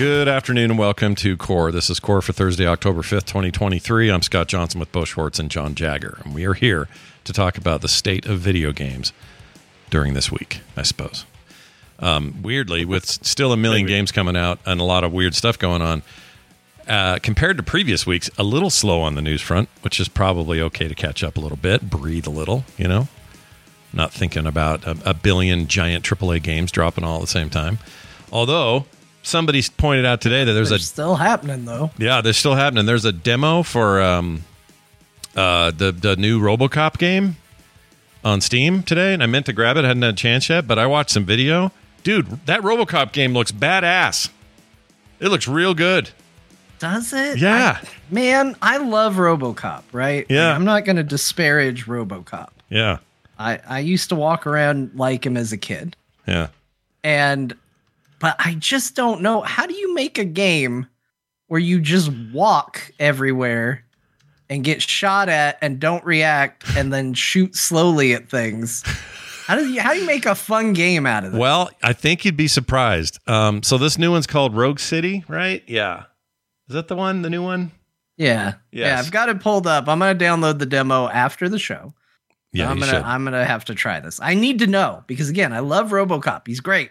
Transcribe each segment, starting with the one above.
Good afternoon and welcome to Core. This is Core for Thursday, October 5th, 2023. I'm Scott Johnson with Bo Schwartz and John Jagger, and we are here to talk about the state of video games during this week, I suppose. Um, weirdly, with still a million games coming out and a lot of weird stuff going on, uh, compared to previous weeks, a little slow on the news front, which is probably okay to catch up a little bit, breathe a little, you know? Not thinking about a, a billion giant AAA games dropping all at the same time. Although, somebody pointed out today that there's They're a still happening though. yeah, they're still happening. There's a demo for um, uh, the the new RoboCop game on Steam today, and I meant to grab it. hadn't had a chance yet, but I watched some video. Dude, that RoboCop game looks badass. It looks real good. Does it? Yeah. I- man, I love RoboCop, right? Yeah. Like, I'm not going to disparage RoboCop. Yeah, I I used to walk around like him as a kid. yeah. And but I just don't know how do you make a game where you just walk everywhere and get shot at and don't react and then shoot slowly at things. How do you how do you make a fun game out of that? Well, I think you'd be surprised. Um, so this new one's called Rogue City, right? Yeah. Is that the one? The new one? Yeah. Yeah, I've got it pulled up. I'm gonna download the demo after the show. Yeah, I'm gonna should. I'm gonna have to try this. I need to know because again, I love RoboCop. He's great.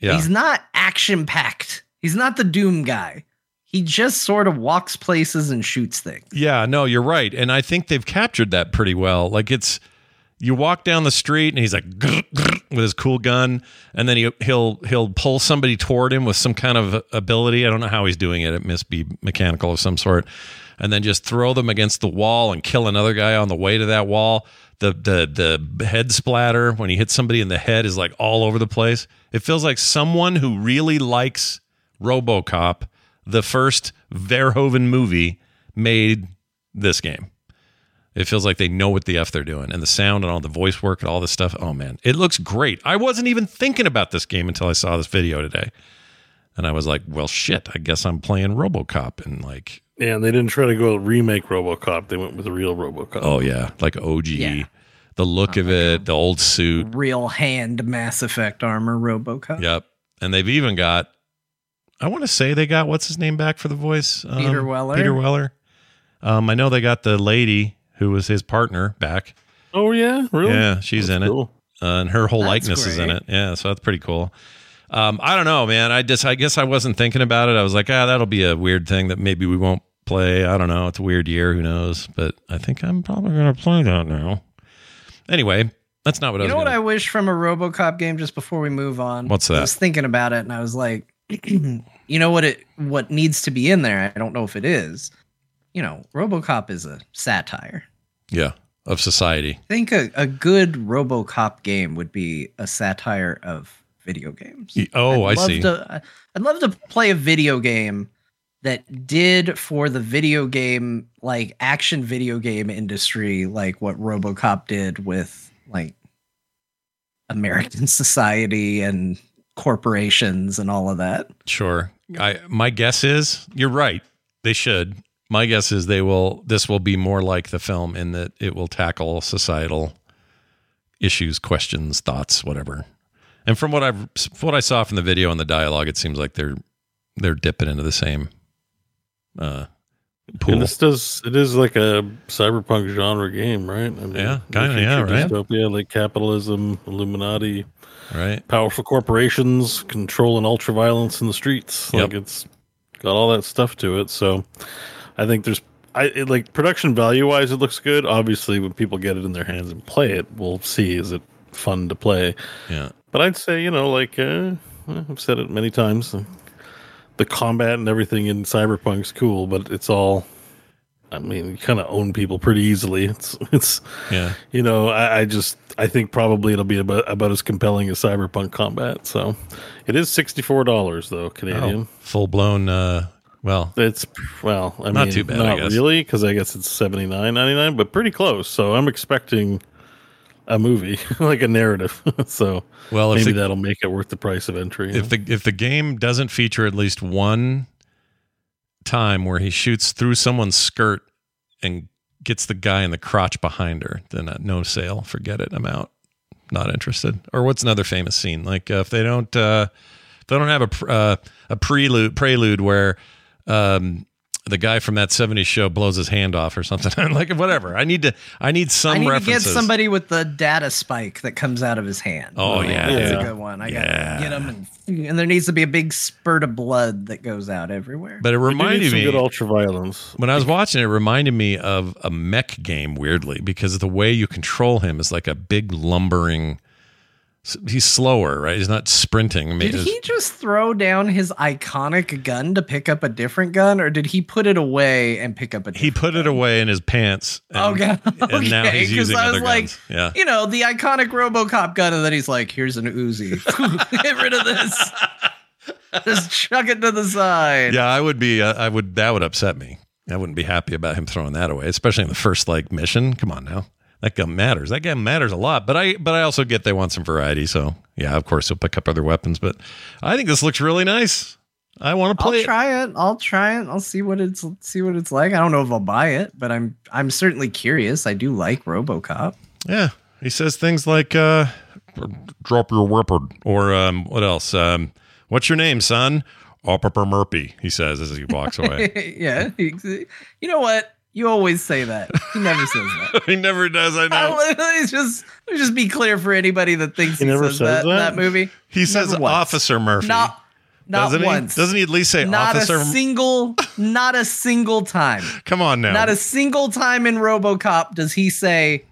Yeah. He's not action packed. He's not the Doom guy. He just sort of walks places and shoots things. Yeah, no, you're right. And I think they've captured that pretty well. Like it's you walk down the street and he's like "Grr, grr," with his cool gun and then he, he'll he'll pull somebody toward him with some kind of ability. I don't know how he's doing it. It must be mechanical of some sort. And then just throw them against the wall and kill another guy on the way to that wall. The the the head splatter when he hits somebody in the head is like all over the place. It feels like someone who really likes RoboCop, the first Verhoeven movie, made this game. It feels like they know what the f they're doing, and the sound and all the voice work and all this stuff. Oh man, it looks great. I wasn't even thinking about this game until I saw this video today, and I was like, "Well, shit. I guess I'm playing RoboCop." And like, Yeah, and they didn't try to go remake RoboCop. They went with the real RoboCop. oh yeah, like OG, Yeah. the look of it, the old suit. Real hand Mass Effect armor RoboCop. Yep, and they've even got. I want to say they got what's his name back for the voice. Um, Peter Weller? Peter Weller. Um, I know they got the lady who was his partner back. Oh yeah, really? Yeah, she's That's in it. uh, and her whole That's likeness is in it. Yeah, so that's pretty cool. Um, I don't know, man. I just, I guess I wasn't thinking about it. I was like, ah, that'll be a weird thing that maybe we won't play. I don't know. It's a weird year. Who knows? But I think I'm probably going to play that now. Anyway, That's not what I You was. know what gonna- I wish from a RoboCop game? Just before we move on, What's that? I was thinking about it, and I was like, you know what it what needs to be in there. I don't know if it is. You know, RoboCop is a satire. yeah, of society. I think a, a good RoboCop game would be a satire of video games. Oh, I I'd love see. To, I'd love to play a video game that did for the video game, like action video game industry, like what RoboCop did with like American society and corporations and all of that. Sure. I my guess is you're right. They should. My guess is they will. This will be more like the film in that it will tackle societal issues, questions, thoughts, whatever. And from what I've what I saw from the video and the dialogue, it seems like they're they're dipping into the same uh, pool. And this does it is like a cyberpunk genre game, right? I mean, Yeah, kinda, yeah, right. Dystopia, like capitalism, Illuminati, right? powerful corporations, control and ultra violence in the streets. Yep. Like it's got all that stuff to it. So I think there's I it, like production value wise, it looks good. Obviously, when people get it in their hands and play it, we'll see is it fun to play. Yeah. But I'd say you know like uh, I've said it many times. The combat and everything in Cyberpunk's cool, but it's all. I mean, you kind of own people pretty easily. It's it's Yeah. you know, I, I just I think probably it'll be about about as compelling as Cyberpunk Combat. So it is sixty four dollars though Canadian. Oh, full blown. Uh, well, It's well, I Not mean, too bad, I Not really, because I guess it's seventy nine ninety nine, but pretty close. So I'm expecting a movie, like a narrative. so well, maybe the, that'll make it worth the price of entry. if the if the game doesn't feature at least one time where he shoots through someone's skirt and gets the guy in the crotch behind her, then uh, no sale. Forget it. I'm out. Not interested. Or what's another famous scene? Like uh, if they don't uh, if they don't have a uh, a prelude prelude where um, the guy from that 70s show blows his hand off or something I'm like whatever. I need to I need some I need references. to get somebody with the data spike that comes out of his hand. Oh, Like, yeah, that's dude. a good one. I Yeah. gotta get him, and, and there needs to be a big spurt of blood that goes out everywhere. but it We do need reminded some me good ultra violence. when I was watching it, it reminded me of a mech game weirdly because the way you control him is like a big lumbering. He's slower, right? He's not sprinting. Did he just throw down his iconic gun to pick up a different gun, or did he put it away and pick up a? He put it away in his pants. and- Okay, and now he's using I other was like, guns. Yeah. you know, the iconic RoboCop gun, and then he's like, "Here's an Uzi. Get rid of this. Just chuck it to the side." Yeah, I would be. Uh, I would. That would upset me. I wouldn't be happy about him throwing that away, especially in the first like mission. Come on now, that gun matters. That gun matters a lot. But I, but I also get they want some variety. So yeah, of course he'll pick up other weapons. But I think this looks really nice. I want to I'll play it. try it. I'll try it. I'll see what it's see what it's like. I don't know if I'll buy it, but I'm I'm certainly curious. I do like RoboCop. Yeah, he says things like uh, "drop your weapon" or um, what else? Um, What's your name, son? Officer Murphy. He says as he walks away. yeah, you know what? You always say that. He never says that. he never does. I know. Let's just let's just be clear for anybody that thinks He he, never says, says that, in that? that movie. He says once. Officer Murphy. Not not doesn't once. he? Doesn't he at least say not Officer? Not a single not a single time. Come on now. Not a single time in RoboCop does he say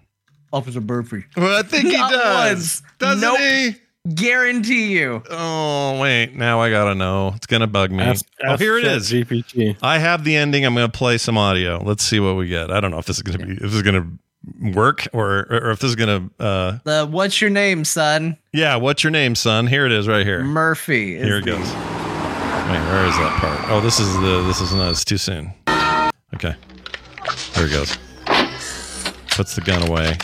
Officer Murphy. well, I think he Not does. once. Doesn't Nope. he? Guarantee you. Oh wait, now I gotta know. It's gonna bug me. Ask, oh, here it is. GPT. I have the ending. I'm gonna play some audio. Let's see what we get. I don't know if this is gonna be if this is gonna work or or if this is gonna. uh The what's your name, son? Yeah, what's your name, son? Here it is, right here. Murphy. is Here it the- goes. Wait, where is that part? Oh, this is the. This is no. It's too soon. Okay, there it goes. Puts the gun away.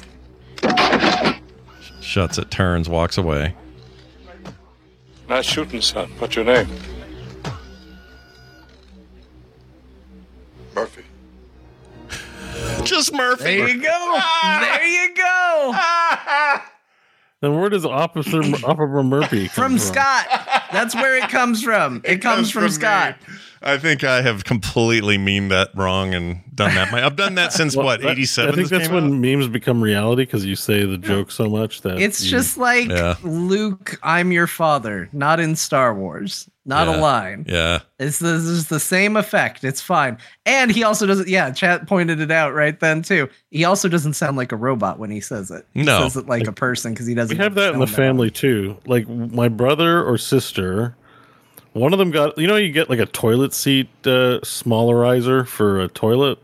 Shuts it. Turns. Walks away. Nice shooting, son. What's your name? Murphy. Just Murphy. There you go. there you go. Then where does Officer Officer Murphy come from? From Scott. That's where it comes from. It comes from, Scott. I think I have completely memed that wrong and done that. I've done that since Well, what eighty seven. I think that's when memes become reality because you say the joke so much that It's you- just like Yeah. Luke, I'm your father, not in Star Wars. Not Yeah. a line. yeah. It's the, it's the same effect. It's fine. And he also doesn't, yeah, chat pointed it out right then too. He also doesn't sound like a robot when he says it. He No. says it like a person because he doesn't. we have that in the sound family too. Like my brother or sister, one of them got you know you get like a toilet seat uh, smallerizer for a toilet.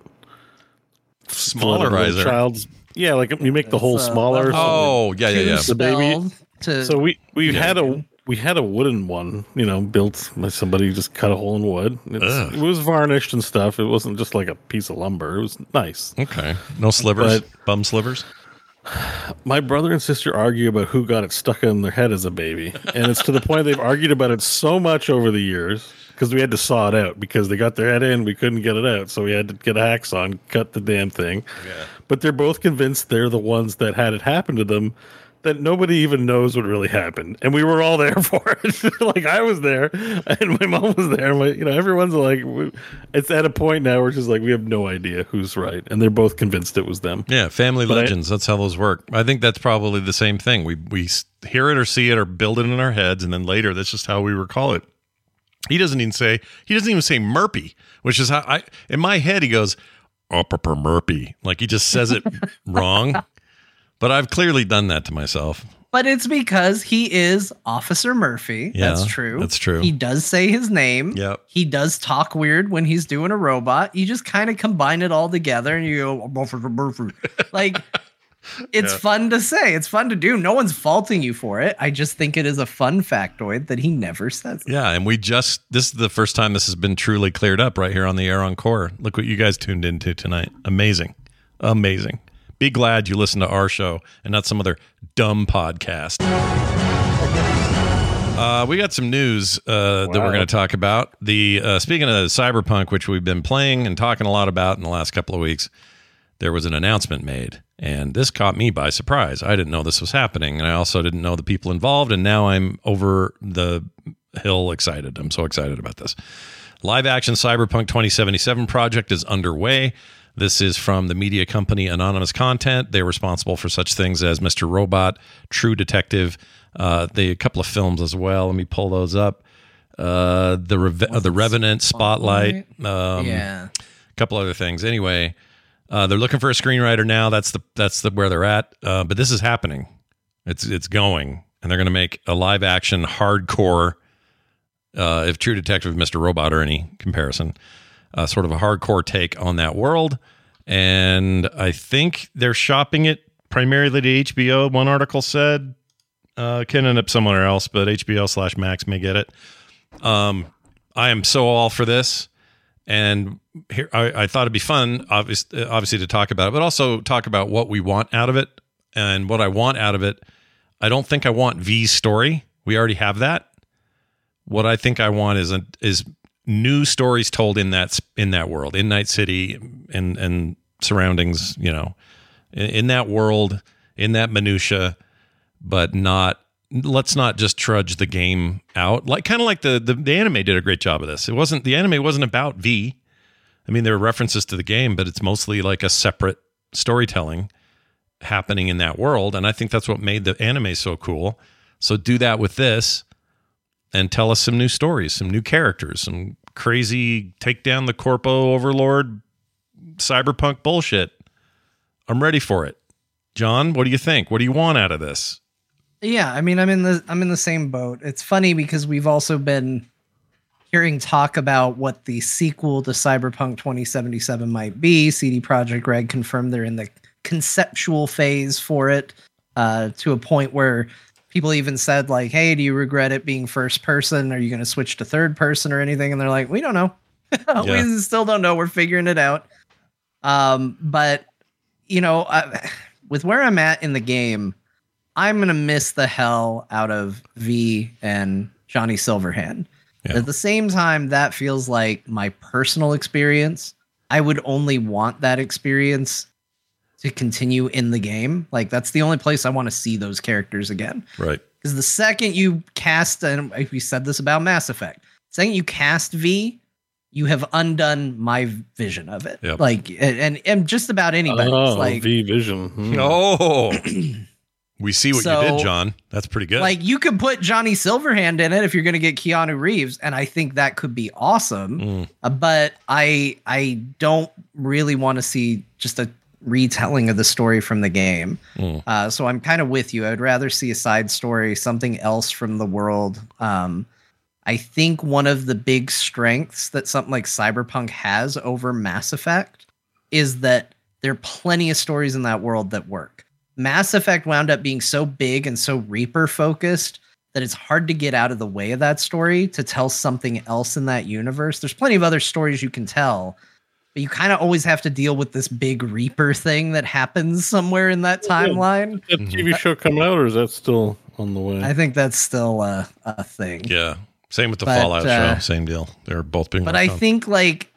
For like Smallerizer. Child's yeah, like you make the hole uh, smaller. level Oh yeah, yeah, yeah. The baby- To, So we we Yeah. had a we had a wooden one, you know, built by somebody who just cut a hole in wood. It's, it was varnished and stuff. It wasn't just like a piece of lumber. It was nice. Okay, no slivers, But- bum slivers. My brother and sister argue about who got it stuck in their head as a baby, and it's to the point they've argued about it so much over the years because we had to saw it out because they got their head in, we couldn't get it out, so we had to get a hacksaw and cut the damn thing. But they're both convinced they're the ones that had it happen to them. That nobody even knows what really happened, and we were all there for it. like I was there, and my mom was there. My, you know, everyone's like, we- it's at a point now where it's just like we have no idea who's right, and they're both convinced it was them. Yeah, family But I- legends. that's how those work. I think that's probably the same thing. We we hear it or see it or build it in our heads, and then later that's just how we recall it. He doesn't even say he doesn't even say Murphy, which is how I in my head he goes Upper Murphy, like he just says it wrong. But I've clearly done that to myself. but it's because he is Officer Murphy. Yeah, that's true. that's true. He does say his name. Yep. He does talk weird when he's doing a robot. You just kind of combine it all together and you go, Officer Murphy. like, it's Yeah. fun to say. It's fun to do. No one's faulting you for it. I just think it is a fun factoid that he never says. Yeah, and we just this is the first time this has been truly cleared up right here on the air on core. Look what you guys tuned into tonight. Amazing. Amazing. Be glad you listen to our show and not some other dumb podcast. Uh, we got some news uh, that we're going to talk about. The uh, speaking of Cyberpunk, which we've been playing and talking a lot about in the last couple of weeks, there was an announcement made, and this caught me by surprise. I didn't know this was happening, and I also didn't know the people involved. And now I'm over the hill excited. I'm so excited about this. Live action Cyberpunk 2077 project is underway. This is from the media company Anonymous Content. They're responsible for such things as Mr. Robot, True Detective, uh, they a couple of films as well. Let me pull those up. Uh, the Reve- uh, the Revenant, Spotlight, um, yeah. a couple other things. Anyway, uh, they're looking for a screenwriter now. That's the that's the where they're at. Uh, but this is happening. It's it's going, and they're going to make a live action hardcore. Uh, if True Detective, Mr. Robot, or any comparison, uh, sort of a hardcore take on that world. And I think they're shopping it primarily to HBO. One article said uh, can end up somewhere else, but HBO slash Max may get it. Um, I am so all for this, and here I, I thought it'd be fun, obviously, obviously to talk about it, but also talk about what we want out of it and what I want out of it. I don't think I want V's story. We already have that. What I think I want is a, is new stories told in that in that world, in Night City and and surroundings. You know, in, in that world, in that minutia, but not. Let's not just trudge the game out. Like kind of like the, the the anime did a great job of this. It wasn't the anime wasn't about V. I mean, there are references to the game, but it's mostly like a separate storytelling happening in that world. And I think that's what made the anime so cool. So do that with this and tell us some new stories, some new characters, some crazy take down the corpo overlord cyberpunk bullshit. I'm ready for it. John, what do you think? What do you want out of this? Yeah, I mean, I'm in the I'm in the same boat. It's funny because we've also been hearing talk about what the sequel to Cyberpunk 2077 might be. CD Projekt Red confirmed they're in the conceptual phase for it, uh, to a point where people even said like, "Hey, do you regret it being first person? Are you going to switch to third person or anything?" And they're like, "We don't know. Yeah. we still don't know. We're figuring it out." Um, but you know, I, with where I'm at in the game. I'm gonna miss the hell out of V and Johnny Silverhand. Yeah. At the same time, that feels like my personal experience. I would only want that experience to continue in the game. Like that's the only place I want to see those characters again. Right. Because the second you cast, and we said this about Mass Effect, the second you cast V, you have undone my vision of it. Yep. Like, and, and just about anybody's. Oh, like, V Vision. Hmm. Oh, we see what you did, John. That's pretty good. like you could put Johnny Silverhand in it if you're going to get Keanu Reeves, and I think that could be awesome. Mm. Uh, but I I don't really want to see just a retelling of the story from the game. Mm. Uh, so I'm kind of with you. I'd rather see a side story, something else from the world. Um, I think one of the big strengths that something like Cyberpunk has over Mass Effect is that there are plenty of stories in that world that work. Mass Effect wound up being so big and so Reaper focused that it's hard to get out of the way of that story to tell something else in that universe. There's plenty of other stories you can tell, but you kind of always have to deal with this big Reaper thing that happens somewhere in that timeline. Did that TV show come out, or is that still on the way? I think that's still a, a thing. yeah. Same with the But, Fallout uh, show. Same deal. They're both being. but I on. think like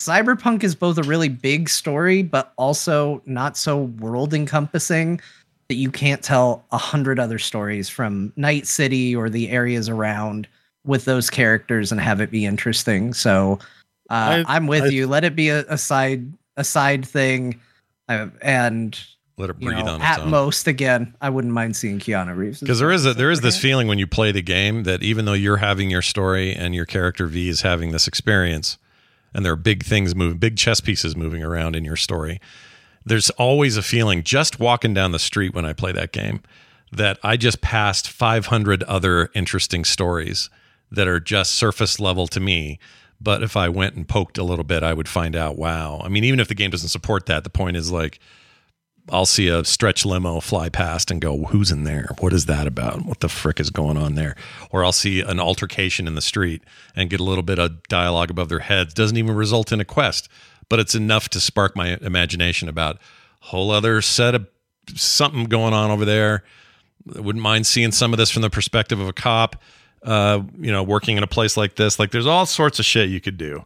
Cyberpunk is both a really big story, but also not so world encompassing that you can't tell a hundred other stories from Night City or the areas around with those characters and have it be interesting. So uh, I- I, am with I- you. Let it be a, a side a side thing, uh, and let it you know, on at its own. most, again, I wouldn't mind seeing Keanu Reeves because there is a, there is this feeling when you play the game that even though you're having your story and your character V is having this experience, and there are big things moving, big chess pieces moving around in your story, there's always a feeling just walking down the street when I play that game that I just passed 500 other interesting stories that are just surface level to me. But if I went and poked a little bit, I would find out, wow. I mean, even if the game doesn't support that, the point is like, I'll see a stretch limo fly past and go, "Who's in there? What is that about? What the frick is going on there?" Or I'll see an altercation in the street and get a little bit of dialogue above their heads. Doesn't even result in a quest, but it's enough to spark my imagination about a whole other set of something going on over there. I wouldn't mind seeing some of this from the perspective of a cop. Uh, you know, working in a place like this, like there's all sorts of shit you could do.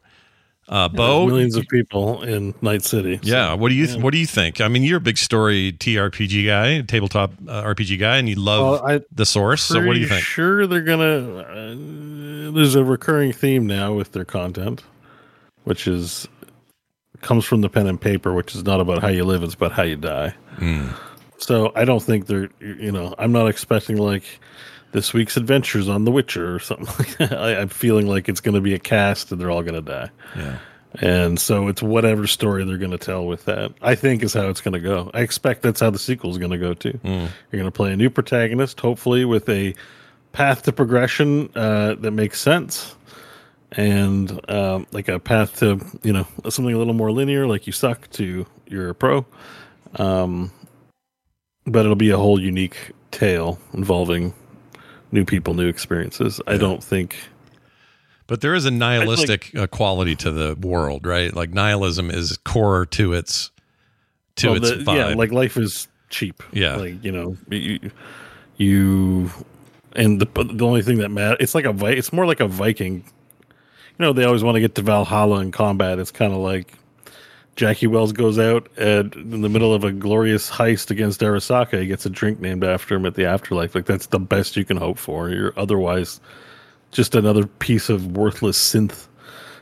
Uh, Bo, millions of people in Night City. so- yeah. What do you What do you think? I mean, you're a big story TRPG guy, tabletop uh, RPG guy, and you love Well, I- the source. So what do you think? Sure, they're gonna. Uh, there's a recurring theme now with their content, which is comes from the pen and paper, which is not about how you live; it's about how you die. Hmm. So I don't think they're. You know, I'm not expecting like this week's adventures on The Witcher or something like that. I, I'm feeling like it's going to be a cast and they're all going to die. Yeah. And so it's whatever story they're going to tell with that. I think is how it's going to go. I expect that's how the sequel is going to go too. You're going to play a new protagonist, hopefully with a path to progression uh, that makes sense, and um, like a path to you know something a little more linear, like you suck to you're a pro. Um, but it'll be a whole unique tale involving new people, new experiences. I don't think. But there is a nihilistic uh, quality to the world, right? Like nihilism is core to its to Well, its the- vibe. yeah, like life is cheap. Yeah. like you know, you, you and the the only thing that matters, it's like a it's more like a Viking. You know, they always want to get to Valhalla in combat. It's kind of like Jackie Wells goes out and in the middle of a glorious heist against Arasaka. He gets a drink named after him at the afterlife. Like that's the best you can hope for. You're otherwise just another piece of worthless synth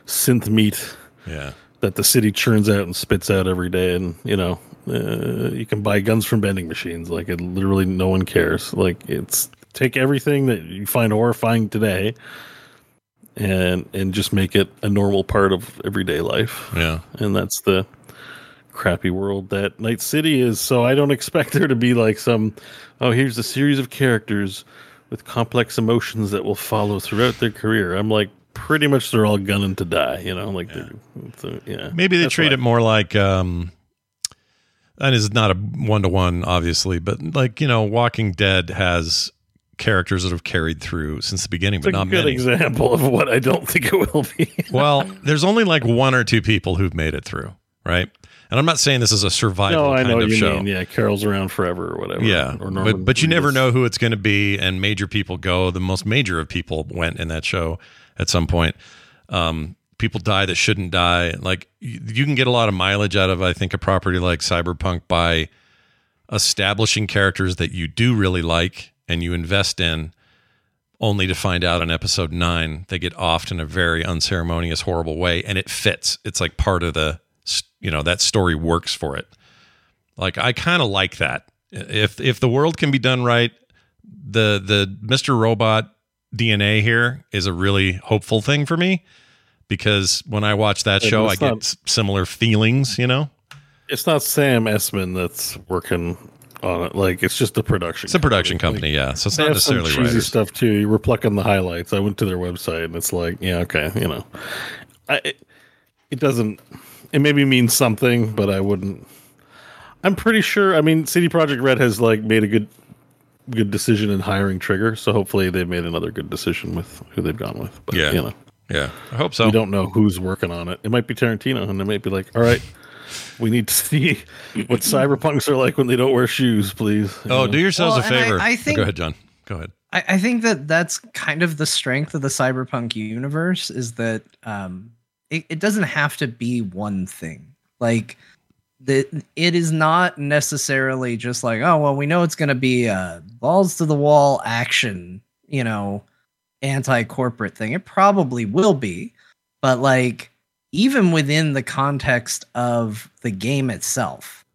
synth meat yeah. that the city churns out and spits out every day and you know uh, you can buy guns from vending machines like it literally no one cares like it's take everything that you find horrifying today and and just make it a normal part of everyday life Yeah. and that's the crappy world that Night City is. So I don't expect there to be like some, oh, here's a series of characters with complex emotions that will follow throughout their career. I'm like, pretty much they're all gunning to die, you know, like, yeah. So, yeah. Maybe they That's treat why- it more like um that is not a one to one, obviously, but like, you know, Walking Dead has characters that have carried through since the beginning, It's but a not good many. example of what I don't think it will be. well, there's only like one or two people who've made it through, right? And I'm not saying this is a survival no, I kind know what you show. mean. Yeah, Carol's around forever or whatever. Yeah, or but but you never know who it's going to be, and major people go. The most major of people went in that show at some point. Um, people die that shouldn't die. Like you, you can get a lot of mileage out of, I think, a property like Cyberpunk by establishing characters that you do really like and you invest in, only to find out in episode nine they get offed in a very unceremonious, horrible way, and it fits. It's like part of the, you know, that story works for it. Like I kind of like that. If if the world can be done right, the the Mr. Robot DNA here is a really hopeful thing for me because when I watch that show, I it's get similar feelings. You know, It's not Sam Esmail that's working on it. Like it's just the production. it's a production company, yeah. So it's not have some necessarily cheesy writers. stuff too. You were plucking the highlights. I went to their website and it's like, yeah, okay, you know, I, it, it doesn't. It maybe means something, but I wouldn't. I'm pretty sure. I mean, CD Projekt Red has like made a good, good decision in hiring Trigger. So hopefully they've made another good decision with who they've gone with. But, Yeah. you know, Yeah, I hope so. we don't know who's working on it. It might be Tarantino, and they might be like, all right. We need to see what cyberpunks are like when they don't wear shoes, please. You Oh, know? do yourselves Well, a and I- favor. I think- Go ahead, John. Go ahead. I, I think that that's kind of the strength of the cyberpunk universe is that um, it, it doesn't have to be one thing. Like the it is not necessarily just like oh well we know it's going to be a balls to the wall action you know anti corporate thing. It probably will be, but like even within the context of the game itself,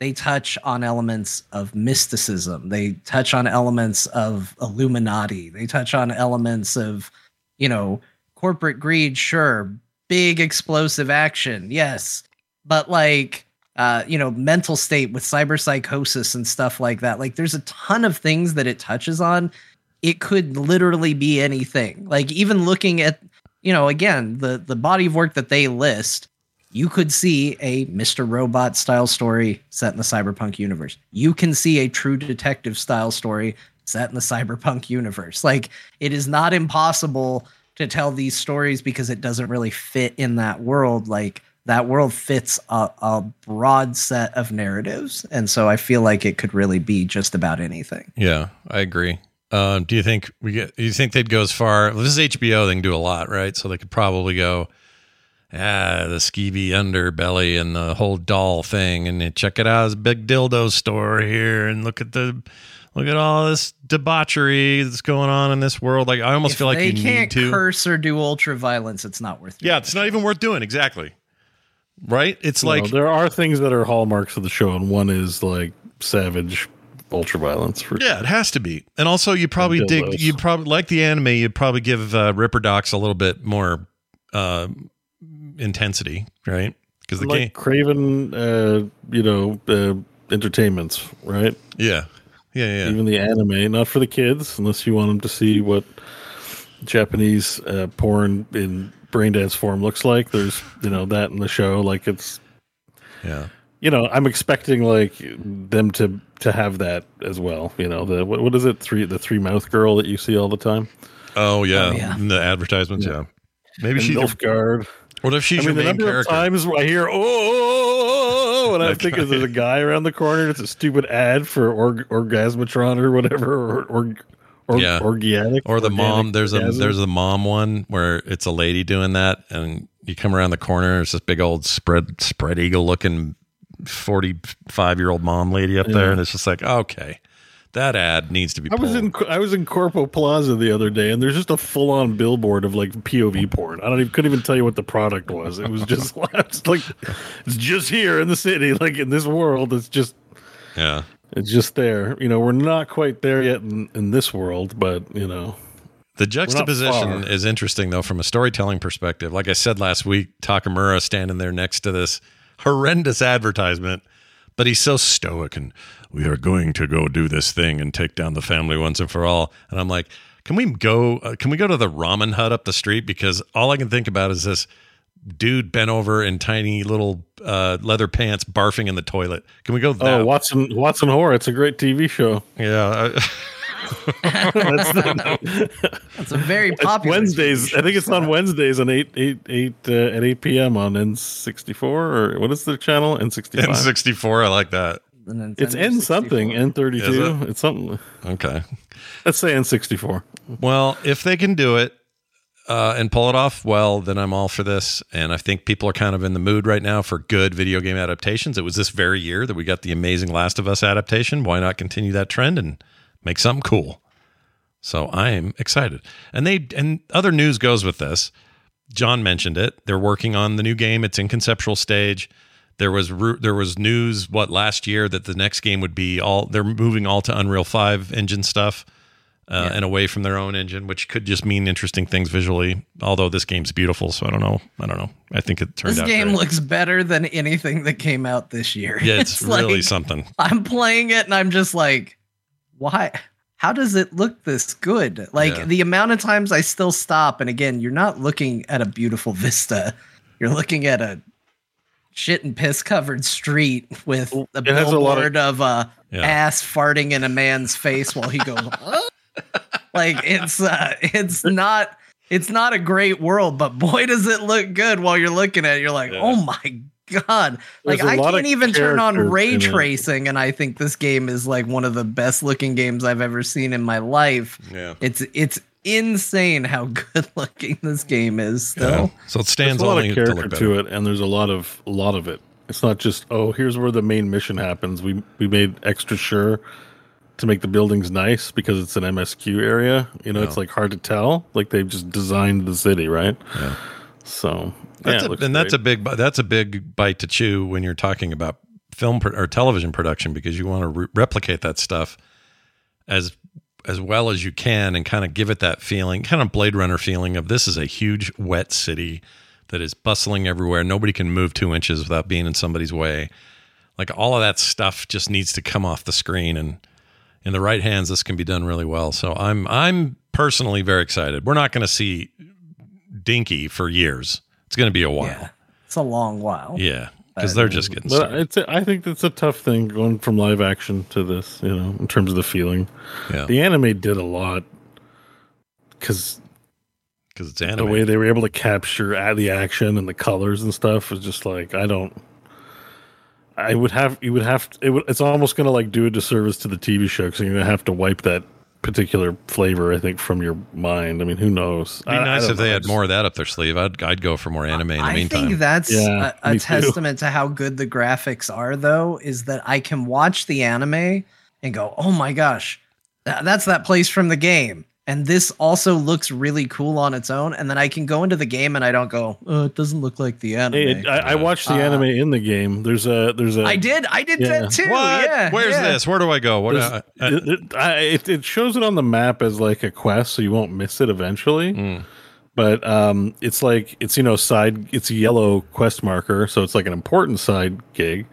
they touch on elements of mysticism. They touch on elements of Illuminati. They touch on elements of, you know, corporate greed, sure, big explosive action, yes, but like, uh, you know, mental state with cyber psychosis and stuff like that. Like, there's a ton of things that it touches on. It could literally be anything. Like, even looking at, you know, again, the the body of work that they list, you could see a Mr. Robot style story set in the cyberpunk universe. You can see a true detective style story set in the cyberpunk universe. Like it is not impossible to tell these stories because it doesn't really fit in that world. Like that world fits a, a broad set of narratives. And so I feel like it could really be just about anything. Yeah, I agree. Um, do you think we get? Do you think they'd go as far? Well, this is HBO. They can do a lot, right? So they could probably go, ah, the skeevy underbelly and the whole doll thing, and then check it out. It's a big dildo store here, and look at the look at all this debauchery that's going on in this world. Like I almost If feel like they you can't need to. curse or do ultra violence, it's not worth Yeah, it's not even worth doing. Exactly. Right? It's No, like there are things that are hallmarks of the show, and one is like savage ultraviolence. For Yeah, it has to be. And also, you probably dig. You probably like the anime. You'd probably give uh, Ripper Docs a little bit more uh, intensity, right? Because the like game. Craven, uh, you know, uh, entertainments, right? Yeah, yeah, yeah. Even the anime, not for the kids, unless you want them to see what Japanese uh, porn in brain dance form looks like. There's, you know, that in the show. Like it's, yeah. You know, I'm expecting like them to to have that as well. You know, the what, what is it? Three the three mouth girl that you see all the time. Oh yeah, Oh, yeah. the advertisements. Yeah, maybe And she's. Your, Nilfgaard. what if she's I mean, the main number character? of times I hear "oh,", oh, oh,", oh, oh, oh and I think guy. there's a guy around the corner. It's a stupid ad for org- Orgasmatron or whatever, or, or, or Yeah. organic, or the organic mom. There's a there's the mom one where it's a lady doing that, and you come around the corner. There's this big old spread spread eagle looking forty five year old mom lady up there, Yeah. and it's just like okay, that ad needs to be. I was in I was in Corpo Plaza the other day, and there's just a full on billboard of like POV porn. I don't even couldn't even tell you what the product was. It was just like it's just here in the city, like in this world. It's just yeah. it's just there. You know, we're not quite there yet in, in this world, but you know, The juxtaposition is interesting, though, from a storytelling perspective. Like I said last week, Takamura standing there next to this horrendous advertisement, but he's so stoic and we are going to go do this thing and take down the family once and for all. And I'm like, can we go? Uh, can we go to the ramen hut up the street? Because all I can think about is this dude bent over in tiny little uh, leather pants, barfing in the toilet. Can we go? That? oh Watson Watson Horror. It's a great TV show. yeah. I- That's the, It's a very It's popular. Wednesdays. I think it's on Wednesdays on eight eight eight uh, at eight p.m. on N sixty four or what is the channel N sixty five? N64. I like that. It's N something N thirty Is two. it? It's something. Okay. Let's say N sixty four. Well, if they can do it uh, and pull it off well, then I'm all for this. And I think people are kind of in the mood right now for good video game adaptations. It was this very year that we got the amazing Last of Us adaptation. Why not continue that trend and make something cool? So I am excited. And they and other news goes with this. John mentioned it. They're working on the new game. It's in conceptual stage. There was there was news what last year that the next game would be all they're moving all to Unreal 5 engine stuff uh, and away from their own engine, which could just mean interesting things visually. Although this game's beautiful, so I don't know. I don't know. I think it turned This out This game great. looks better than anything that came out this year. Yeah, it's, really like, something. I'm playing it and I'm just like, why? How does it look this good? Like Yeah. the amount of times I still stop, and again, you're not looking at a beautiful vista. You're looking at a shit and piss covered street with a It has a of- billboard of, a Yeah. ass farting in a man's face while he goes. Like it's uh, it's not it's not a great world, but boy does it look good while you're looking at it. You're like, Yeah. oh my god! Like There's a I lot can't even turn on ray tracing, and I think this game is like one of the best looking games I've ever seen in my life. Yeah. It's it's insane how good looking this game is. Still, Yeah. So it stands There's a lot of character better. to it, and there's a lot of a lot of it. It's not just oh, here's where the main mission happens. We we made extra sure to make the buildings nice because it's an MSQ area. You know, it's like hard to tell. Like they've just designed the city, right? Yeah. So That's yeah, a, and that's a big that's a big bite to chew when you're talking about film pro- or television production because you want to re- replicate that stuff as as well as you can and kind of give it that feeling, kind of Blade Runner feeling of this is a huge wet city that is bustling everywhere. Nobody can move two inches without being in somebody's way. Like all of that stuff just needs to come off the screen and in the right hands this can be done really well. So I'm I'm personally very excited. We're not going to see Dinky for years. It's going to be a while. yeah, it's a long while. Yeah, because they're just getting But started. it's a, I think it's a tough thing going from live action to this. You know, in terms of the feeling. Yeah, The anime did a lot because because it's anime. the way they were able to capture the action and the colors and stuff was just like I don't. I would have you would have it would, it's almost going to like do a disservice to the TV show because you're going to have to wipe that particular flavor I think from your mind. I mean, who knows? It'd be I- I nice don't if they know. had more of that up their sleeve. I'd I'd go for more anime in the I meantime. think that's Yeah, a, a me too. testament to how good the graphics are, though, is that I can watch the anime and go, "Oh my gosh, that's that place from the game," and this also looks really cool on its own. And then I can go into the game and I don't go, "Oh, it doesn't look like the anime." Hey, I, I watched the Uh, anime in the game. There's a there's a I did, I did Yeah. that too. what? Yeah, Where's yeah. this? Where do I go? What? Uh, it, it, it, it shows it on the map as like a quest, so you won't miss it eventually. Mm. But um, it's like it's you know side. It's a yellow quest marker, so it's like an important side gig.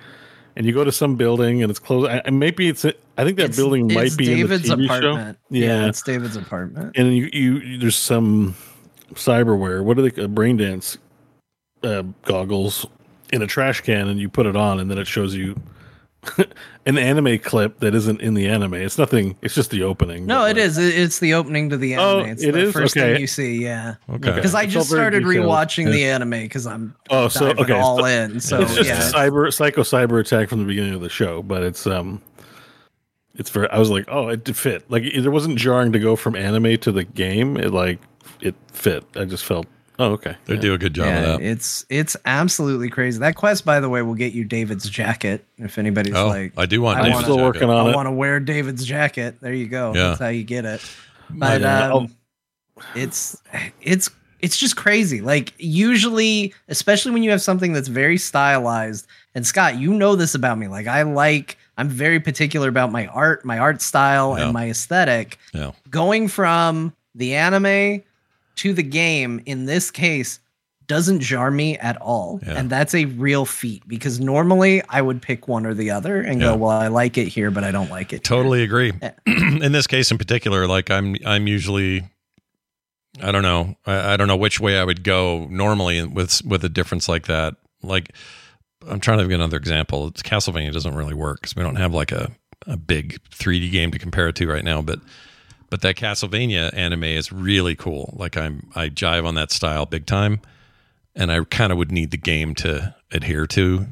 And you go to some building, and it's closed. And maybe it's. I think that It's- building might it's be David's in the TV apartment. show. Yeah, it's David's apartment. and you, you there's some cyberware. What are they? Uh, brain dance uh, goggles in a trash can, and you put it on, and then it shows you an anime clip that isn't in the anime. It's nothing. It's just the opening. No, but, it like- is. It's the opening to the Oh, anime. it's it the is? first Okay. thing you see. Yeah. okay. because I It's just started detailed. rewatching the anime because I'm Oh, so okay, all so in. So it's just yeah, a cyber psycho cyber attack from the beginning of the show, but it's um, it's very. I was like, oh, it fit. Like it wasn't jarring to go from anime to the game. It like it fit. I just felt, oh, okay. They Yeah. do a good job yeah, of that. it's it's absolutely crazy. That quest, by the way, will get you David's jacket. If anybody's Oh, like, I do want. I David's wanna- still jacket. working on I it. want to wear David's jacket. There you go. Yeah. That's how you get it. But Yeah. um, it's it's it's just crazy. Like usually, especially when you have something that's very stylized. And Scott, you know this about me. Like I like. I'm very particular about my art, my art style, Yeah. and my aesthetic. Yeah. going from the anime to the game in this case doesn't jar me at all. Yeah. And that's a real feat because normally I would pick one or the other and Yeah. go, well, I like it here, but I don't like it. here." Totally agree. Yeah. in this case in particular, like I'm I'm usually I don't know. I, I don't know which way I would go normally with with a difference like that. Like I'm trying to give another example. It's Castlevania doesn't really work because we don't have like a, a big 3D game to compare it to right now. But but that Castlevania anime is really cool. Like I'm I jive on that style big time, and I kind of would need the game to adhere to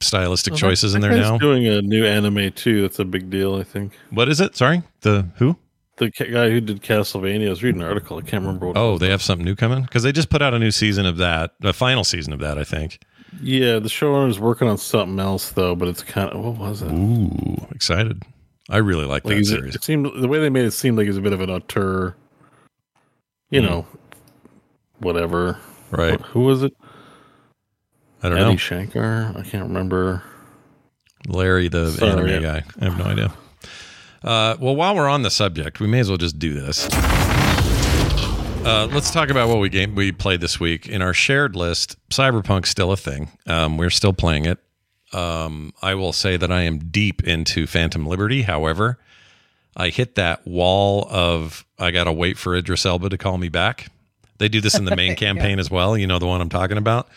stylistic uh-huh. choices in That there guy's now. Doing a new anime too. That's a big deal. I think What is it? Sorry, the who? the ca- guy who did Castlevania. I was reading an article. I can't remember what. it Oh, was. they have something new coming because they just put out a new season of that, the final season of that, I think. Yeah. The showrunner's working on something else though, but it's kind of what was it? Ooh, excited! I really like Like that series. it seemed the way they made it seem like he's a bit of an auteur. You Hmm. know, whatever. Right. What- who was it? I don't Eddie know. Shankar. I can't remember. Larry, the Sorry, anime yeah. guy. I have no idea. Uh, well, while we're on the subject, we may as well just do this. Uh, let's talk about what we game we played this week in our shared list. Cyberpunk's still a thing. Um, we're still playing it. Um, I will say that I am deep into Phantom Liberty. However, I hit that wall of I gotta wait for Idris Elba to call me back. They do this in the main campaign as well. You know the one I'm talking about.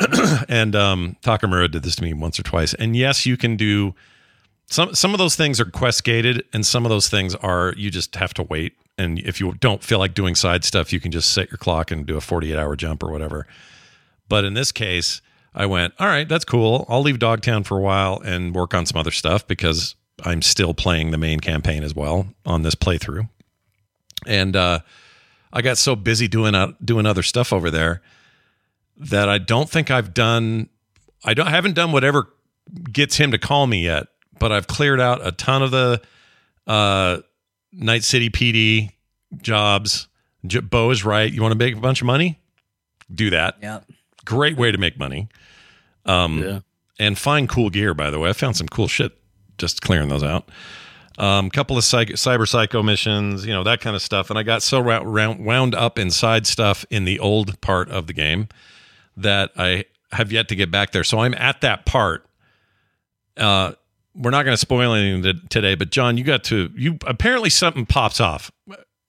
and um, Takamura did this to me once or twice. And yes, you can do some. Some of those things are quest gated, and some of those things are you just have to wait. And if you don't feel like doing side stuff, you can just set your clock and do a 48 hour jump or whatever. But in this case, I went, all right, that's cool. I'll leave Dogtown for a while and work on some other stuff because I'm still playing the main campaign as well on this playthrough. And uh, I got so busy doing out doing other stuff over there that I don't think I've done. I don't I haven't done whatever gets him to call me yet, but I've cleared out a ton of the uh, Night City PD jobs. J- Bo is right. You want to make a bunch of money? Do that. Yeah. Great way to make money. Um, Yeah. and find cool gear. By the way, I found some cool shit just clearing those out. Um, couple of psych- cyber psycho missions, you know that kind of stuff, and I got so round- wound up inside stuff in the old part of the game that I have yet to get back there. So I'm at that part. Uh, we're not going to spoil anything t- today, but John, you got to you apparently something pops off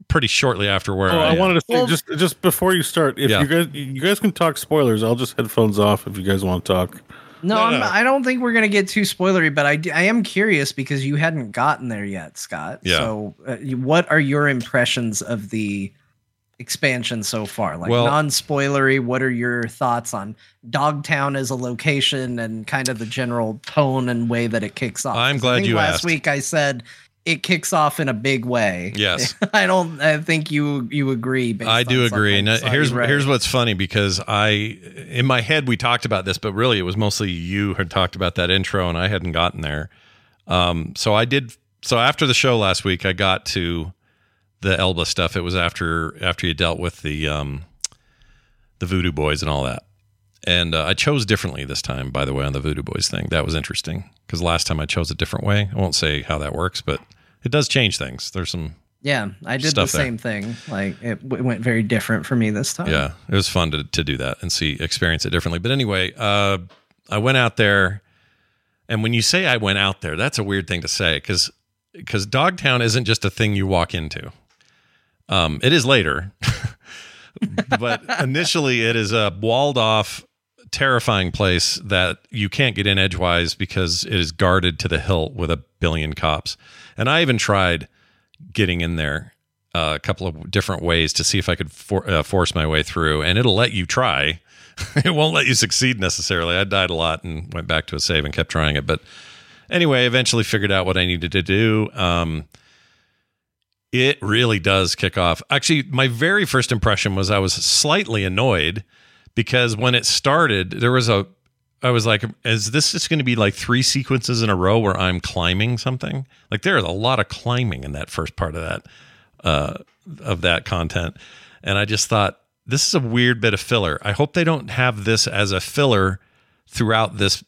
pretty shortly after where Oh, I, I wanted to say Well- just just before you start, if Yeah. you guys you guys can talk spoilers, I'll just headphones off if you guys want to talk. No, No, I'm, no. I don't think we're gonna get too spoilery, but I, I am curious because you hadn't gotten there yet, Scott. Yeah. So, uh, what are your impressions of the expansion so far? Like Well- non-spoilery, what are your thoughts on Dogtown as a location and kind of the general tone and way that it kicks off? I'm glad you last asked. week I said it kicks off in a big way. Yes. I don't. I think you you agree. I do agree. And uh, here's here's what's funny because I in my head we talked about this, but really it was mostly you had talked about that intro and I hadn't gotten there. Um, so I did. So after the show last week, I got to the Elba stuff. It was after after you dealt with the um, the Voodoo Boys and all that. And uh, I chose differently this time, by the way, on the Voodoo Boys thing. That was interesting because last time I chose a different way. I won't say how that works, but it does change things. There's some Yeah, I did the stuff there. same thing. Like it, w- went very different for me this time. yeah it was fun to, to do that and see experience it differently but anyway uh, i went out there and when you say i went out there that's a weird thing to say because because dogtown isn't just a thing you walk into um, it is later but initially it is a walled off terrifying place that you can't get in edgewise because it is guarded to the hilt with a billion cops and i even tried getting in there uh, a couple of different ways to see if I could for, uh, force my way through, and it'll let you try. it won't let you succeed necessarily. I died a lot and went back to a save and kept trying it, but anyway, eventually figured out what I needed to do. Um, it really does kick off. Actually, my very first impression was I was slightly annoyed because when it started, there was a I was like, is this just going to be like three sequences in a row where I'm climbing something? Like there is a lot of climbing in that first part of that uh, of that content, and I just thought this is a weird bit of filler. I hope they don't have this as a filler throughout this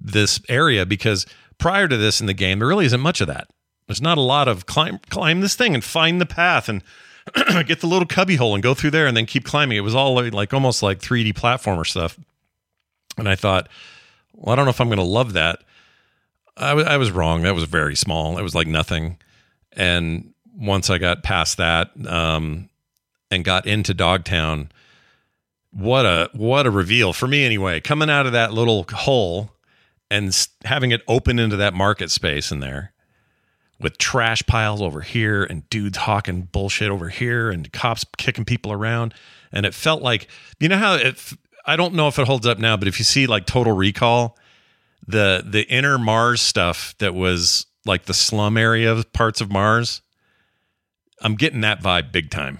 this area because prior to this in the game, there really isn't much of that. There's not a lot of climb climb this thing and find the path and get the little cubby hole and go through there and then keep climbing. It was all like, like almost like 3D platformer stuff. And I thought, well, I don't know if I'm going to love that. I wa- I was wrong. That was very small. It was like nothing. And once I got past that um, and got into Dogtown, what a what a reveal for me anyway. Coming out of that little hole and having it open into that market space in there with trash piles over here and dudes hawking bullshit over here and cops kicking people around. And it felt like you know how it I don't know if it holds up now but if you see like Total Recall the the inner Mars stuff that was like the slum area of parts of Mars I'm getting that vibe big time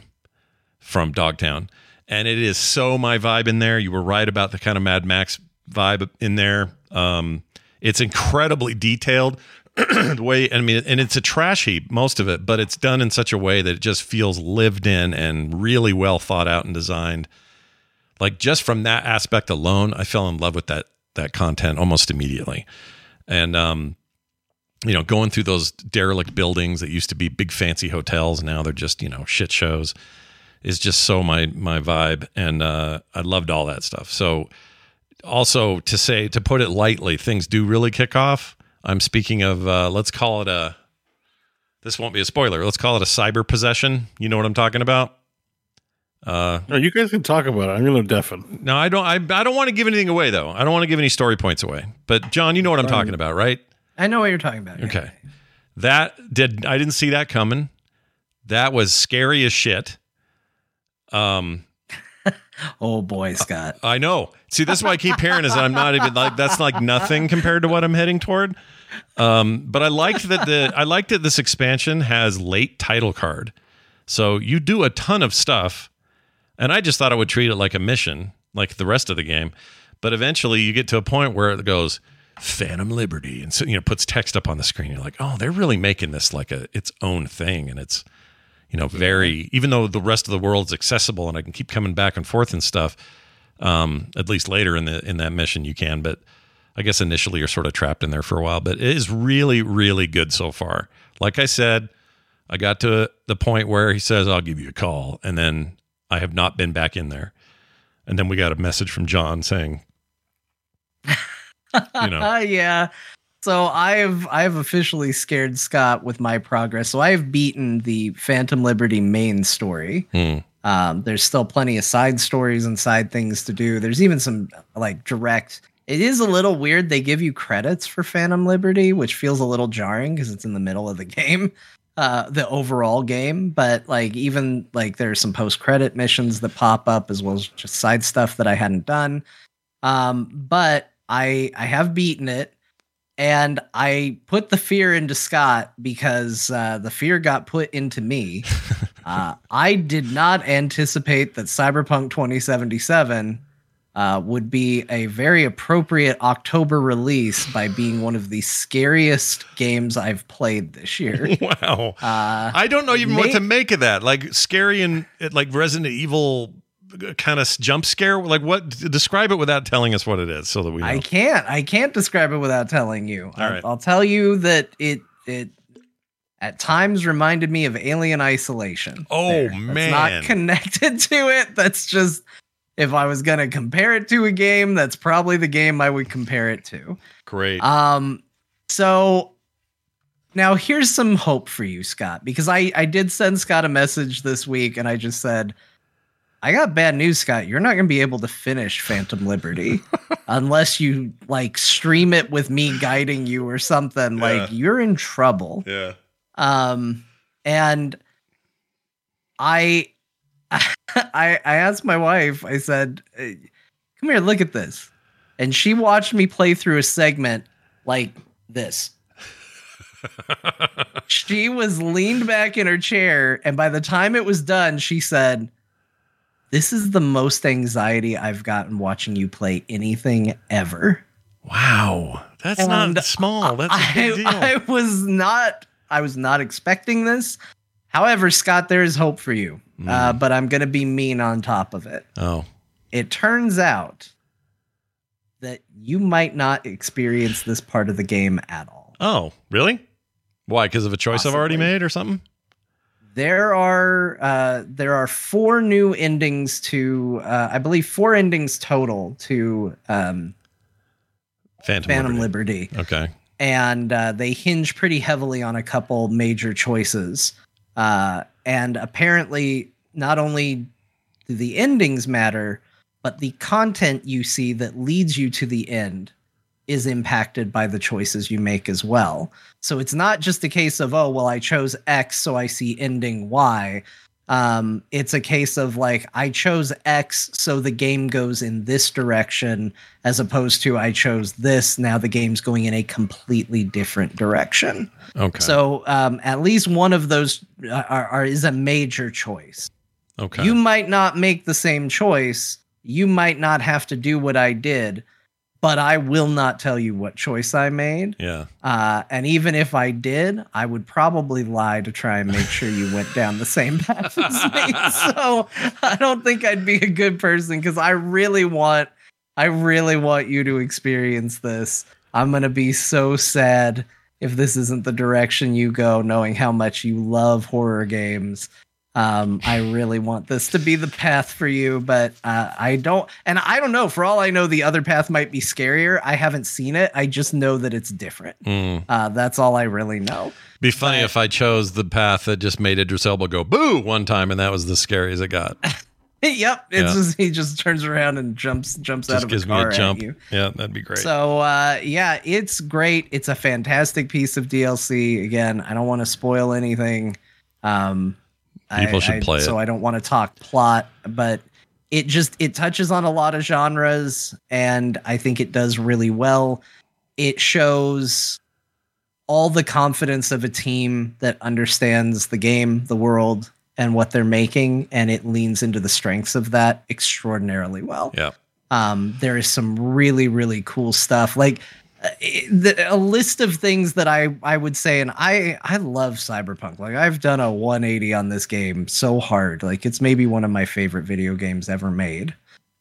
from Dogtown. And it is so my vibe in there. You were right about the kind of Mad Max vibe in there. Um it's incredibly detailed the way I mean, and it's a trash heap, most of it, but it's done in such a way that it just feels lived in and really well thought out and designed. Like just from that aspect alone, I fell in love with that that content almost immediately. And um, you know, going through those derelict buildings that used to be big fancy hotels, now they're just you know shit shows, is just so my my vibe, and uh, I loved all that stuff. So also to say to put it lightly, things do really kick off. I'm speaking of uh, let's call it a. This won't be a spoiler. Let's call it a cyber possession. You know what I'm talking about. Uh, No, you guys can talk about it. I'm going to deafen. no, I don't. I, I don't want to give anything away though. I don't want to give any story points away. But John, you know what I'm talking about, right? I know what you're talking about. Okay. That did I didn't see that coming. That was scary as shit. Um Oh boy, Scott. I know. See, this is why I keep hearing is that I'm not even like that's like nothing compared to what I'm heading toward. Um, but I liked that the I liked that this expansion has late title card. So you do a ton of stuff, and I just thought I would treat it like a mission, like the rest of the game. But eventually you get to a point where it goes Phantom Liberty and so you know puts text up on the screen. You're like, oh, they're really making this like a its own thing, and it's you know very even though the rest of the world's accessible and I can keep coming back and forth and stuff. Um, at least later in the in that mission you can, but I guess initially you're sort of trapped in there for a while. But it is really really good so far. Like I said, I got to the point where he says I'll give you a call, and then I have not been back in there. And then we got a message from John saying, you know, yeah. So I've I've officially scared Scott with my progress. So I've beaten the Phantom Liberty main story. hmm, Um, there's still plenty of side stories and side things to do. There's even some like direct. It is a little weird. They give you credits for Phantom Liberty, which feels a little jarring because it's in the middle of the game, uh, the overall game. But like even like there's some post credit missions that pop up as well as just side stuff that I hadn't done. Um, but I I have beaten it. And I put the fear into Scott because uh, the fear got put into me. Uh, I did not anticipate that Cyberpunk 2077 uh, would be a very appropriate October release by being one of the scariest games I've played this year. wow. Uh, I don't know even what to make of that. Like scary and like Resident Evil kind of jump scare. Like what? Describe it without telling us what it is, so that we know. I can't. I can't describe it without telling you. All I'll, right. I'll tell you that it it at times reminded me of Alien Isolation. Oh, There. Man. not connected to it. That's just if I was gonna compare it to a game, that's probably the game I would compare it to. Great. Um, so now here's some hope for you, Scott, because I I did send Scott a message this week, and I just said, I got bad news, Scott. You're not gonna be able to finish Phantom Liberty unless you like stream it with me guiding you or something. Like you're in trouble. yeah. Um, and I, I, I asked my wife. I said, "Hey, "Come here, look at this," and she watched me play through a segment like this. she was leaned back in her chair, and by the time it was done, she said, "This is the most anxiety I've gotten watching you play anything ever." Wow. That's And not small. That's a big deal. I, I was not I was not expecting this. However, Scott, there is hope for you. Uh, Mm. but I'm gonna be mean on top of it. oh. It turns out that you might not experience this part of the game at all. Oh, really? Why? Because of a choice I've already made or something? There are uh, there are four new endings to uh, I believe four endings total to um, Phantom, Phantom Liberty. Liberty. Okay. and uh, they hinge pretty heavily on a couple major choices. Uh, and apparently, not only do the endings matter, but the content you see that leads you to the end is impacted by the choices you make as well. So it's not just a case of, oh, well, I chose X, so I see ending Y. Um, it's a case of like, I chose X, so the game goes in this direction, as opposed to I chose this, now the game's going in a completely different direction. Okay. So um, at least one of those uh, are, are is a major choice. okay. You might not make the same choice. You might not have to do what I did, but I will not tell you what choice I made. Yeah. Uh, and even if I did, I would probably lie to try and make sure you went down the same path as me. So I don't think I'd be a good person because I really want, I really want you to experience this. I'm gonna be so sad if this isn't the direction you go, knowing how much you love horror games. Um, I really want this to be the path for you, but uh, I don't. And I don't know. For all I know, the other path might be scarier. I haven't seen it. I just know that it's different. Mm. Uh, that's all I really know. Be funny if I chose the path that just made Idris Elba go boo one time, and that was the scariest it got. yep. It's Yeah. just he just turns around and jumps jumps out of gives a me car a jump. at you. Yeah, that'd be great. So uh, yeah, it's great. It's a fantastic piece of DLC. Again, I don't want to spoil anything. Um, People I- should I- play it. So I don't want to talk plot, but it just it touches on a lot of genres, and I think it does really well. It shows all the confidence of a team that understands the game, the world, and what they're making, and it leans into the strengths of that extraordinarily well yeah. um, there is some really really cool stuff like a list of things that I I would say and I I love cyberpunk like I've done a 180 on this game so hard like it's maybe one of my favorite video games ever made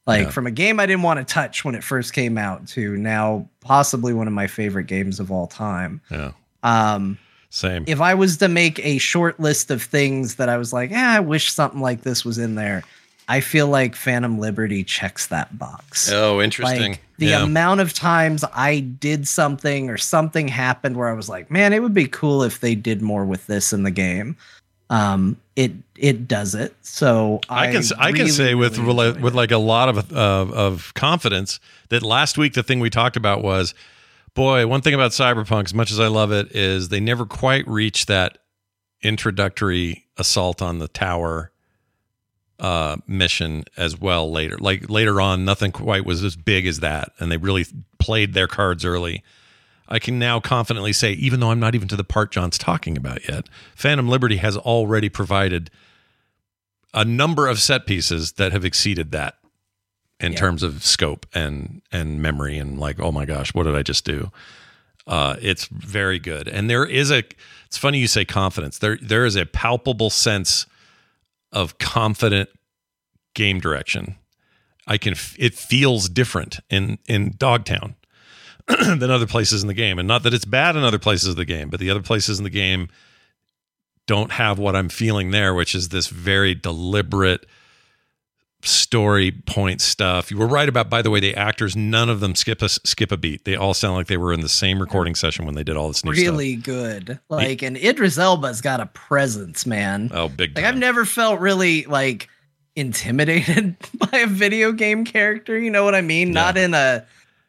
like Yeah. from a game I didn't want to touch when it first came out to now possibly one of my favorite games of all time Yeah. um Same. if I was to make a short list of things that I was like, yeah, I wish something like this was in there, I feel like Phantom Liberty checks that box. oh, interesting. Like the yeah. amount of times I did something or something happened where I was like, man, it would be cool if they did more with this in the game. Um, it it does it. So I can I can say with really with it. like a lot of of of confidence that last week the thing we talked about was boy one thing about cyberpunk as much as I love it is they never quite reached that introductory assault on the tower uh mission as well later like later on nothing quite was as big as that and they really played their cards early I can now confidently say, even though I'm not even to the part John's talking about yet, Phantom Liberty has already provided a number of set pieces that have exceeded that in Yeah. terms of scope and and memory and like, oh my gosh, what did I just do? Uh, it's very good, and there is a. It's funny you say confidence. There there is a palpable sense of confident game direction. I can. It feels different in in Dogtown than other places in the game. And not that it's bad in other places of the game, but the other places in the game don't have what I'm feeling there, which is this very deliberate story point stuff. You were right about, by the way, the actors. None of them skip a skip a beat. They all sound like they were in the same recording session when they did all this new really good. Like, and Idris Elba's got a presence, man. Oh, big Like time. I've never felt really like intimidated by a video game character. You know what I mean? Not in a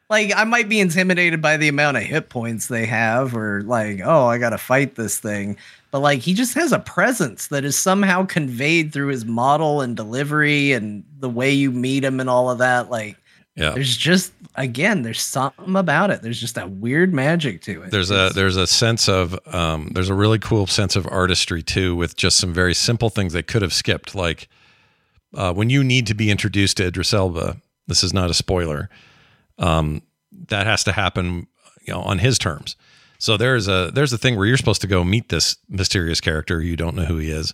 like I might be intimidated by the amount of hit points they have, or like, oh, I gotta fight this thing. But like he just has a presence that is somehow conveyed through his model and delivery and the way you meet him and all of that. Like yeah. there's just again, there's something about it. There's just that weird magic to it. There's a there's a sense of um, there's a really cool sense of artistry too, with just some very simple things they could have skipped, like uh, when you need to be introduced to Idris Elba. This is not a spoiler. Um, that has to happen, you know, on his terms. So there's a there's a thing where you're supposed to go meet this mysterious character you don't know who he is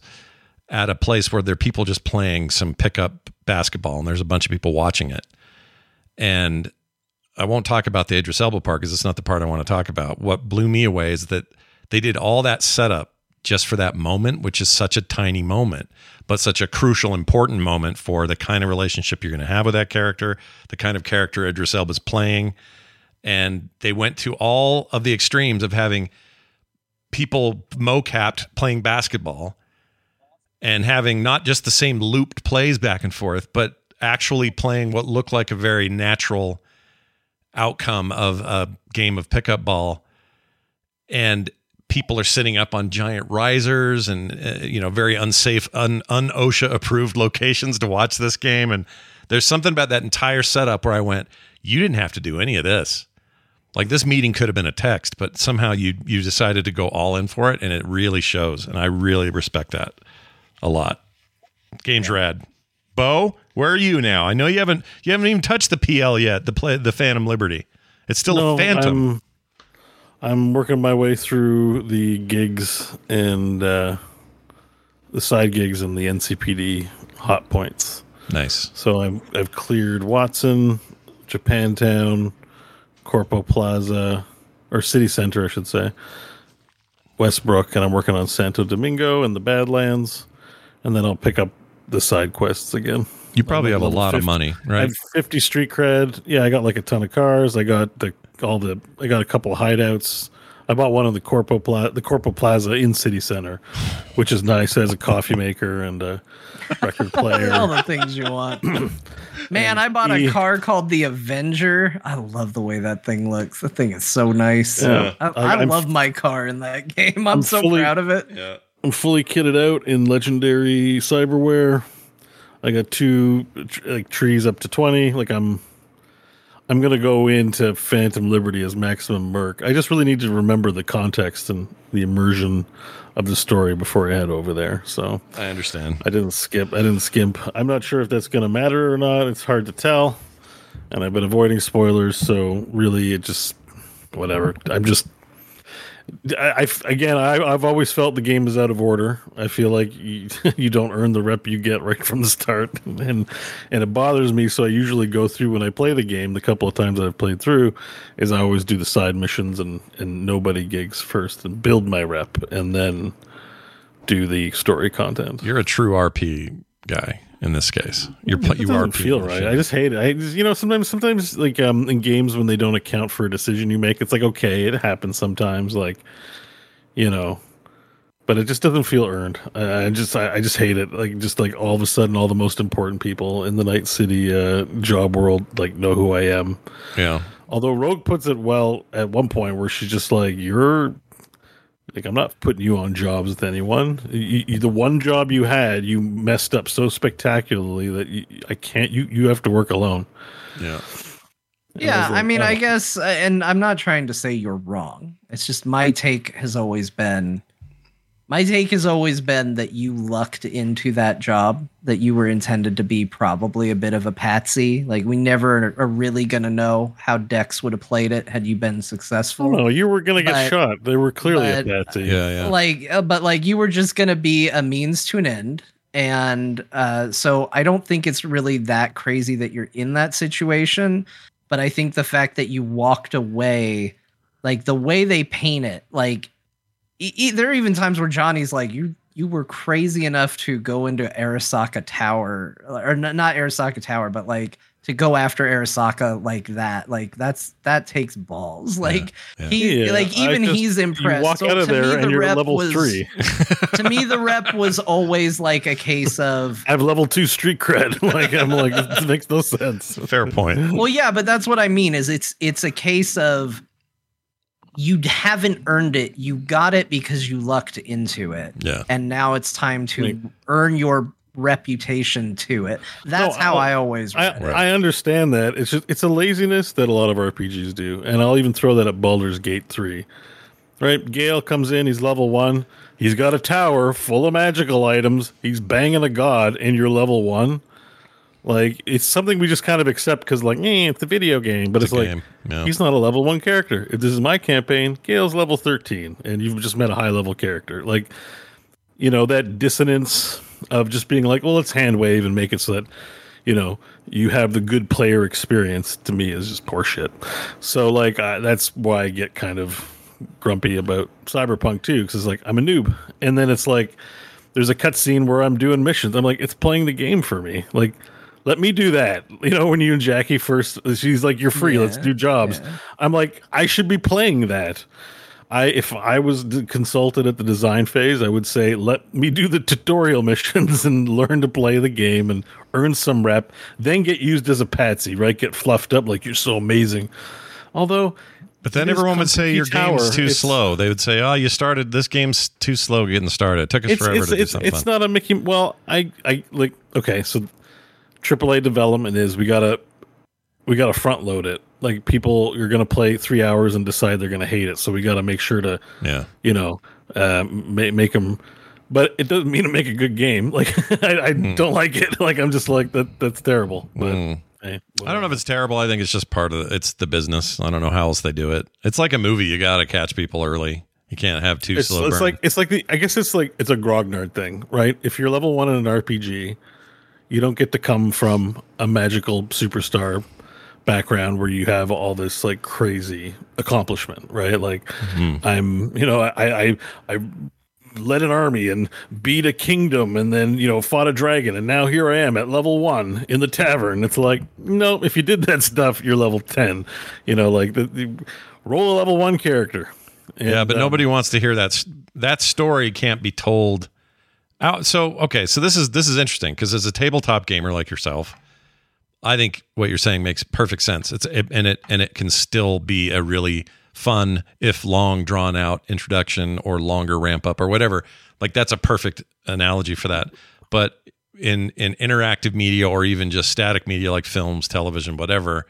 at a place where there are people just playing some pickup basketball, and there's a bunch of people watching it. And I won't talk about the Idris Elba part because it's not the part I want to talk about. What blew me away is that they did all that setup just for that moment, which is such a tiny moment, but such a crucial, important moment for the kind of relationship you're going to have with that character, the kind of character Idris Elba's playing. And they went to all of the extremes of having people mocapped playing basketball and having not just the same looped plays back and forth, but actually playing what looked like a very natural outcome of a game of pickup ball. And people are sitting up on giant risers and uh, you know very unsafe, un, un OSHA approved locations to watch this game. And there's something about that entire setup where I went, you didn't have to do any of this. Like this meeting could have been a text, but somehow you you decided to go all in for it, and it really shows. And I really respect that a lot. Game's rad. Bo, Where are you now? I know you haven't you haven't even touched the PL yet. The play the Phantom Liberty. It's still No, a Phantom. I'm, I'm working my way through the gigs and uh, the side gigs and the NCPD hot points. nice. So I'm, I've cleared Watson, Japantown, Corpo Plaza, or City Center, I should say, Westbrook, and I'm working on Santo Domingo and the Badlands, and then I'll pick up the side quests again. You probably have a lot of 50. money, I right? have 50 street cred. Yeah, I got like a ton of cars. I got the all the I got a couple of hideouts. I bought one of the Corpo Pla- the Corpo Plaza in City Center, which is nice. It has a coffee maker and a record player. All the things you want. Man, I bought a car called the Avenger. I love the way that thing looks. The thing is so nice. Yeah. I, I- I love my car in that game. I'm, I'm so fully- proud of it. Yeah. I'm fully kitted out in legendary cyberware. I got two like trees up to 20. Like I'm I'm going to go into Phantom Liberty as maximum merc. I just really need to remember the context and the immersion of the story before I head over there. So I understand. I didn't skip. I didn't skimp. I'm not sure if that's going to matter or not. It's hard to tell. And I've been avoiding spoilers, so really it just whatever. I'm just I, I again I, I've always felt the game is out of order. I feel like you, you don't earn the rep you get right from the start, and and it bothers me. So I usually go through when I play the game. The couple of times I've played through, is I always do the side missions and and nobody gigs first and build my rep, and then do the story content. You're a true RP guy in this case. You're pl- you doesn't feel right. I just hate it. I just, you know sometimes sometimes like um in games when they don't account for a decision you make, it's like okay, it happens sometimes. Like you know, but it just doesn't feel earned. I, I just I, I just hate it. Like just like all of a sudden, all the most important people in the Night City uh, job world like know who I am. yeah. Although Rogue puts it well at one point where she's just like, "You're like, I'm not putting you on jobs with anyone. You, you, the one job you had, you messed up so spectacularly that you, I can't. You you have to work alone." Yeah. Yeah, I like, mean, I oh. guess, uh, and I'm not trying to say you're wrong. It's just my take has always been, my take has always been that you lucked into that job, that you were intended to be probably a bit of a patsy. Like we never are really gonna know how Dex would have played it had you been successful. Oh no, you were gonna get But- shot. They were clearly a patsy. Yeah. Yeah. like uh, but like you were just gonna be a means to an end and uh so i don't think it's really that crazy that you're in that situation but i think the fact that you walked away like the way they paint it like e- e- there are even times where johnny's like you you were crazy enough to go into arasaka tower or n- not arasaka tower but like to go after arasaka like that like that's that takes balls like yeah. he Yeah, like even just- he's impressed You walk So out of to me, and the you're rep level was- three. to me the rep was always like a case of I have level two street cred. like I'm like this makes no sense. Fair point. well yeah but that's what i mean is it's it's a case of you haven't earned it you got it because you lucked into it Yeah. and now it's time to Like- earn your reputation to it that's No, how I- i always I. I understand that. It's just it's a laziness that a lot of RPGs do, and I'll even throw that at Baldur's Gate three. Right, Gale comes in. He's level one. He's got a tower full of magical items. He's banging a god, and you're level one. Like it's something we just kind of accept because, like, eh, it's a video game. But It's it's, like yeah. he's not a level one character. If this is my campaign, Gale's level thirteen, and you've just met a high level character. Like, you know, that dissonance of just being like, well, let's hand wave and make it so that you know you have the good player experience. To me, is just poor shit. So, like, I, that's why I get kind of grumpy about Cyberpunk too, because it's like I'm a noob, and then it's like there's a cutscene where I'm doing missions. I'm like, it's playing the game for me. Like, let me do that. You know, when you and Jackie first, she's like, you're free. let's do jobs. I'm like, I should be playing that. I if I was consulted at the design phase, I would say let me do the tutorial missions and learn to play the game and earn some rep, then get used as a patsy, right? Get fluffed up like you're so amazing. Although But then everyone would say your Compute game's too It's- slow. They would say, "Oh, you started this game's too slow getting started. It took us it's forever it's to do something." it's fun." not a Mickey. Well, I I like okay. So AAA development is we gotta we gotta front load it. Like people, you're gonna play three hours and decide they're gonna hate it. So we gotta make sure to yeah. you know uh, make make them but it doesn't mean to make a good game. Like I, I Hmm. don't like it. Like I'm just like that. That's terrible. But Mm. hey, I don't know if it's terrible. I think it's just part of the, it's the business. I don't know how else they do it. It's like a movie. You got to catch people early. You can't have too it's, slow. it's burn. like it's like the I guess it's like it's a grognard thing, right? If you're level one in an RPG, you don't get to come from a magical superstar background where you have all this like crazy accomplishment, right? Like Mm-hmm. I'm, you know, I I I led an army and beat a kingdom and then you know fought a dragon and now here I am at level one in the tavern. It's like no, if you did that stuff, you're level ten. You know, like the, the roll a level one character. yeah, but um, nobody wants to hear that. That story can't be told. So okay, so this is this is interesting because as a tabletop gamer like yourself, I think what you're saying makes perfect sense. It's it, and it and it can still be a really fun, if long drawn out introduction or longer ramp up or whatever. Like that's a perfect analogy for that. But in in interactive media or even just static media like films, television, whatever,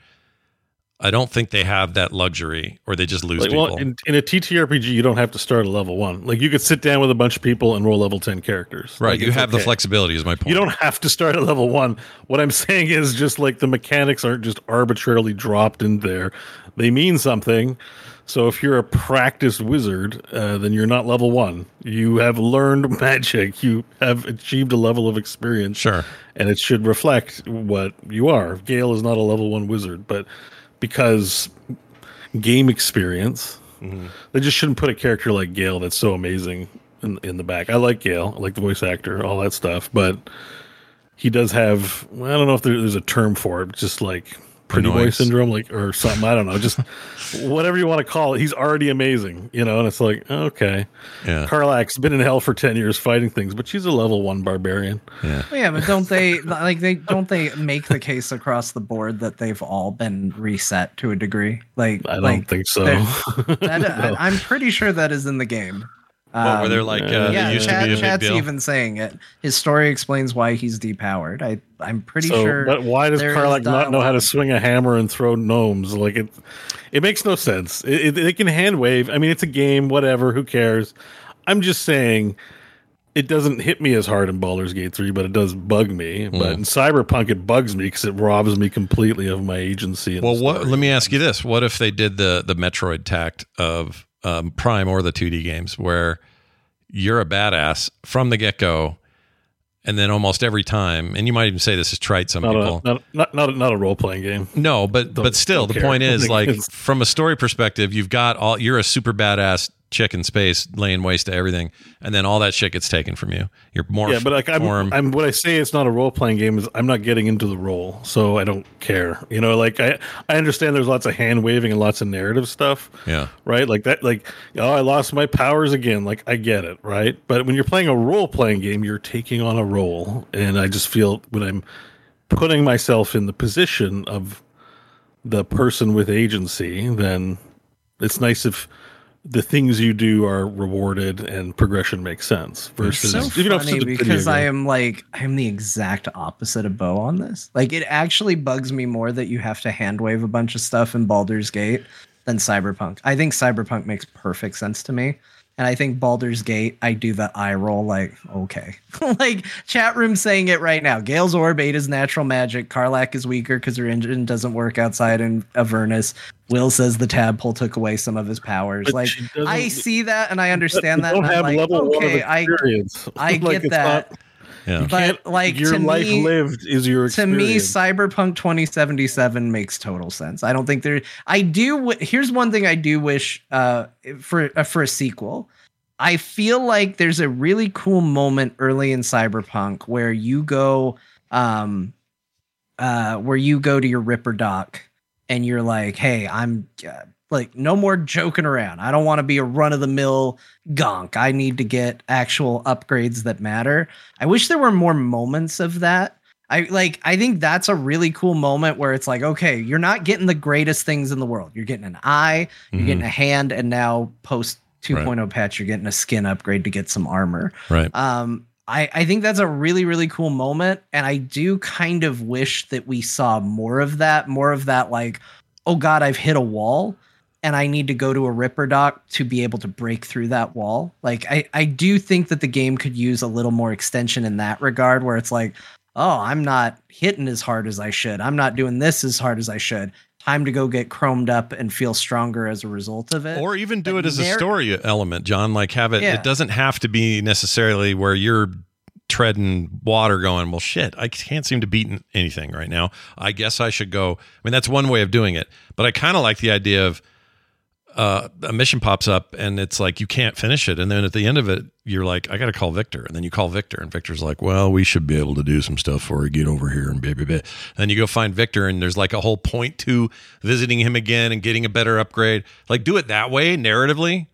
I don't think they have that luxury or they just lose Like, people. well, in, in a TTRPG, you don't have to start at level one. Like, you could sit down with a bunch of people and roll level 10 characters. right, Like, you have the flexibility is my point. You don't have to start at level one. What I'm saying is just like the mechanics aren't just arbitrarily dropped in there, they mean something. So if you're a practiced wizard, uh, then you're not level one. You have learned magic. You have achieved a level of experience. Sure. And it should reflect what you are. Gale is not a level one wizard, but because game experience, they just shouldn't put a character like Gale that's so amazing in in the back. I like Gale, I like the voice actor, all that stuff, but he does have I don't know if there, there's a term for it, just like pretty boy syndrome, like or something. I don't know, just whatever you want to call it. He's already amazing, you know. And it's like okay, Yeah. Karlach's been in hell for ten years fighting things, but she's a level one barbarian. Yeah. Well, yeah, but don't they like they don't they make the case across the board that they've all been reset to a degree? Like I don't like, think so. That, No. I, am pretty sure that is in the game. What, were there Um, like uh, yeah, yeah, used chat, to be a big chat's deal? even saying it. His story explains why he's depowered. I I'm pretty so, sure. but why does there is Karlach not know how to swing a hammer and throw gnomes? Like it, it makes no sense. It, it, they can hand wave. I mean, it's a game. Whatever. Who cares? I'm just saying, it doesn't hit me as hard in Baldur's Gate 3, but it does bug me. Hmm. But in Cyberpunk, it bugs me because it robs me completely of my agency. Well, what? Let me ask you this: What if they did the the Metroid tact of um, Prime or the 2D games, where you're a badass from the get go, and then almost every time, and you might even say this is trite. Some Not people, a, not, not, not, a, not a role playing game. no, but Don't- but still, the care. point is, like from a story perspective, you've got all. You're a super badass chick in space, laying waste to everything, and then all that shit gets taken from you. You're more yeah, but like I'm. I'm what I say it's not a role playing game is I'm not getting into the role, so I don't care. You know, like I I understand there's lots of hand waving and lots of narrative stuff. yeah. Right, like that, like oh, I lost my powers again. Like I get it, right? But when you're playing a role playing game, you're taking on a role, and I just feel when I'm putting myself in the position of the person with agency, then it's nice if the things you do are rewarded and progression makes sense. Versus so if you don't funny such a video because I am like I am the exact opposite of Bo on this. Like it actually bugs me more that you have to hand wave a bunch of stuff in Baldur's Gate than Cyberpunk. I think Cyberpunk makes perfect sense to me. And I think Baldur's Gate, I do the eye roll like, okay. like chat room saying it right now. Gale's Orb ate his natural magic. Karlach is weaker because her engine doesn't work outside in Avernus. Will says the tadpole took away some of his powers. But like I see that and I understand that. Don't have like, level one okay, I experience. I Like, get that. not- Yeah. But, like, your to life me- lived is your to me cyberpunk 2077 makes total sense. I don't think there i do here's one thing i do wish uh for uh, for a sequel. I feel like there's a really cool moment early in cyberpunk where you go um uh where you go to your ripperdoc and you're like hey i'm uh, like no more joking around i don't want to be a run of the mill gonk i need to get actual upgrades that matter i wish there were more moments of that I like I think that's a really cool moment where it's like, okay, you're not getting the greatest things in the world. You're getting an eye, you're getting a hand, and now post 2.0 patch, you're getting a skin upgrade to get some armor. Right. Um, I, I think that's a really, really cool moment. And I do kind of wish that we saw more of that, more of that, like, oh God, I've hit a wall. And I need to go to a Ripperdoc to be able to break through that wall. Like I, I do think that the game could use a little more extension in that regard where it's like, oh, I'm not hitting as hard as I should. I'm not doing this as hard as I should. Time to go get chromed up and feel stronger as a result of it. Or even do But it as a story element, John. Like have it. Yeah. It doesn't have to be necessarily where you're treading water, going, "Well, shit, I can't seem to beat anything right now. I guess I should go." I mean, that's one way of doing it. But I kind of like the idea of uh, a mission pops up and it's like you can't finish it, and then at the end of it, you're like, "I got to call Victor," and then you call Victor, and Victor's like, "Well, we should be able to do some stuff for you. Get over here and blah blah blah." Then you go find Victor, and there's like a whole point to visiting him again and getting a better upgrade. Like do it that way narratively.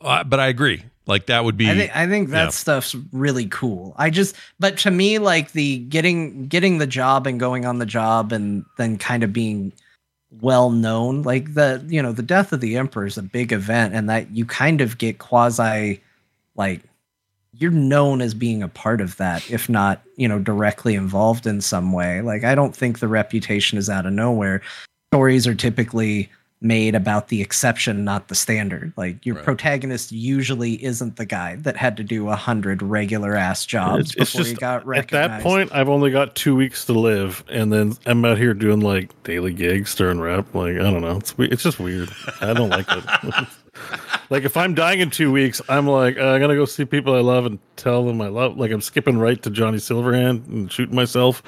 Uh, but I agree. Like that would be. I think I think that yeah. stuff's really cool. I just but to me like the getting getting the job and going on the job and then kind of being well known like the you know the death of the emperor is a big event and that you kind of get quasi like you're known as being a part of that if not you know directly involved in some way. Like i don't think the reputation is out of nowhere. Stories are typically made about the exception not the standard like your Right. protagonist usually isn't the guy that had to do a hundred regular ass jobs It's, it's before just he got at that point, I've only got two weeks to live, and then I'm out here doing like daily gigs, stirring rep. Like I don't know, it's it's just weird. I don't like it. like if I'm dying in two weeks, I'm like uh, I'm gonna go see people I love and tell them I love. Like I'm skipping right to Johnny Silverhand and shooting myself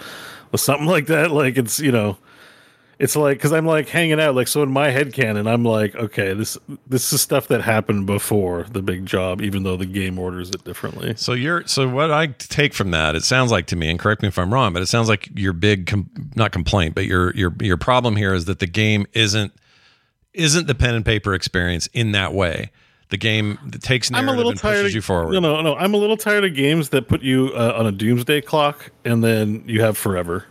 or something like that. Like it's you know. It's like because I'm like hanging out, like so in my head canon, I'm like, okay, this this is stuff that happened before the big job, even though the game orders it differently. So you're so what I take from that, it sounds like to me, and correct me if I'm wrong, but it sounds like your big com- not complaint, but your your your problem here is that the game isn't isn't the pen and paper experience in that way. The game that takes I'm narrative a little and tired. pushes Of, you forward. No, no, no. I'm a little tired of games that put you uh, on a doomsday clock and then you have forever.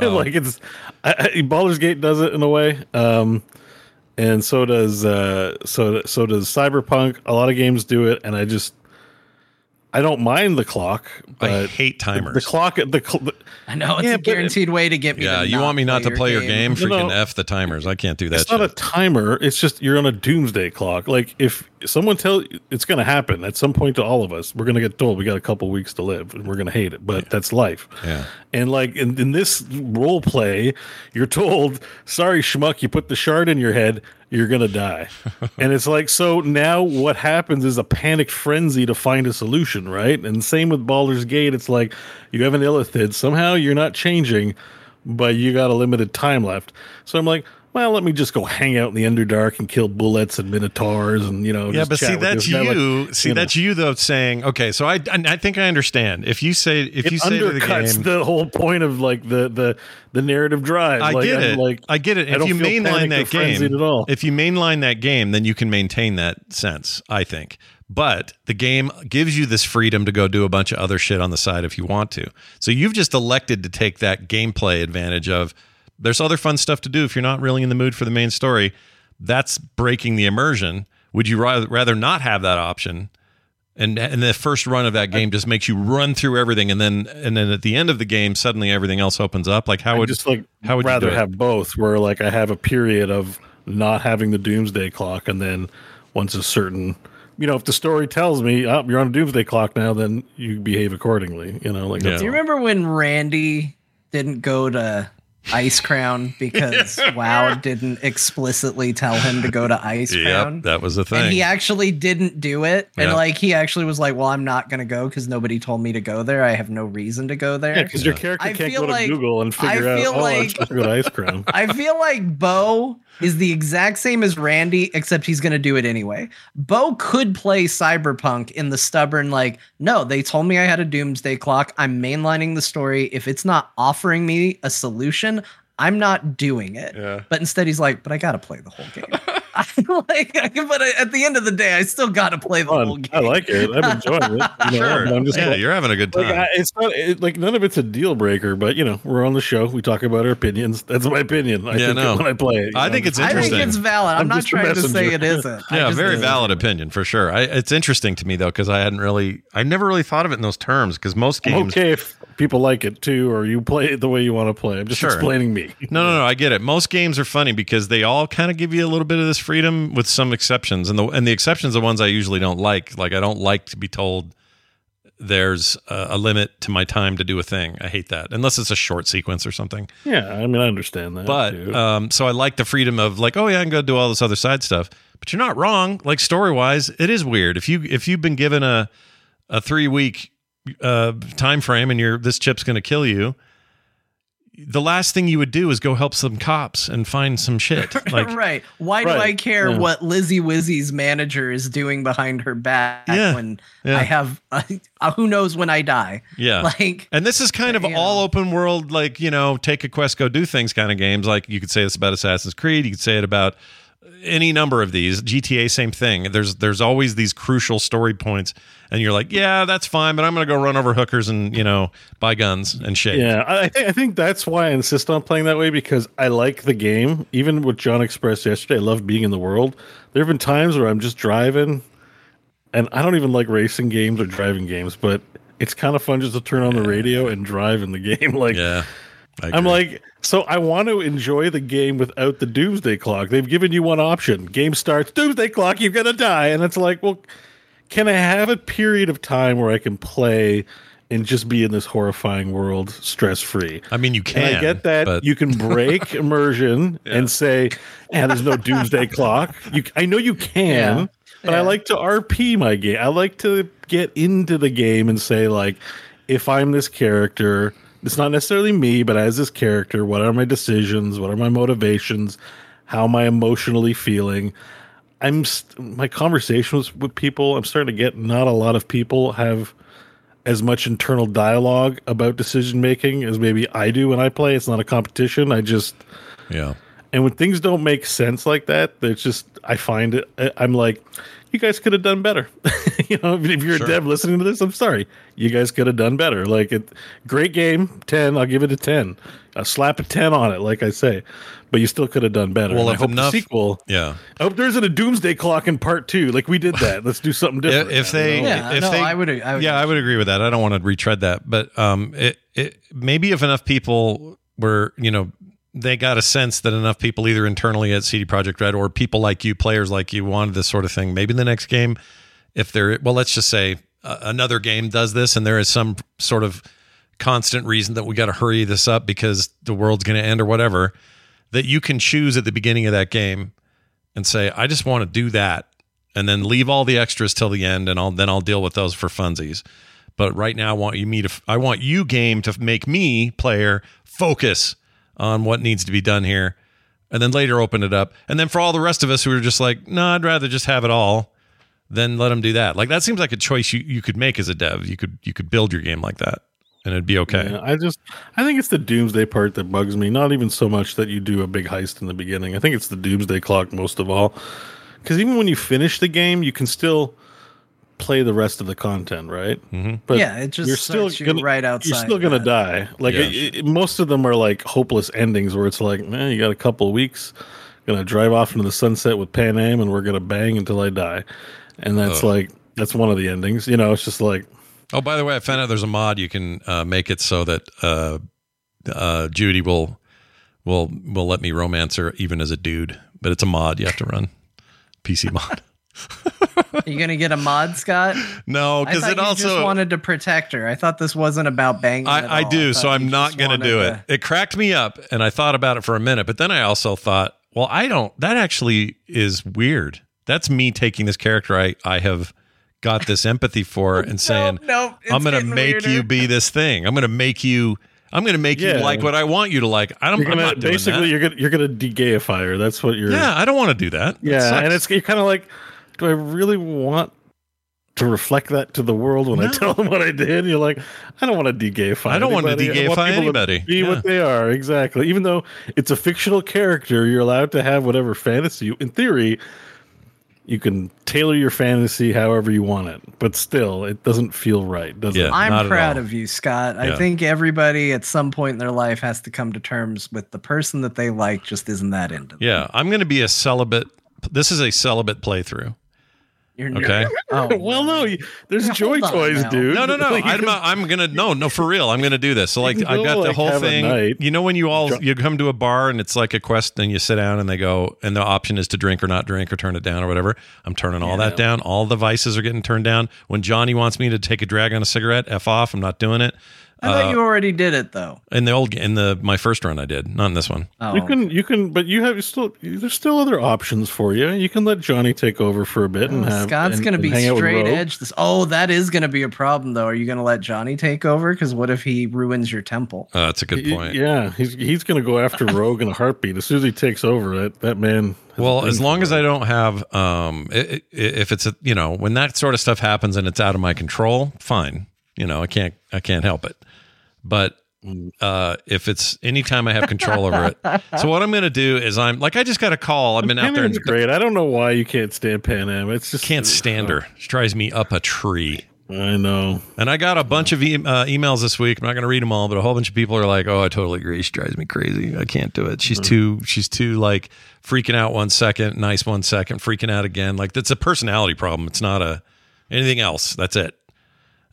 Oh. like it's I, I, Baldur's Gate does it in a way, um, and so does uh, so so does Cyberpunk. A lot of games do it, and I just I don't mind the clock. But I hate timers. The clock. The, cl- the i know it's Yeah, a but- guaranteed way to get me yeah, to you want me not to play your game? No, Freaking no. f the timers. I can't do that. it's not a timer. It's just you're on a doomsday clock. Like if someone tell it's going to happen at some point to all of us, we're going to get told we got a couple weeks to live, and we're going to hate it. But that's life. Yeah. And like in, in this role play, you're told, "Sorry, schmuck, you put the shard in your head, you're going to die." and it's like so now what happens is a panicked frenzy to find a solution, right? And same with Baldur's Gate. It's like you have an illithid. Somehow you're not changing, but you got a limited time left. So I'm like, well, let me just go hang out in the Underdark and kill bullets and minotaurs and you know. Yeah, just but see, that's guy, like, you. see, you know. that's you though saying, okay, so I, I I think I understand. If you say, if it you say to the game, the, whole point of like the the the narrative drive. I like, get I'm it. Like I get it. If you mainline that game, at all. if you mainline that game, then you can maintain that sense. I think. But the game gives you this freedom to go do a bunch of other shit on the side if you want to. So you've just elected to take that gameplay advantage of. There's other fun stuff to do if you're not really in the mood for the main story. That's breaking the immersion. Would you rather, rather not have that option? And and the first run of that game just makes you run through everything, and then and then at the end of the game, suddenly everything else opens up. Like how I would just like how would you rather it? have both, where like I have a period of not having the doomsday clock, and then once a certain, you know, if the story tells me oh, you're on a doomsday clock now, then you behave accordingly. You know, like Yeah. Do you remember when Randy didn't go to Icecrown because WoW didn't explicitly tell him to go to Icecrown? Yep, that was the thing. and he actually didn't do it. And Yeah. like he actually was like, "Well, I'm not going to go because nobody told me to go there. I have no reason to go there." Yeah, because your character I can't feel go to like- Google and figure I out. feel oh, I'm like- go to Icecrown. I feel like Bo is the exact same as Randy, except he's going to do it anyway. Bo could play Cyberpunk in the stubborn, like, no, they told me I had a doomsday clock. I'm mainlining the story. If it's not offering me a solution, I'm not doing it. Yeah. But instead, he's like, but I got to play the whole game. I like, but at the end of the day, I still got to play the whole game. I like it. I'm enjoying it. You know, sure. I'm just yeah, like- you're having a good Like time. I, it's not it, like none of it's a deal breaker, but you know we're on the show. We talk about our opinions. That's my opinion. I Yeah, think no. when I play it, I know, think it's interesting. I think it's valid. I'm, I'm not trying to say it isn't. Yeah, just very think- valid opinion for sure. I, it's interesting to me though because I hadn't really, I never really thought of it in those terms because most I'm games, okay if people like it too, or you play it the way you want to play. I'm just Sure. explaining me. No, no, no. I get it. Most games are funny because they all kind of give you a little bit of this freedom, with some exceptions, and the and the exceptions are ones I usually don't like. Like I don't like to be told there's a, a limit to my time to do a thing. I hate that unless it's a short sequence or something. Yeah, I mean, I understand that. But um, so I like the freedom of like, oh yeah, I can go do all this other side stuff. But you're not wrong. Like story wise, it is weird. If you if you've been given a a three week uh, time frame and you're this chip's going to kill you, the last thing you would do is go help some cops and find some shit. Like right. Why do I care yeah. what Lizzy Wizzy's manager is doing behind her back Yeah, when yeah. I have uh, who knows when I die? yeah. Like And this is kind of You know. all open world, like, you know, take a quest, go do things kind of games. Like you could say this about Assassin's Creed. You could say it about any number of these. GTA, same thing. There's there's always these crucial story points, and you're like, yeah, that's fine, but I'm gonna go run over hookers and you know buy guns and shit. Yeah, I, I think I think that's why I insist on playing that way because I like the game. Even what John expressed yesterday, I love being in the world. There have been times where I'm just driving, and I don't even like racing games or driving games, but it's kind of fun just to turn on the radio and drive in the game. Like yeah. I I'm like, so I want to enjoy the game without the doomsday clock. They've given you one option. Game starts, doomsday clock, you're gonna die. And it's like, well, can I have a period of time where I can play and just be in this horrifying world stress free? I mean, you And can. I get that but you can break immersion and say, "Yeah, there's no doomsday clock." You, I know you can, Yeah. but I like to RP my game. I like to get into the game and say, like, if I'm this character, it's not necessarily me, but as this character, what are my decisions? What are my motivations? How am I emotionally feeling? I'm st- my conversations with people. I'm starting to get not a lot of people have as much internal dialogue about decision making as maybe I do when I play. It's not a competition. I just yeah. and when things don't make sense like that, it's just I find it. I'm like, you guys could have done better. you know, if you're Sure. a dev listening to this, I'm sorry. You guys could have done better. Like, it, great game, ten. I'll give it a ten. I'll slap a ten on it, like I say. But you still could have done better. Well, And I hope enough- the sequel. Yeah. I hope there isn't a Doomsday Clock in part two. Like we did that. Let's do something different. if now, you they know? Yeah, if no, they I would- I would yeah i would agree with that i don't want to retread that but um it, it maybe if enough people were you know they got a sense that enough people either internally at CD Projekt Red or people like you players like you wanted this sort of thing maybe the next game if there well let's just say uh, another game does this and there is some sort of constant reason that we got to hurry this up because the world's going to end or whatever that you can choose at the beginning of that game and say i just want to do that and then leave all the extras till the end and I'll then I'll deal with those for funsies. But right now I want you me to I want you game to make me player focus on what needs to be done here and then later open it up. And then for all the rest of us who are just like, "No, I'd rather just have it all." Then let them do that. Like that seems like a choice you, you could make as a dev. You could you could build your game like that and it'd be okay. Yeah, I just I think it's the doomsday part that bugs me. Not even so much that you do a big heist in the beginning. I think it's the doomsday clock most of all. Because even when you finish the game, you can still play the rest of the content, right? Mm-hmm. But Yeah, it just starts you right outside You're still gonna that. die. Like Yeah. it- it- most of them are like hopeless endings, where it's like, man, you got a couple of weeks, gonna drive off into the sunset with Panam, and we're gonna bang until I die. And that's like that's one of the endings. You know, it's just like Oh, by the way, I found out there's a mod you can uh, make it so that uh, uh, Judy will will will let me romance her even as a dude. But it's a mod you have to run, PC mod. Are you gonna get a mod, Scott? No, because it you also just wanted to protect her. I thought this wasn't about banging. at I, I all. do, thought so I'm not going to do it. to- It cracked me up, and I thought about it for a minute, but then I also thought, well, I don't. That actually is weird. That's me taking this character I I have got this empathy for and saying, nope, it's I'm going to make weirder. you be this thing. I'm going to make you. I'm going to make you like what I want you to like. I don't. you're I'm gonna doing basically that. you're gonna you're gonna de-gayify her. That's what you're. Yeah, I don't want to do that. That Yeah, sucks. and it's you're kind of like, do I really want to reflect that to the world when I tell them what I did? You're like, I don't want to de-gayify. I don't want to anybody. I want de-gayify people to anybody. Be Yeah. what they are exactly. Even though it's a fictional character, you're allowed to have whatever fantasy. In theory, you can tailor your fantasy however you want it, but still, it doesn't feel right, does Yeah. I'm proud of you, Scott. Yeah. I think everybody at some point in their life has to come to terms with the person that they like just isn't that into them. Yeah, I'm going to be a celibate. This is a celibate playthrough. You're Okay. Oh, well, no, there's Yeah, joy toys, now. dude. No, no, no. Like, I'm, uh, I'm gonna no, no, for real. I'm gonna do this. So like, I've got the like, whole thing. night. You know, when you all you come to a bar and it's like a quest, and you sit down and they go, and the option is to drink or not drink or turn it down or whatever. I'm turning all that down. All the vices are getting turned down. When Johnny wants me to take a drag on a cigarette, f off. I'm not doing it. I thought you already did it though. In the old, in the my first run, I did, not in this one. Oh, You can, you can, but you have still. There's still other options for you. You can let Johnny take over for a bit and have. Oh, Scott's gonna be hang out with straight edge. This. Oh, that is gonna be a problem though. Are you gonna let Johnny take over? Because what if he ruins your temple? Uh, that's a good Y- point. Yeah, he's he's gonna go after Rogue in a heartbeat as soon as he takes over. That that man. Well, as long as I don't have, um, i- i- if it's a, you know, when that sort of stuff happens and it's out of my control, fine. You know, I can't, I can't help it. But uh, if it's anytime I have control over it, so what I'm going to do is I'm like, I just got a call. I've been out Pan there and great. I don't know why you can't stand Panam. It's just can't stand her. She drives me up a tree. I know. And I got a bunch of e- uh, emails this week. I'm not going to read them all, but a whole bunch of people are like, "Oh, I totally agree. She drives me crazy. I can't do it. She's too. She's too like freaking out one second, nice one second, freaking out again. Like that's a personality problem. It's not a anything else. That's it."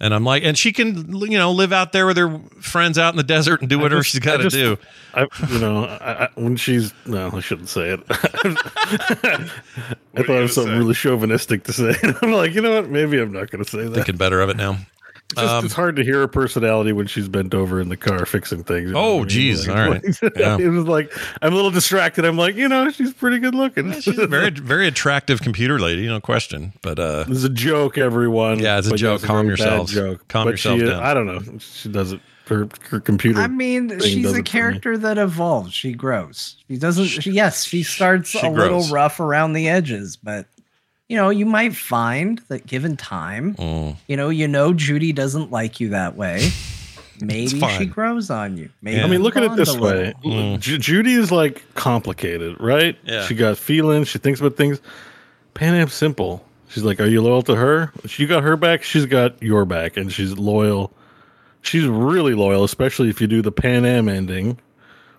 And I'm like, and she can, you know, live out there with her friends out in the desert and do whatever just- she's got to do. I, you know, I, I, when she's no, I shouldn't say it. I thought it was something really chauvinistic to say. I'm like, you know what? Maybe I'm not going to say that. Thinking better of it now. It's, just, it's hard to hear her personality when she's bent over in the car fixing things. you know Oh, what I mean? geez. Like, All right. Yeah. it was like I'm a little distracted. I'm like, you know, she's pretty good looking. She's a very, very attractive computer lady, no question. But uh, It's a joke, everyone. Yeah, it's a But joke. it's Calm very yourselves. Joke. Calm But yourself she, down. I don't know. She does it. Her, her computer. I mean, she's a it me. character that evolves. She grows. She doesn't. She, yes, she starts she a little rough around the edges, but you know, you might find that given time, mm, you know, you know, Judy doesn't like you that way. Maybe she grows on you. Maybe Yeah. I mean, look at it this way. little. Mm. Ju- Judy is like complicated, right? Yeah. She got feelings. She thinks about things. Panam's simple. She's like, "Are you loyal to her? She got her back. She's got your back, and she's loyal. She's really loyal, especially if you do the Panam ending,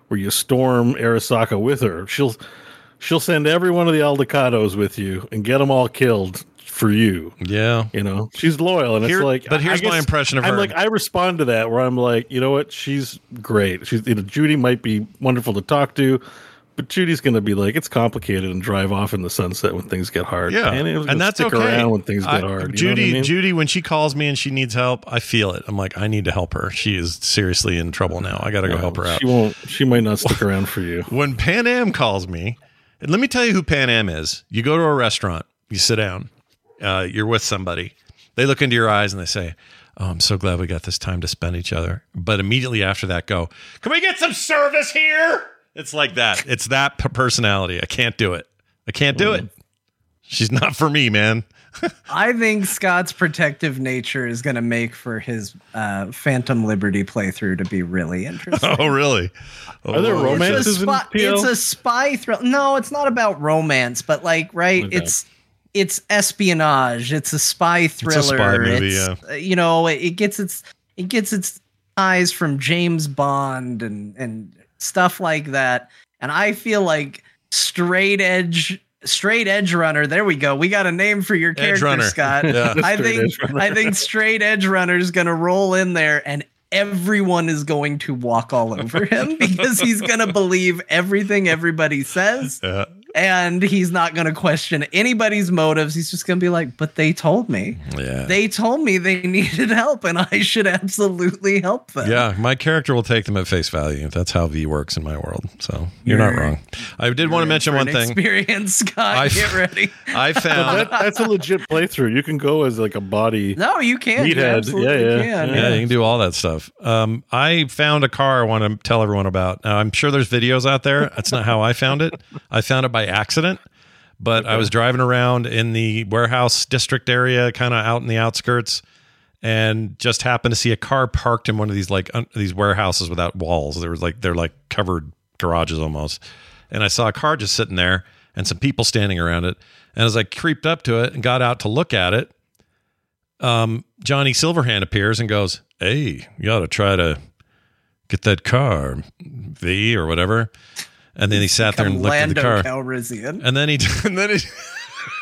where you storm Arasaka with her. She'll she'll send every one of the Aldecaldos with you and get them all killed for you. yeah. You know, she's loyal, and Here- it's like. but here's I my impression of her. I'm like, I respond to that where I'm like, you know what? She's great. She's, you know, Judy might be wonderful to talk to, but Judy's going to be like, it's complicated and drive off in the sunset when things get hard. Yeah, Am's and that's stick okay. around when things I- get hard. you know what I Judy, mean? Judy, when she calls me and she needs help, I feel it. I'm like, I need to help her. She is seriously in trouble now. I got to go help her out. She won't. She might not stick around for you. When Panam calls me, and let me tell you who Panam is. You go to a restaurant, you sit down, uh, you're with somebody. They look into your eyes and they say, "Oh, I'm so glad we got this time to spend each other." But immediately after that, go, "Can we get some service here?" It's like that. It's that personality. I can't do it. I can't do it. She's not for me, man. I think Scott's protective nature is going to make for his uh, Phantom Liberty playthrough to be really interesting. Oh, really? Are there Oh, it's a, romances in spy, PO? it's a spy thrill. No, it's not about romance, but like, right? Okay. It's it's espionage. It's a spy thriller. It's a spy movie, It's, uh, You know, it, it gets its it gets its ties from James Bond and and stuff like that. And I feel like straight edge straight edge runner. There we go. We got a name for your character. Scott. Yeah. I think. I think straight edge runner is going to roll in there and everyone is going to walk all over him because he's going to believe everything everybody says Yeah. And he's not going to question anybody's motives. He's just going to be like, "But they told me. Yeah. They told me they needed help and I should absolutely help them." Yeah, my character will take them at face value. That's how V works in my world. So you're, not You're- wrong. I did want to mention one thing. Experience, Scott. I- get ready. I But found. that, that's a legit playthrough. You can go as like a body. No, you can. You Meathead. absolutely Yeah, yeah. can. yeah, you can do all that stuff. Um, I found a car I want to tell everyone about. Now, I'm sure there's videos out there. That's not how I found it. I found it by accident. But I was driving around in the warehouse district area, kind of out in the outskirts, and just happened to see a car parked in one of these like un- these warehouses without walls. There was like they're like covered garages almost, and I saw a car just sitting there and some people standing around it. And as I creeped up to it and got out to look at it, um, Johnny Silverhand appears and goes, "Hey, you ought to try to get that car, V or whatever." And then he sat there and looked at the car, Calrissian. and then he and then he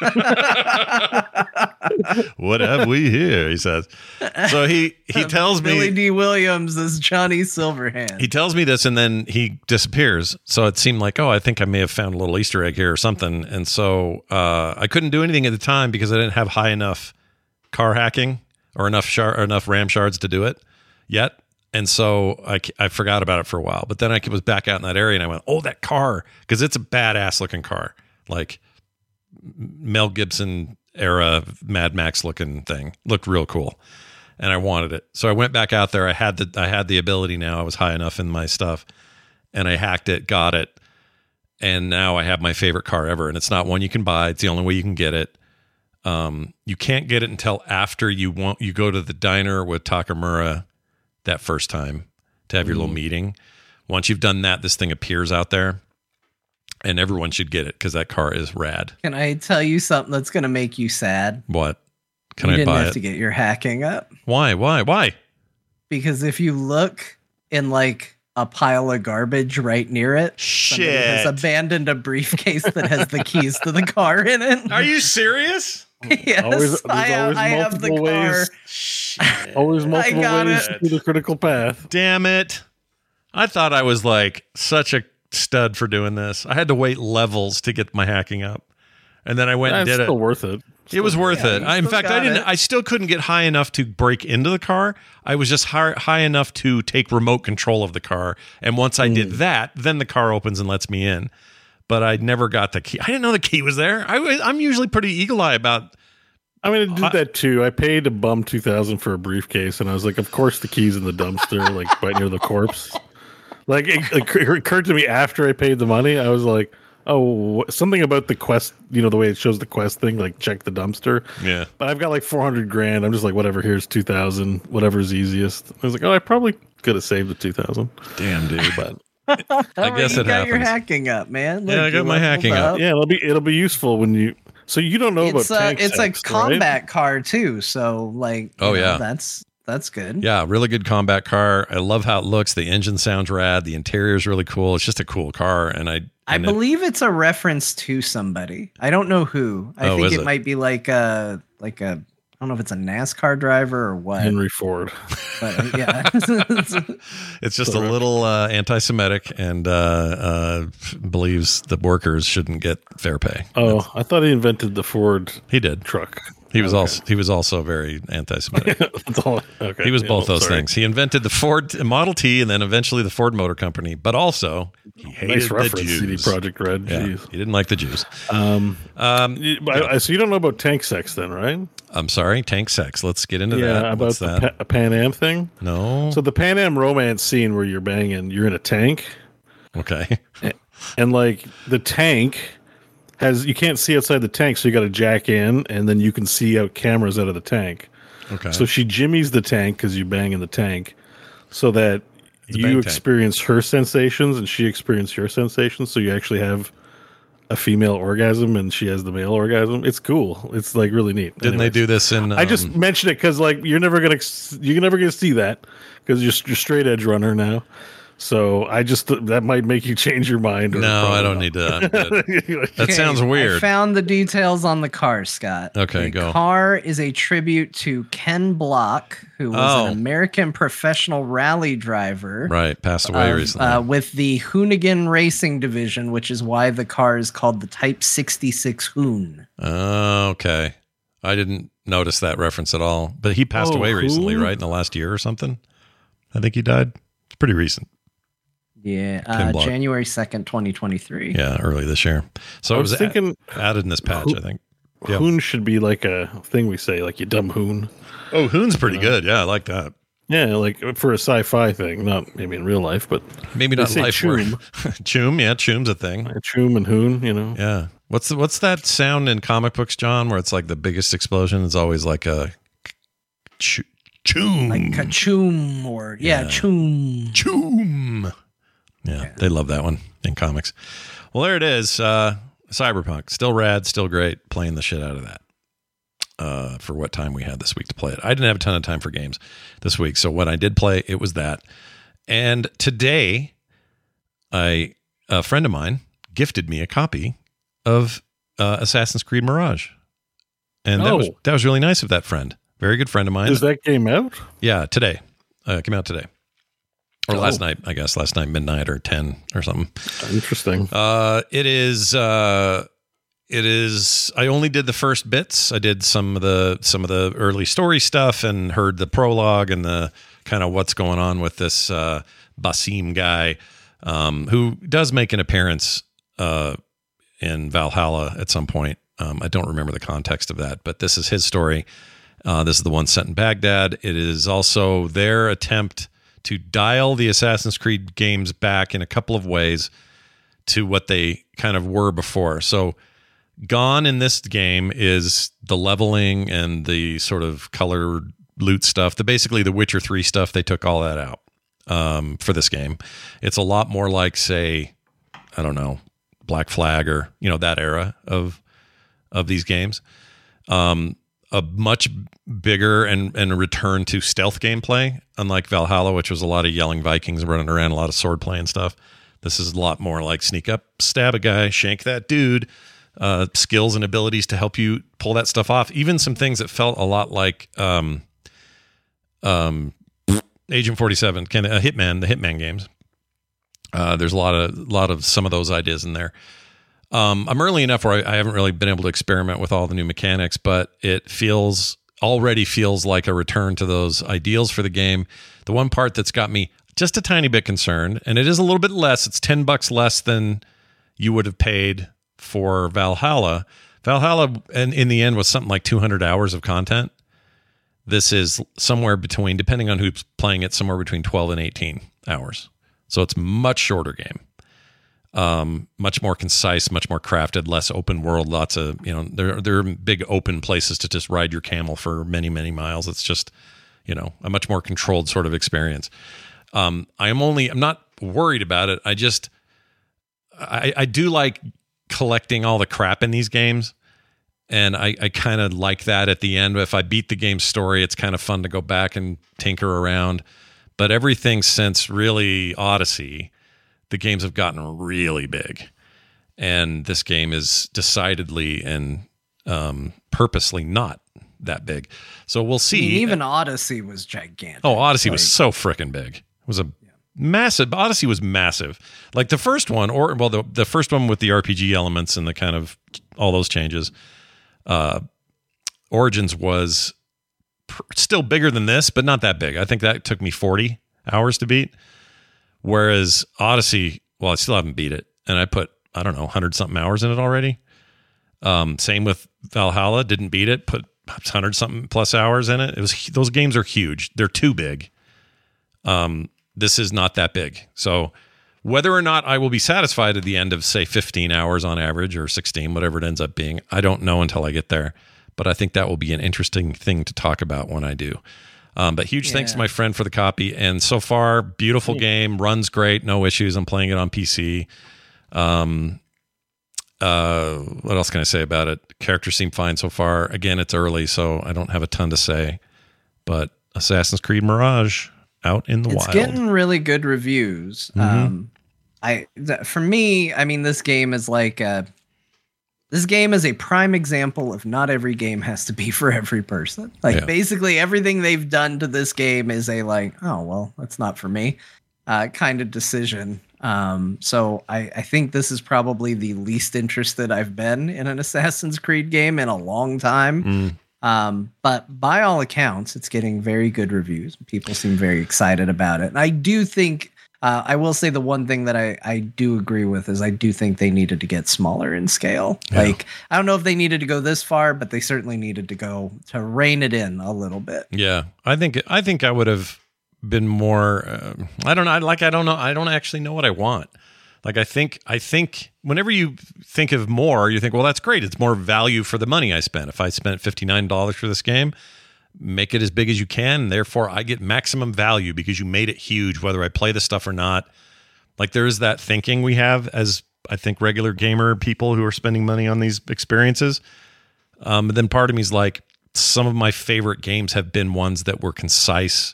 what have we here? He says. So he he tells Billy me D. Williams is Johnny Silverhand. he tells me this and then he disappears. So it seemed like, oh, I think I may have found a little Easter egg here or something. And so uh, I couldn't do anything at the time because I didn't have high enough car hacking or enough shard or enough RAM shards to do it yet. And so I, I forgot about it for a while. But then I was back out in that area and I went, oh, that car. Because it's a badass looking car. Like Mel Gibson era Mad Max looking thing. Looked real cool. And I wanted it. So I went back out there. I had the I had the ability now. I was high enough in my stuff. And I hacked it, got it. And now I have my favorite car ever. And it's not one you can buy. It's the only way you can get it. Um, you can't get it until after you want you go to the diner with Takamura that first time to have your little mm-hmm. meeting. Once you've done that, this thing appears out there. And everyone should get it because that car is rad. Can I tell you something that's going to make you sad? What? Can you I didn't buy have it? to get your hacking up Why? Why? Why? because if you look in like a pile of garbage right near it, somebody has abandoned a briefcase that has the keys to the car in it. Are you serious? yes, Always- I, have, always I have the multiple car. ways. Always multiple got ways it. to the critical path. Damn it. I thought I was like such a stud for doing this. I had to wait levels to get my hacking up. And then I went and did it. still worth it. It was worth Yeah, it. I, in fact, I didn't. it. I still couldn't get high enough to break into the car. I was just high, high enough to take remote control of the car. And once I Hmm. did that, then the car opens and lets me in. But I never got the key. I didn't know the key was there. I, I'm usually pretty eagle eye about. I mean, I did that too. I paid a bum two thousand for a briefcase, and I was like, "Of course, the keys in the dumpster, like right near the corpse." Like it, it occurred to me after I paid the money. I was like, "Oh, something about the quest. You know, the way it shows the quest thing, like check the dumpster." Yeah. But I've got like four hundred grand. I'm just like, whatever. Here's two thousand. Whatever's easiest. I was like, oh, I probably could have saved the two thousand. Damn, dude. But I guess you it got your hacking up, man. Yeah, I got my hacking up. yeah, it'll be it'll be useful when you. So you don't know It's about a tank it's a sex, right? combat car too, so like oh, you Oh, know, yeah. that's that's good. Yeah, really good combat car. I love how it looks. The engine sounds rad. The interior is really cool. It's just a cool car. And I, I and it- believe it's a reference to somebody. I don't know who. I Oh, think is it, it? might be like a like a I don't know if it's a NASCAR driver or what. Henry Ford. But uh, yeah. It's just a little uh, anti-Semitic and uh, uh, believes that workers shouldn't get fair pay. Oh, I thought he invented the Ford He did. truck. He was Okay. also he was also very anti-Semitic. Okay. he was Yeah, both well, those sorry. things. He invented the Ford Model T and then eventually the Ford Motor Company. But also he hated Nice the reference, CD Jews. Projekt Red. Yeah, Jeez. he didn't like the Jews. Um, Um, y- but I- so you don't know about tank sex then, right? I'm sorry, tank sex. Let's get into yeah, that. about What's the that? Pa- Panam thing. no. So the Panam romance scene where you're banging, you're in a tank, okay. and like the tank has you can't see outside the tank, so you got to jack in, and then you can see out cameras out of the tank. Okay. So she jimmies the tank because you bang in the tank, so that a you tank. experience her sensations and she experiences your sensations. So you actually have a female orgasm and she has the male orgasm. It's cool. It's like really neat. Didn't they do this in? I just um, mentioned it because like you're never gonna you're never gonna see that because you're, you're straight edge runner now. So I just that might make you change your mind. or No, I don't not. need to. That Okay, sounds I weird. found the details on the car, Scott. Okay, the go. car is a tribute to Ken Block, who was Oh. an American professional rally driver. right, passed away of, recently. uh, with the Hoonigan Racing Division, which is why the car is called the Type 66 Hoon. Oh, okay. I didn't notice that reference at all. But he passed Oh, away recently, right? In the last year or something. I think he died. It's pretty recent. Yeah, uh, January 2nd, 2023. Yeah, early this year. So I it was was a- thinking added in this patch, who- I think. Yeah. hoon should be like a thing we say, like you dumb hoon. Oh, Hoon's pretty good. Yeah, I like that. Yeah, like for a sci-fi thing, not maybe in real life, but Maybe not say life choom. choom. choom, yeah, choom's a thing. choom and hoon, you know. Yeah. What's the, what's that sound in comic books, John, where it's like the biggest explosion is always like a ch- choom. Like kachoom or, yeah, Yeah. choom. choom. Yeah, they love that one in comics. Well, there it is. Uh, Cyberpunk, still rad, still great. Playing the shit out of that. Uh, for what time we had this week to play it, I didn't have a ton of time for games this week. So when I did play, it was that. And today, I a friend of mine gifted me a copy of uh, Assassin's Creed Mirage, and that was Oh. that was really nice of that friend. Very good friend of mine. Is that game out? yeah, today uh, came out today or Oh. last night, I guess last night midnight or ten or something. Interesting. Uh, it is. Uh, it is. I only did the first bits. I did some of the some of the early story stuff and heard the prologue and the kind of what's going on with this uh, Basim guy, um, who does make an appearance uh, in Valhalla at some point. Um, I don't remember the context of that, but this is his story. Uh, this is the one set in Baghdad. It is also their attempt to dial the Assassin's Creed games back in a couple of ways to what they kind of were before. So, gone in this game is the leveling and the sort of color loot stuff. The basically the Witcher 3 stuff, they took all that out um, for this game. It's a lot more like, say, I don't know, Black Flag or, you know, that era of of these games. Um, a much bigger and and a return to stealth gameplay, unlike Valhalla, which was a lot of yelling Vikings running around, a lot of sword play and stuff. This is a lot more like sneak up, stab a guy, shank that dude. Uh, skills and abilities to help you pull that stuff off. Even some things that felt a lot like um, um, Agent Forty Seven, of a Hitman, the Hitman games. Uh, there's a lot of lot of some of those ideas in there. Um, I'm early enough where I, I haven't really been able to experiment with all the new mechanics, but it feels already feels like a return to those ideals for the game. The one part that's got me just a tiny bit concerned, and it is a little bit less. It's ten bucks less than you would have paid for Valhalla. Valhalla, and in the end, was something like 200 hours of content. This is somewhere between, depending on who's playing it, somewhere between 12 and 18 hours. So it's much shorter game um, much more concise, much more crafted, less open world. Lots of you know, there there are big open places to just ride your camel for many many miles. It's just you know a much more controlled sort of experience. Um, I am only I'm not worried about it. I just I, I do like collecting all the crap in these games. And I, I kind of like that at the end. If I beat the game story, it's kind of fun to go back and tinker around. But everything since really Odyssey, the games have gotten really big. And this game is decidedly and um, purposely not that big. So we'll I see. mean, even Odyssey was gigantic. oh odyssey was so freaking big. It was a massive odyssey was massive. Like the first one or well the, the first one with the rpg elements and the kind of all those changes uh origins was pr- still bigger than this but not that big. I think that took me 40 hours to beat Whereas Odyssey, well, I still haven't beat it, and I put I don't know hundred something hours in it already. Um, same with Valhalla, didn't beat it, put hundred something plus hours in it. It was those games are huge; they're too big. Um, this is not that big, so whether or not I will be satisfied at the end of say fifteen hours on average or sixteen, whatever it ends up being, I don't know until I get there. But I think that will be an interesting thing to talk about when I do. Um, but huge thanks to my friend for the copy. And so far, beautiful game, runs great, no issues. I'm playing it on PC. Um, uh, what else can I say about it? Characters seem fine so far. Again, it's early, so I don't have a ton to say. But Assassin's Creed Mirage out in the it's wild. getting really good reviews. Mhm. Um, I th- for me, I mean, this game is like a, this game is a prime example of not every game has to be for every person. Like Yeah. basically everything they've done to this game is a like, oh well, that's not for me, uh, kind of decision. Um, so I, I think this is probably the least interested I've been in an Assassin's Creed game in a long time. Mm, Um, but by all accounts, it's getting very good reviews. People seem very excited about it. And I do think, uh, I will say the one thing that I, I do agree with is I do think they needed to get smaller in scale. Yeah. Like, I don't know if they needed to go this far, but they certainly needed to go to rein it in a little bit. yeah, I think I think I would have been more. Uh, I don't know. I like. I don't know. I don't actually know what I want. Like I think I think whenever you think of more, you think, well, that's great. It's more value for the money I spent. If I spent fifty nine dollars for this game, make it as big as you can. Therefore, I get maximum value because you made it huge, whether I play the stuff or not. Like there is that thinking we have as I think regular gamer people who are spending money on these experiences. Um, then part of me is like, some of my favorite games have been ones that were concise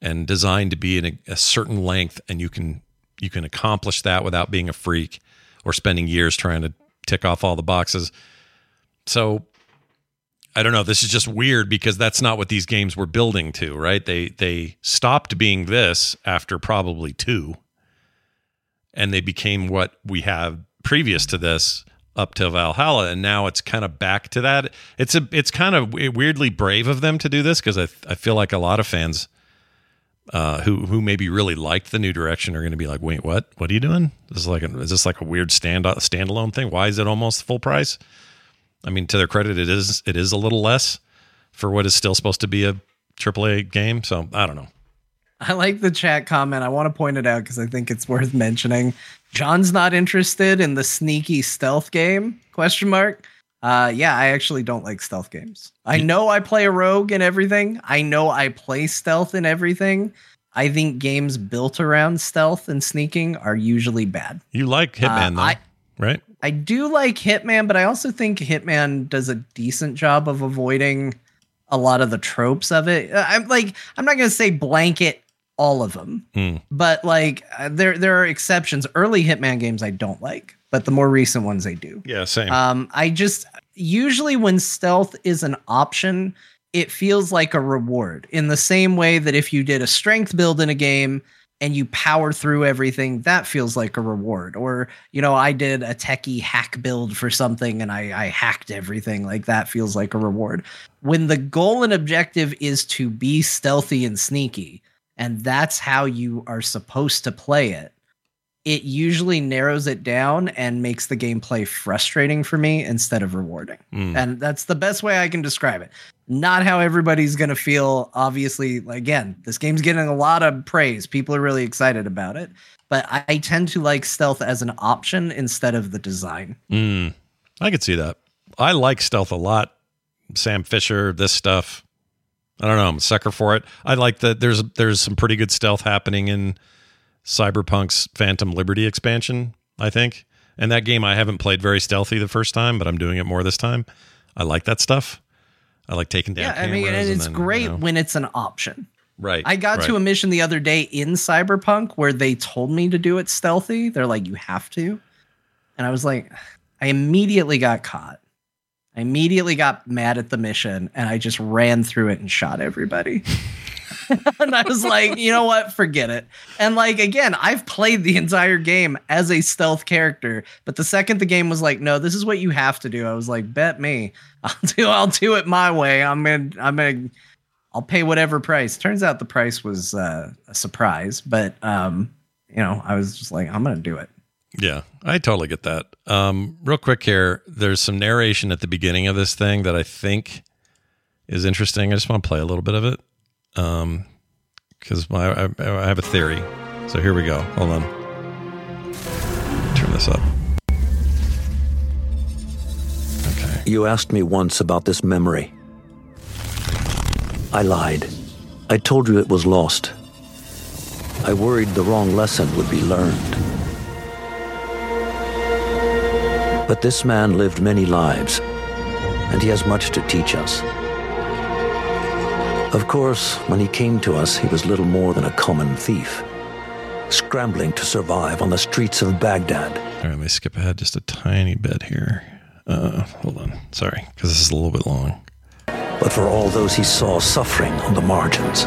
and designed to be in a, a certain length, and you can you can accomplish that without being a freak or spending years trying to tick off all the boxes. So I don't know. This is just weird because that's not what these games were building to, right? They they stopped being this after probably two, and they became what we have previous to this up to Valhalla, and now it's kind of back to that. It's a it's kind of weirdly brave of them to do this because I I feel like a lot of fans uh, who who maybe really liked the new direction are going to be like, wait, what? What are you doing? This is like a, is this like a weird stand standalone thing? Why is it almost full price? I mean, to their credit, it is it is a little less for what is still supposed to be a AAA game. So I don't know. I like the chat comment. I want to point it out because I think it's worth mentioning. John's not interested in the sneaky stealth game? Question mark. Uh, yeah, I actually don't like stealth games. I know I play a rogue and everything. I know I play stealth and everything. I think games built around stealth and sneaking are usually bad. You like Hitman, uh, though, I, right? I do like Hitman, but I also think Hitman does a decent job of avoiding a lot of the tropes of it. Uh, I'm like, I'm not gonna say blanket all of them, mm. but like uh, there there are exceptions. Early Hitman games I don't like, but the more recent ones I do. Yeah, same. Um, I just usually when stealth is an option, it feels like a reward in the same way that if you did a strength build in a game and you power through everything, that feels like a reward. Or, you know, I did a techie hack build for something and I, I hacked everything. Like that feels like a reward. When the goal and objective is to be stealthy and sneaky, and that's how you are supposed to play it, it usually narrows it down and makes the gameplay frustrating for me instead of rewarding. Mm. And that's the best way I can describe it not how everybody's going to feel. Obviously, again, this game's getting a lot of praise. People are really excited about it. But I, I tend to like stealth as an option instead of the design. Mm, I could see that. I like stealth a lot. Sam Fisher, this stuff. I don't know. I'm a sucker for it. I like that. There's there's some pretty good stealth happening in Cyberpunk's Phantom Liberty expansion. I think, and that game I haven't played very stealthy the first time, but I'm doing it more this time. I like that stuff. I like taking down. Yeah, I mean, and it's then, great you know. when it's an option. Right. I got right. to a mission the other day in Cyberpunk where they told me to do it stealthy. They're like, you have to. And I was like, I immediately got caught. I immediately got mad at the mission and I just ran through it and shot everybody. and I was like, you know what? Forget it. And like again, I've played the entire game as a stealth character, but the second the game was like, no, this is what you have to do. I was like, bet me. I'll do I'll do it my way. I'm gonna I'm gonna I'll pay whatever price. Turns out the price was uh, a surprise, but um, you know, I was just like, I'm gonna do it. Yeah, I totally get that. Um, real quick here, there's some narration at the beginning of this thing that I think is interesting. I just want to play a little bit of it um, because I, I have a theory. So here we go. Hold on. Turn this up. Okay. You asked me once about this memory. I lied. I told you it was lost. I worried the wrong lesson would be learned. But this man lived many lives, and he has much to teach us. Of course, when he came to us, he was little more than a common thief, scrambling to survive on the streets of Baghdad. All right, let me skip ahead just a tiny bit here. Uh, hold on. Sorry, because this is a little bit long. But for all those he saw suffering on the margins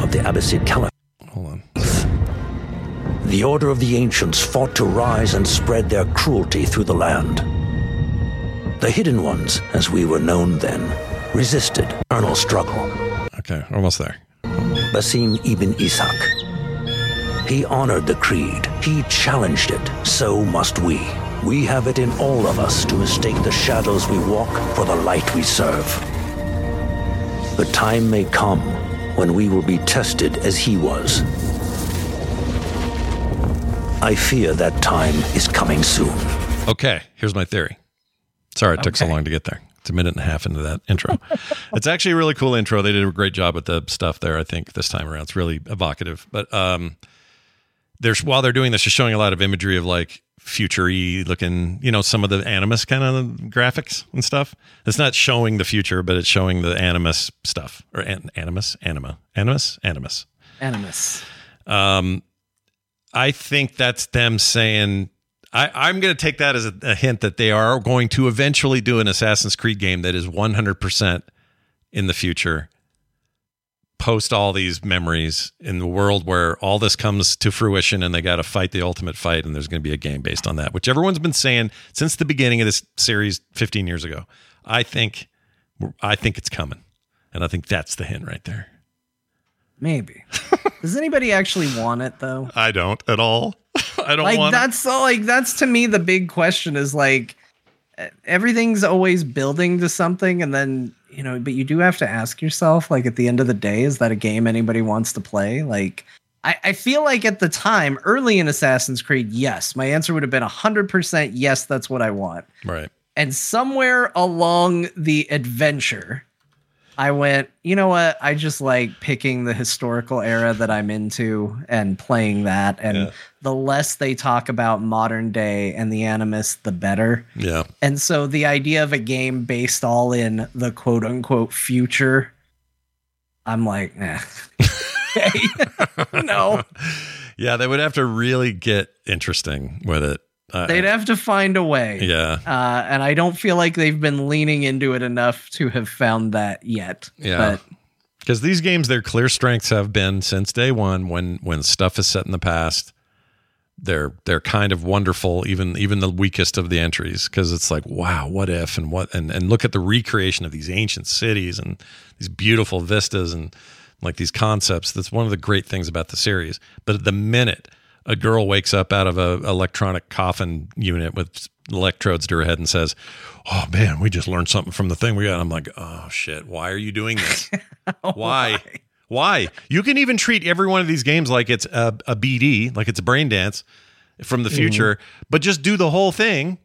of the Abbasid Caliph. Hold on. The Order of the Ancients fought to rise and spread their cruelty through the land. The Hidden Ones, as we were known then, resisted eternal struggle. Okay, almost there. Basim ibn Ishaq. He honored the creed. He challenged it. So must we. We have it in all of us to mistake the shadows we walk for the light we serve. The time may come when we will be tested as he was. I fear that time is coming soon. Okay, here's my theory. Sorry it took so long to get there. It's a minute and a half into that intro. it's actually a really cool intro. They did a great job with the stuff there. I think this time around, it's really evocative. But um, there's while they're doing this, just showing a lot of imagery of like futury looking, you know, some of the animus kind of graphics and stuff. It's not showing the future, but it's showing the animus stuff or an, animus, anima, animus, animus, animus. Um, I think that's them saying I, I'm going to take that as a, a hint that they are going to eventually do an Assassin's Creed game that is 100% in the future. Post all these memories in the world where all this comes to fruition and they got to fight the ultimate fight, and there's going to be a game based on that, which everyone's been saying since the beginning of this series 15 years ago. I think, I think it's coming, and I think that's the hint right there. Maybe. Does anybody actually want it though? I don't at all. I don't like want. it. that's like that's to me the big question is like everything's always building to something and then you know but you do have to ask yourself like at the end of the day is that a game anybody wants to play like I, I feel like at the time early in assassin's creed yes my answer would have been 100% yes that's what i want right. and somewhere along the adventure i went you know what i just like picking the historical era that i'm into and playing that and Yeah. the less they talk about modern day and the animus the better Yeah. and so the idea of a game based all in the quote unquote future i'm like eh. no Yeah, they would have to really get interesting with it. Uh, they'd have to find a way yeah. uh, and I don't feel like they've been leaning into it enough to have found that yet. Yeah. Because these games their clear strengths have been since day one when when stuff is set in the past they're they're kind of wonderful even even the weakest of the entries because it's like wow what if and what and and look at the recreation of these ancient cities and these beautiful vistas and like these concepts that's one of the great things about the series but at the minute a girl wakes up out of a electronic coffin unit with electrodes to her head and says oh man we just learned something from the thing we got. I'm like oh shit. Why are you doing this? Why? Why? You can even treat every one of these games like it's a, a BD, like it's a brain dance from the mm-hmm. future, but just do the whole thing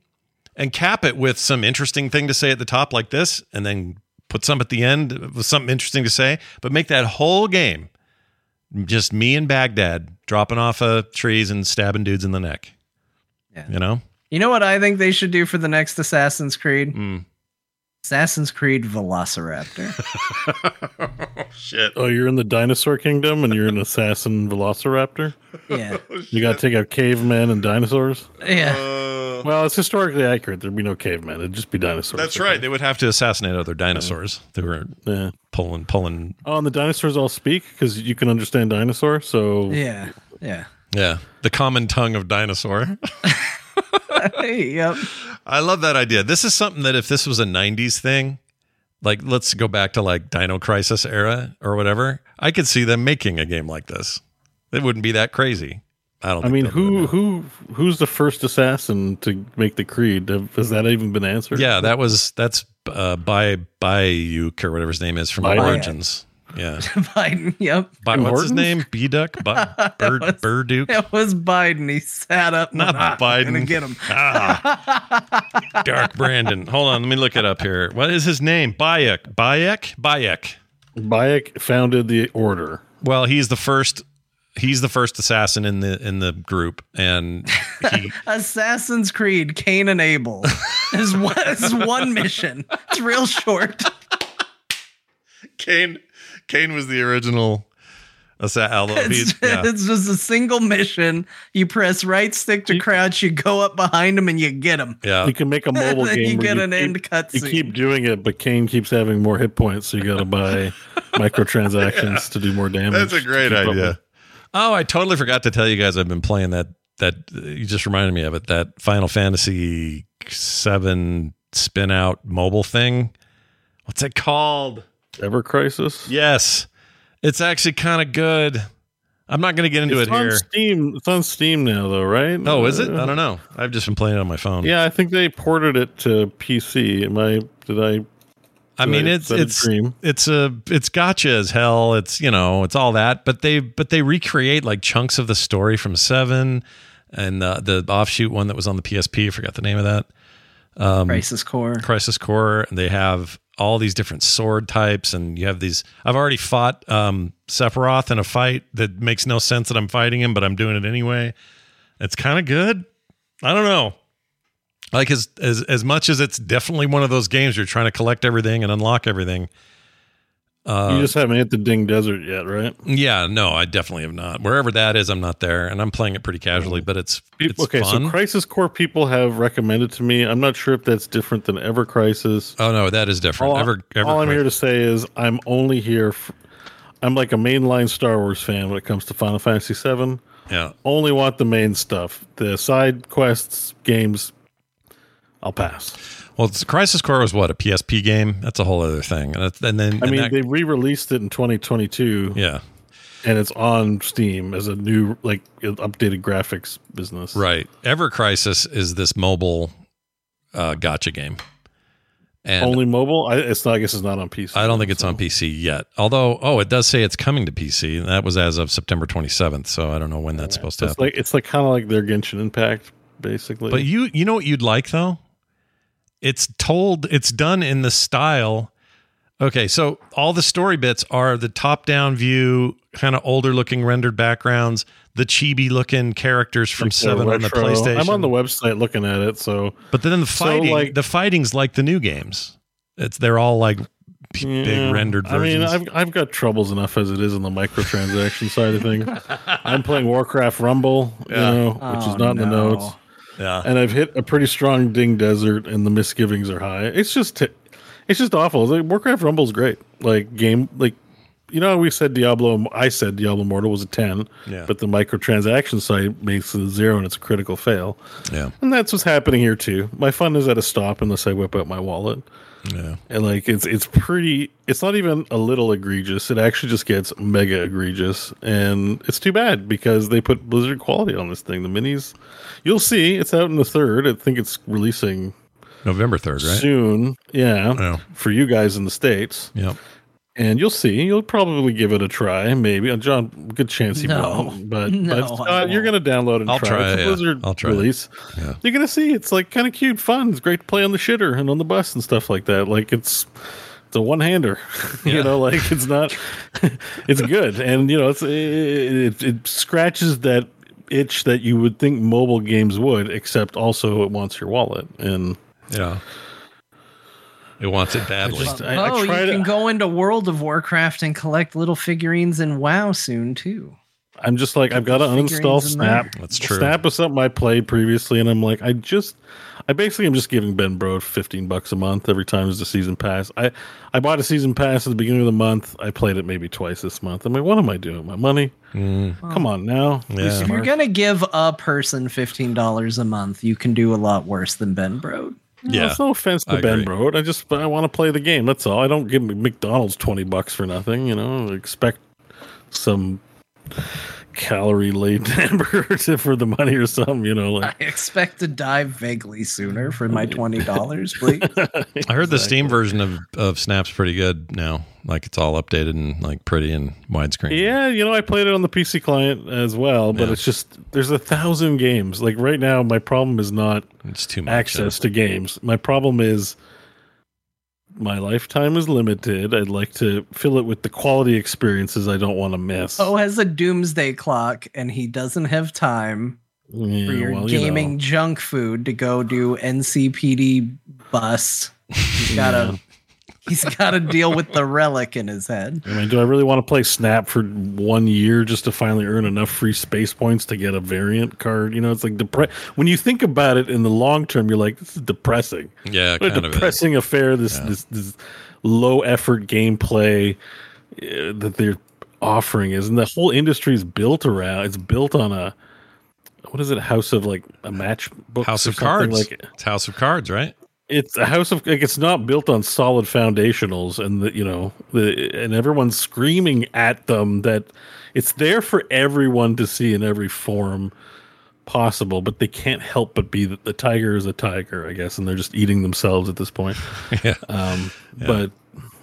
and cap it with some interesting thing to say at the top like this, and then put some at the end with something interesting to say, but make that whole game just me and Baghdad dropping off of trees and stabbing dudes in the neck. Yeah. You know? you know what I think they should do for the next Assassin's Creed? Mm. Assassin's Creed Velociraptor. oh, Shit. Oh, you're in the dinosaur kingdom and you're an assassin velociraptor? yeah. You got to take out cavemen and dinosaurs? Yeah. Well, it's historically accurate. There'd be no cavemen. It'd just be dinosaurs. That's right. They would have to assassinate other dinosaurs. They were Yeah. pulling, pulling. Oh, and the dinosaurs all speak because you can understand dinosaur. So Yeah. Yeah. Yeah, the common tongue of dinosaur. yep. I love that idea. This is something that if this was a 90s thing, like let's go back to like Dino Crisis era or whatever, I could see them making a game like this. It wouldn't be that crazy. I don't I think mean, who who who's the first assassin to make the creed? Has that even been answered? Yeah, that was that's uh by Bayuk or whatever his name is from Bayek. Origins. Yeah. Biden. Yep. By, what's his name? B Duck? Bird was- Burduke? It was Biden. He sat up. Not went, "Ah, Biden. I'm get him. Ah. Dark Brandon. Hold on, let me look it up here. What is his name? Bayek. Bayek? Bayek. Bayek founded the order. Well, he's the first. He's the first assassin in the in the group, and he Assassin's Creed, Cain and Abel. is one, is one mission. It's real short. Cain Cain was the original assassin. Although It's, yeah. it's just a single mission. You press right stick to crouch, you go up behind him, and you get him. yeah, You can make a mobile then game. you where get an keep- end You keep doing it, but Cain keeps having more hit points, so you got to buy microtransactions to do more damage. That's a great keep up idea. Oh, I totally forgot to tell you guys. I've been playing that. That you just reminded me of it. That Final Fantasy Seven spin out mobile thing. What's it called? Ever Crisis. Yes, it's actually kind of good. I'm not going to get into it's it on here. Steam. It's on Steam now, though, right? Oh, is it? Uh, I don't know. I've just been playing it on my phone. Yeah, I think they ported it to PC. Am I? Did I? I mean, Right, it's is a it's it's a it's gotcha as hell. It's you know it's all that, but they but they recreate like chunks of the story from Seven and uh, the offshoot one that was on the PSP. I forgot the name of that. Crisis Core. Crisis Core, and they have all these different sword types, and you have these. I've already fought um, Sephiroth in a fight that makes no sense that I'm fighting him, but I'm doing it anyway. It's kind of good. I don't know. Like as as as much as it's definitely one of those games you're trying to collect everything and unlock everything. Uh, you just haven't hit the Ding Desert yet, right? yeah, no, I definitely have not. Wherever that is, I'm not there, and I'm playing it pretty casually. But it's it's okay, fun. so Crisis Core people have recommended to me. I'm not sure if that's different than Ever Crisis. oh no, that is different. All, ever, ever all I'm here to say is I'm only here. For, I'm like a mainline Star Wars fan when it comes to Final Fantasy VII. yeah, Only want the main stuff. The side quests, games, I'll pass. Well, it's, Crisis Core was what a PSP game. That's a whole other thing. And, that's, and then I and mean, that- they re-released it in 2022, yeah, and it's on Steam as a new, like, updated graphics business. right. Ever Crisis is this mobile uh, gotcha game, and Only mobile. I, it's not. I guess it's not on PC. I don't think it's on PC yet. Although, oh, it does say it's coming to PC. and That was as of September 27th. So I don't know when that's supposed to It's happen. like it's like kind of like their Genshin Impact, basically. But you you know what you'd like though? It's told it's done in the style. Okay, so all the story bits are the top-down view, kind of older looking rendered backgrounds, the chibi looking characters from Like 7 on the PlayStation. I'm on the website looking at it, so But then the So, fighting like- the fighting's like the new games. It's they're all like p- Yeah. big rendered I mean. I've I've got troubles enough as it is on the microtransaction side of things. I'm playing Warcraft Rumble, you Yeah. know, which is Oh, not in the notes, yeah. and I've hit a pretty strong Ding Desert, and the misgivings are high. It's just it's just awful. Like, Warcraft Rumble's great, like game, like you know, we said Diablo. I said Diablo Immortal was a ten, Yeah. but the microtransaction side makes it a zero, and it's a critical fail. yeah. And that's what's happening here too. My fun is at a stop unless I whip out my wallet. Yeah. And like it's it's pretty it's not even a little egregious. It actually just gets mega egregious. And it's too bad because they put Blizzard quality on this thing. The minis you'll see it's out in the third. I think it's releasing November 3rd, right? soon. Yeah. Yeah. For you guys in the States. Yep. And you'll see. You'll probably give it a try. Maybe. Uh, John, good chance he No. won't. But, No, but uh, you're going to download and I'll try. try It's a it, yeah. Blizzard I'll try release. Yeah. You're going to see. It's like kind of cute, fun. It's great to play on the shitter and on the bus and stuff like that. Like it's it's a one hander. Yeah. you know, like it's not. it's good, and you know, it's it, it, it scratches that itch that you would think mobile games would, except also it wants your wallet. And Yeah. It wants it badly. just- I- I oh, try you to- can go into World of Warcraft and collect little figurines in WoW soon too. I'm just like I've got to uninstall Snap. That's true. Snap is something I played previously, and I'm like, I just, I basically am just giving Ben Brode 15 bucks a month every time there's a season pass. I, I bought a season pass at the beginning of the month. I played it maybe twice this month. I'm like, what am I doing? with My money? Come on now. Mm. Yeah. If you're gonna give a person fifteen dollars a month, you can do a lot worse than Ben Brode. No, Yeah. it's no offense to I Ben agree. Brode. I just I want to play the game. That's all. I don't give McDonald's 20 bucks for nothing. You know, expect some calorie laden hamburger for the money or something. You know, like I expect to die vaguely sooner for my twenty dollars, please. I heard the Steam version of, of Snap's pretty good now. Like it's all updated and like pretty and widescreen. Yeah, you know, I played it on the PC client as well, but Yeah. it's just there's a thousand games. Like right now, my problem is not It's too much. access to games. My problem is my lifetime is limited. I'd like to fill it with the quality experiences I don't want to miss. Oh, has a doomsday clock, and he doesn't have time Yeah, for your well, you know. gaming junk food to go do NCPD bus. He's gotta he's gotta deal with the relic in his head. I mean, do I really want to play Snap for one year just to finally earn enough free space points to get a variant card? You know, it's like depre- when you think about it in the long term, you're like, this is depressing. Yeah, What a kind of. depressing affair. This this, this low effort gameplay uh, that they're offering is, and the whole industry is built around. It's built on a what is it? House of like a matchbook. House of? Cards. Like it's House of Cards, right? It's a house of like it's not built on solid foundationals and the you know the and everyone's screaming at them that it's there for everyone to see in every form possible but they can't help but be that the tiger is a tiger i guess and they're just eating themselves at this point. Yeah. um but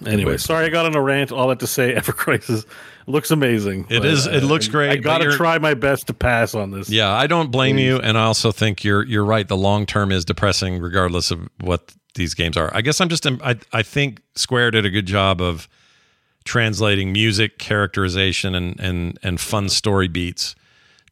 anyway sorry i got on a rant all that to say ever crisis looks amazing It but, it looks great, i gotta try my best to pass on this Yeah, I don't blame you, and I also think you're you're right. The long term is depressing, regardless of what these games are. I guess I'm just I I think Square did a good job of translating music, characterization, and and and fun story beats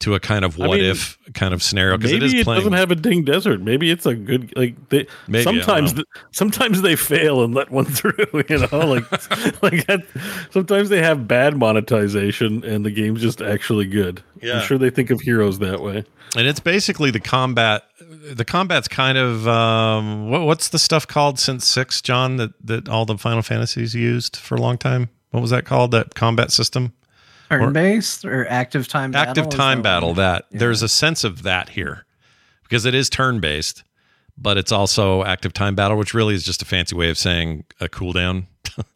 to a kind of I what mean, if kind of scenario because it Maybe it, playing. doesn't have a ding desert. Maybe it's a good like they Maybe, sometimes th- sometimes they fail and let one through, you know, like like that, sometimes they have bad monetization and the game's just actually good. Yeah. I'm sure they think of heroes that way. and it's basically the combat. The combat's kind of um, what, what's the stuff called since six, John? That that all the Final Fantasies used for a long time. What was that called? That combat system? Turn based or active time battle? active time that battle that. There's a sense of that here because it is turn based but it's also active time battle which really is just a fancy way of saying a cooldown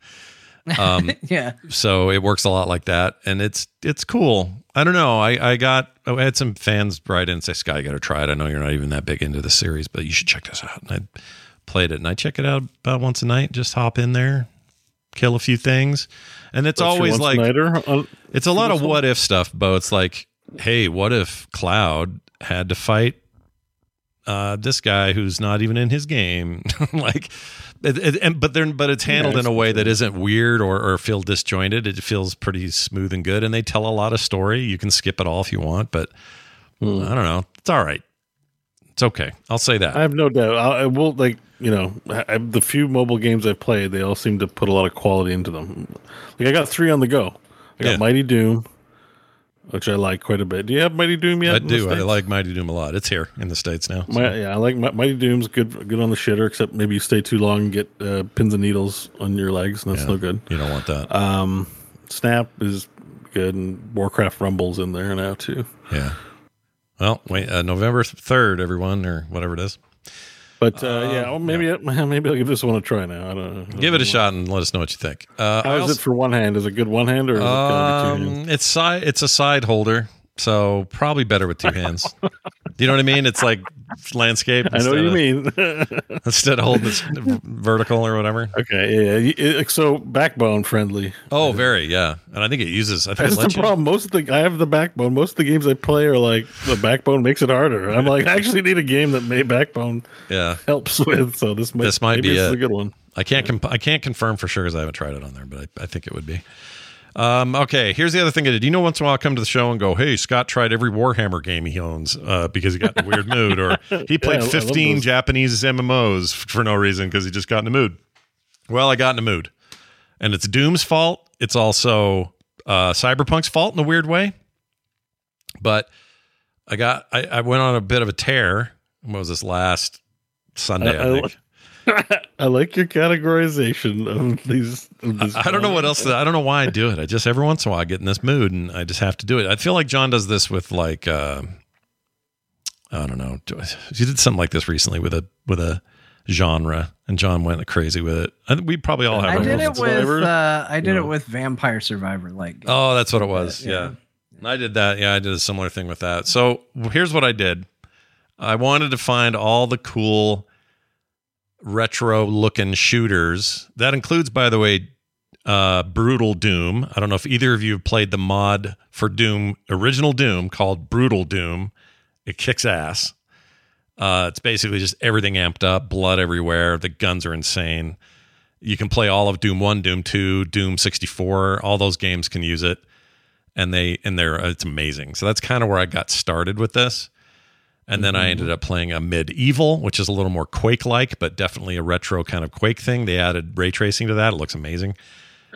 um, Yeah. so it works a lot like that and it's it's cool. I don't know. I i got oh, i had some fans write in and say sky you gotta try it. I know you're not even that big into the series but you should check this out. And i played it and i check it out about once a night just hop in there kill a few things and it's your always like on- it's a lot of what if stuff, Bo. It's like, hey, what if Cloud had to fight uh, this guy who's not even in his game? like, it, it, and, but they're but it's handled in a way that isn't weird or, or feel disjointed. It feels pretty smooth and good, and they tell a lot of story. You can skip it all if you want, but Hmm. I don't know. It's all right. It's okay. I'll say that. I have no doubt. I, I will like you know I, the few mobile games I've played, they all seem to put a lot of quality into them. Like I got three on the go. I got Yeah. Mighty Doom, which I like quite a bit. Do you have Mighty Doom yet? I do. I like Mighty Doom a lot. It's here in the states now. so. My, yeah, I like Mi- Mighty Doom's good. Good on the shitter, except maybe you stay too long and get uh, pins and needles on your legs, and that's Yeah. no good. You don't want that. Um, Snap is good, and Warcraft Rumble's in there now too. yeah. Well, wait. Uh, November third, everyone, or whatever it is. But uh, yeah, well, maybe maybe I'll give this one a try now. I don't know. Give it a shot and let us know what you think. Uh, How I is also- it for one hand? Is it good one hand or is it gotta be two hands? um, it's side. It's a side holder, so probably better with two hands. Do you know what I mean? It's like landscape. I know what you of- mean. Instead of holding it vertical or whatever. okay, yeah, yeah. So backbone friendly. Oh, very yeah. And I think it uses. I think That's the you. problem. Most of the I have the backbone. Most of the games I play are like the backbone makes it harder. I'm like, I actually need a game that may backbone Yeah, helps with. So this might This might be this is a good one. I can't. Comp- I can't confirm for sure because I haven't tried it on there, but I, I think it would be. Um, okay, here's the other thing I did. You know, once in a while I come to the show and go, "Hey, Scott tried every Warhammer game he owns uh, because he got in a weird mood," or he played love 15. Japanese MMOs for no reason because he just got in the mood. Well, I got in the mood, and it's Doom's fault. It's also uh, Cyberpunk's fault in a weird way. But I got. I, I went on a bit of a tear. What was this last Sunday? I, I- I think. I like your categorization of these. Of this I don't know what else. I don't know why I do it. I just every once in a while I get in this mood and I just have to do it. I feel like John does this with like uh, I don't know. He did something like this recently with a with a genre, and John went crazy with it. I think we probably all have. I did it with uh, I did Yeah. it with Vampire Survivor like Oh, that's what it was. Yeah. Yeah. I did that. Yeah, I did a similar thing with that. So here's what I did. I wanted to find all the cool retro looking shooters. That includes, by the way, uh, Brutal Doom. I don't know if either of you have played the mod for Doom, original Doom called Brutal Doom. It kicks ass. Uh, it's basically just everything amped up, blood everywhere. The guns are insane. You can play all of Doom 1, Doom 2, Doom 64. All those games can use it. And they and they're it's amazing. So that's kind of where I got started with this. And then I ended up playing Amid Evil, which is a little more Quake like, but definitely a retro kind of Quake thing. They added ray tracing to that. It looks amazing.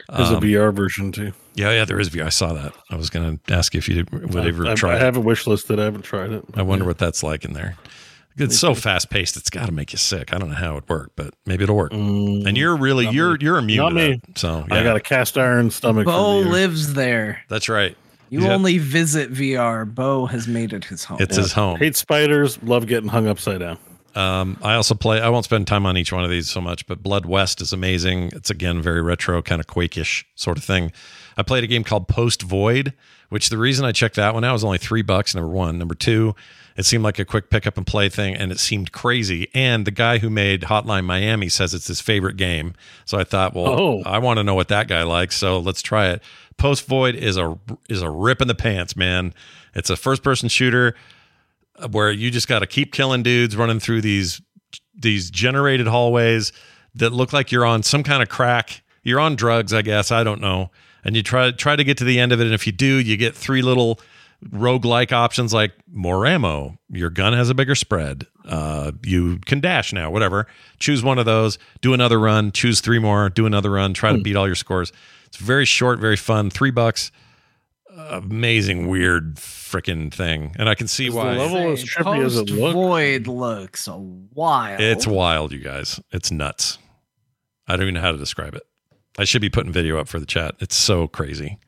There's Um, a VR version too. Yeah, yeah, there is VR. I saw that. I was going to ask you if you would ever I, try I it. have a wish list that I haven't tried it. I wonder what that's like in there. It's so fast paced. It's got to make you sick. I don't know how it worked, but maybe it'll work. and you're really you're you're immune Not to me. that. So I got a cast iron stomach. for Bo lives there. that's right. You He's only visit VR. Bo has made it his home. It's his home. Hate spiders. Love getting hung upside down. Um, I also play. I won't spend time on each one of these so much, but Blood West is amazing. It's again very retro, kind of Quake-ish sort of thing. I played a game called Post Void, which the reason I checked that one out was only three bucks. Number one, number two, it seemed like a quick pick up and play thing, and it seemed crazy. And the guy who made Hotline Miami says it's his favorite game, so I thought, well, Oh. I want to know what that guy likes, so let's try it. Post Void is a is a rip in the pants, man. It's a first person shooter uh, where you just got to keep killing dudes running through these these generated hallways that look like you're on some kind of crack. You're on drugs, I guess. I don't know. And you try try to get to the end of it, and if you do, you get three little roguelike options like more ammo, your gun has a bigger spread. Uh, you can dash now, whatever. Choose one of those, do another run, choose three more, do another run, try to beat all your scores. It's very short, very fun. Three bucks. Amazing, weird, freaking thing. And I can see Is the why. level as trippy as it Post looks? Void looks wild. It's wild, you guys. It's nuts. I don't even know how to describe it. I should be putting video up for the chat. It's so crazy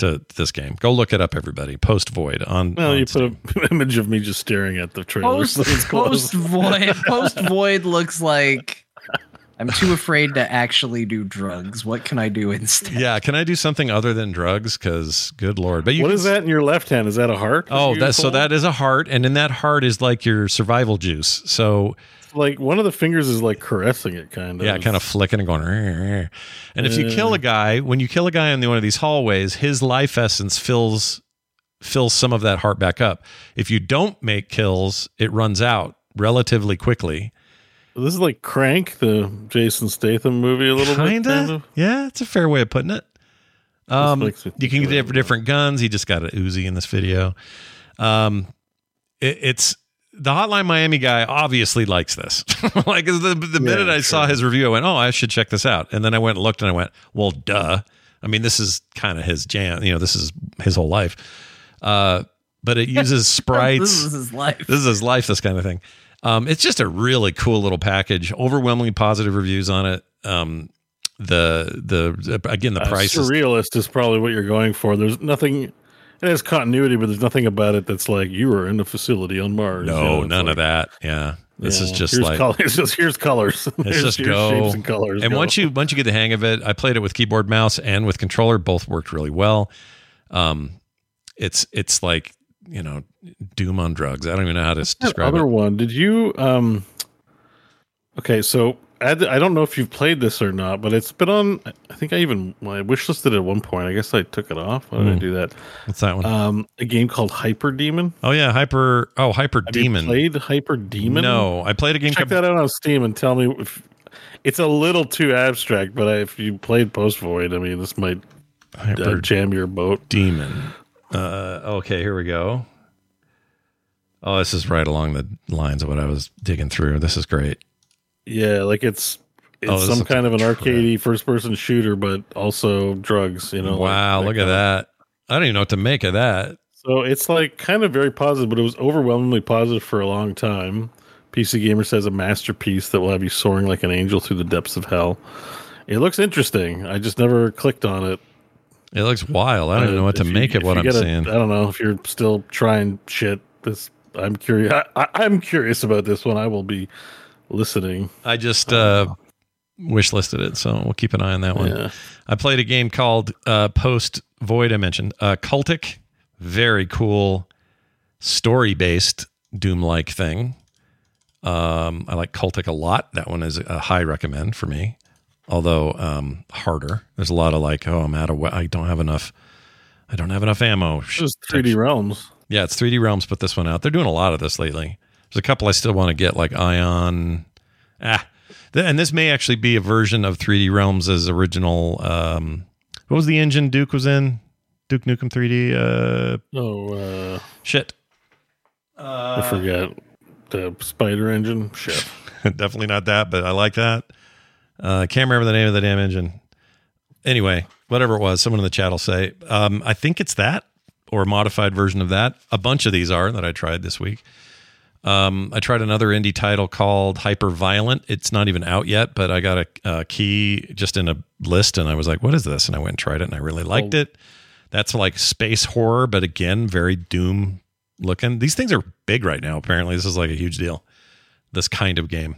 to this game. Go look it up, everybody. Post Void on. Well, on you put an image of me just staring at the trailer. post so it's post void. Post void looks like I'm too afraid to actually do drugs. What can I do instead? Yeah, can I do something other than drugs? Because good lord, but you What can is that in your left hand? Is that a heart? Oh, You that so that is a heart, and in that heart is like your survival juice. So like one of the fingers is like caressing it, kind of. yeah, kind of flicking and going. "Rrr, rrr." And if you kill a guy, when you kill a guy in the, one of these hallways, his life essence fills fills some of that heart back up. If you don't make kills, it runs out relatively quickly. This is like Crank, the Jason Statham movie, a little bit. Kinda, Kind of. yeah, it's a fair way of putting it. Um, you can get different, different guns. He just got an Uzi in this video. Um, it, it's the Hotline Miami guy obviously likes this. like the the minute I saw his review, I went, "Oh, I should check this out." And then I went and looked, and I went, "Well, duh." I mean, this is kind of his jam. You know, this is his whole life. Uh, but it uses sprites. This is his life. This is his life, this kind of thing. Um, it's just a really cool little package. Overwhelmingly positive reviews on it. Um, the the again the Uh, price is surrealist is probably what you're going for. There's nothing. It has continuity, but there's nothing about it that's like you were in a facility on Mars. you know, no none like, of that. Yeah, this is just like color, it's just here's colors. it's Here's- just go shapes and colors. And go. once you once you get the hang of it, I played it with keyboard, mouse, and with controller. Both worked really well. Um, it's it's like you know Doom on drugs. I don't even know how to that describe other it. one. Did you? um Okay, so I, I don't know if you've played this or not, but it's been on. I think I even well, I wish listed it at one point. I guess I took it off. Why did I Hmm. do that? What's that one? Um, a game called Hyper Demon. oh yeah, hyper. Oh, hyper Have demon. you played Hyper Demon? No, I played a game. Check called- that out on Steam and tell me if it's a little too abstract. But if you played Post Void, I mean, this might uh, jam your boat. demon. Uh, okay, here we go. Oh, this is right along the lines of what I was digging through. This is great. Yeah, like it's it's Oh, some kind of an like arcadey first person shooter, but also drugs. You know? like wow, look at that. I don't even know what to make of that. So it's like kind of very positive, but it was overwhelmingly positive for a long time. PC Gamer says a masterpiece that will have you soaring like an angel through the depths of hell. It looks interesting. I just never clicked on it. It looks wild. I don't even know what to you- make of what I'm a- seeing. I don't know if you're still trying shit. This I'm curious. I, I, I'm curious about this one. I will be listening. I just uh, wish listed it, so we'll keep an eye on that one. Yeah. I played a game called uh, Post Void. I mentioned uh, Cultic, very cool story based Doom like thing. Um, I like Cultic a lot. That one is a high recommend for me, although um, harder. There's a lot of like, oh, I'm out of. I don't have enough. I don't have enough ammo. Is 3D Realms. Yeah, it's 3D Realms put this one out. They're doing a lot of this lately. There's a couple I still want to get, like Ion. Ah, and this may actually be a version of 3D Realms as original. Um, what was the engine Duke was in? Duke Nukem 3D. Uh, Oh, uh, shit. I forget the Spider Engine. Shit. Definitely not that, but I like that. Uh, can't remember the name of the damn engine. Anyway, whatever it was, someone in the chat will say. Um, I think it's that or a modified version of that. A bunch of these are that I tried this week. Um, I tried another indie title called Hyper Violent. It's not even out yet, but I got a, a key just in a list, and I was like, "What is this?" And I went and tried it, and I really liked it. That's like space horror, but again, very Doom looking. These things are big right now. Apparently, this is like a huge deal. This kind of game,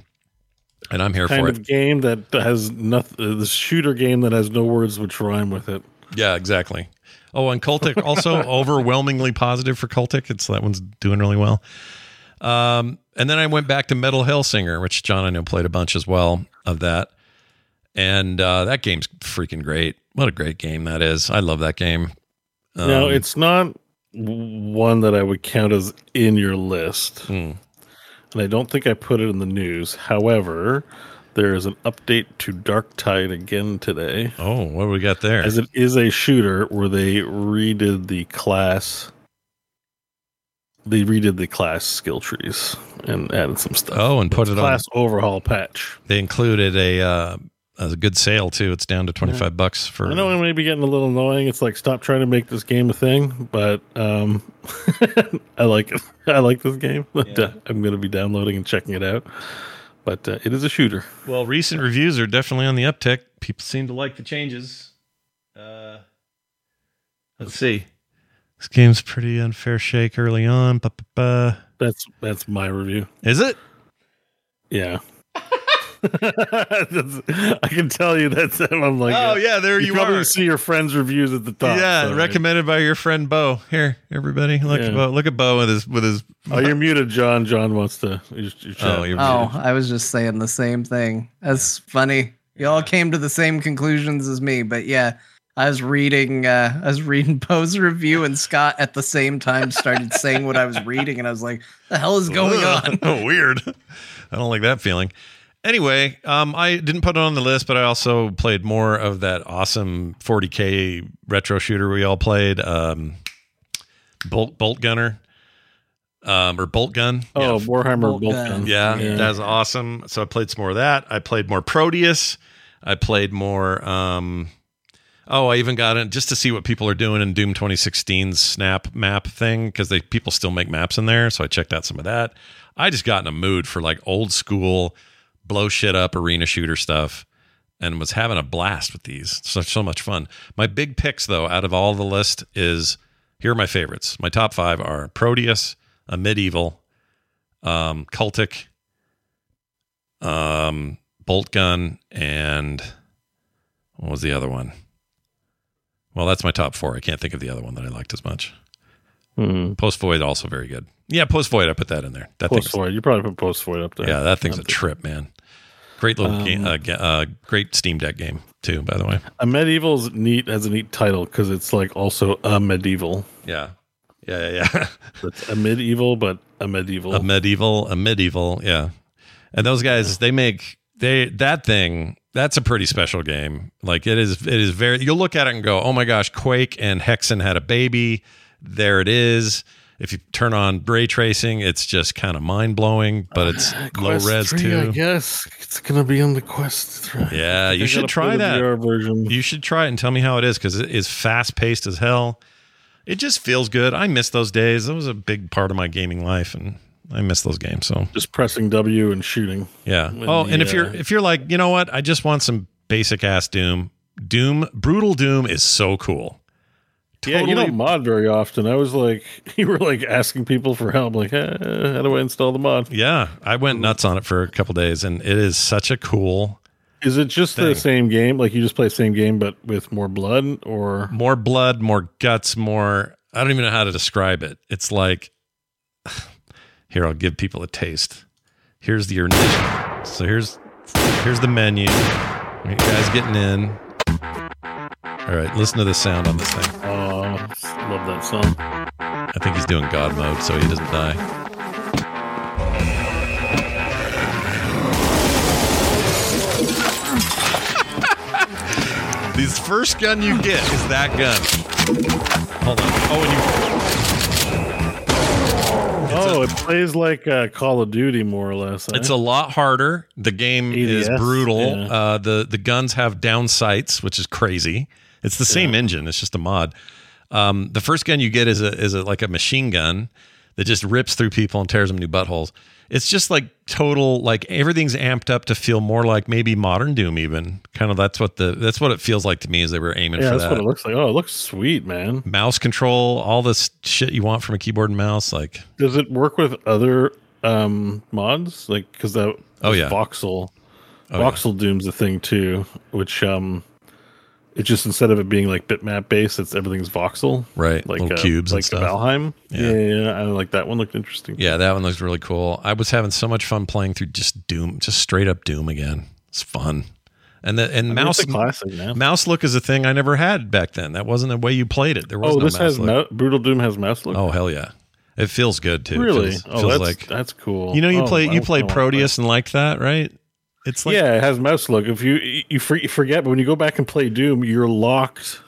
and I'm here kind for of it. game that has nothing. The shooter game that has no words which rhyme with it. Yeah, exactly. Oh, and Cultic also overwhelmingly positive for Cultic. It's that one's doing really well. Um, and then I went back to Metal Hellsinger, which John I know played a bunch as well of that. And uh, that game's freaking great. What a great game that is. I love that game. Um, no, it's not one that I would count as in your list. Hmm. And I don't think I put it in the news. However, there is an update to Dark Tide again today. Oh, what do we got there? As it is a shooter where they redid the class they redid the class skill trees and added some stuff. Oh, and put it on. class overhaul patch. They included a uh, a good sale too. It's down to twenty five bucks for. I know it may be getting a little annoying. It's like stop trying to make this game a thing, but um, I like it. I like this game. I'm going to be downloading and checking it out. But uh, it is a shooter. Well, recent reviews are definitely on the uptick. People seem to like the changes. Uh, let's see. This game's pretty unfair shake early on. Ba-ba-ba. That's that's my review. Is it? Yeah. I can tell you that's I'm like Oh, yeah, there you probably are. see your friends' reviews at the top. yeah, so- recommended by your friend Bo. Here, everybody, look at Bo. Look at Bo with his with his. Oh, you're muted, John. John wants to. You're, you're Oh, you're Oh, muted. I was just saying the same thing. That's funny. You all came to the same conclusions as me, but yeah, I was reading uh I was reading Bo's review and Scott at the same time started saying what I was reading and I was like, the hell is going on? oh, weird. I don't like that feeling. Anyway, um, I didn't put it on the list, but I also played more of that awesome 40k retro shooter we all played, um, Bolt Bolt Gunner, um, or Bolt Gun. Oh, Warhammer Bolt Bolt Gun. Gun. Yeah, Yeah. that's awesome. So I played some more of that. I played more Prodeus. I played more. Um, oh, I even got it just to see what people are doing in Doom 2016's Snap map thing because they people still make maps in there. So I checked out some of that. I just got in a mood for like old school blow shit up arena shooter stuff and was having a blast with these. So so much fun. My big picks though out of all the list is here are my favorites. My top five are Prodeus, Amid Evil, um, cultic, um, bolt gun, and what was the other one? Well, that's my top four. I can't think of the other one that I liked as much. Hmm. Post void also very good. Yeah, post void. I put that in there. That Post Void. You probably put Post Void up there. yeah, that thing's a trip, man. Great little Um, game. Uh, uh, great Steam Deck game too, by the way. Amid Evil's neat has a neat title because it's like also a medieval. Yeah, yeah, yeah, yeah. It's a medieval, but a medieval. a medieval, a medieval, yeah. And those guys, they make they that thing. That's a pretty special game. Like it is, it is very. You'll look at it and go, "Oh my gosh!" Quake and Hexen had a baby. There it is. If you turn on ray tracing, it's just kind of mind blowing, but it's low res 3, too. I guess it's gonna be on the Quest 3. Yeah, you should try that. You should try it and tell me how it is because it is fast paced as hell. It just feels good. I miss those days. That was a big part of my gaming life, and I miss those games. So Just pressing W and shooting. Yeah. Oh, the, and if you're uh, if you're like, you know what, I just want some basic ass Doom. Doom, brutal Doom is so cool. Yeah, you Totally- don't mod very often. I was like, you were like asking people for help. Like, eh, how do I install the mod? Yeah, I went nuts on it for a couple days, and it is such a cool, Is it just Thing. the same game? Like you just play the same game but with more blood, or more blood, more guts, more. I don't even know how to describe it. It's like, here I'll give people a taste. Here's the initial. So here's here's the menu. You guys getting in. All right, listen to the sound on this thing. oh, love that song. I think he's doing God mode, so he doesn't die. This first gun you get is that gun. Hold on. Oh, and you. Oh, it plays like uh, Call of Duty more or less. eh? It's a lot harder. The game is brutal. yeah. Uh, the the guns have down sights, which is crazy. It's the same engine. It's just a mod. Um, the first gun you get is a is a like a machine gun that just rips through people and tears them new buttholes. It's just like total like everything's amped up to feel more like maybe modern Doom even. Kind of that's what the that's what it feels like to me as they were aiming yeah, for that's that. what it looks like. Oh, it looks sweet, man. Mouse control, all this shit you want from a keyboard and mouse, like Does it work with other um mods? Like because that Oh, yeah. voxel Oh, yeah. voxel doom's a thing too, which um it just instead of it being like bitmap based, it's everything's voxel. Right, Like little uh, cubes and like. Valheim. Yeah. Yeah. yeah. I like that one looked interesting. Yeah, that one looks really cool. I was having so much fun playing through just Doom, just straight up Doom again. It's fun. And the and I mean, mouse it's classic, mouse look is a thing I never had back then. That wasn't the way you played it. There was Oh, no this has mou- brutal doom has mouse look. oh hell yeah, it feels good too. Really? feels, oh, feels that's like that's cool. you know you Oh, play you played. Prodeus and liked that right? It's like yeah, it has mouse look. If you you, forget, but when you go back and play Doom, you're locked.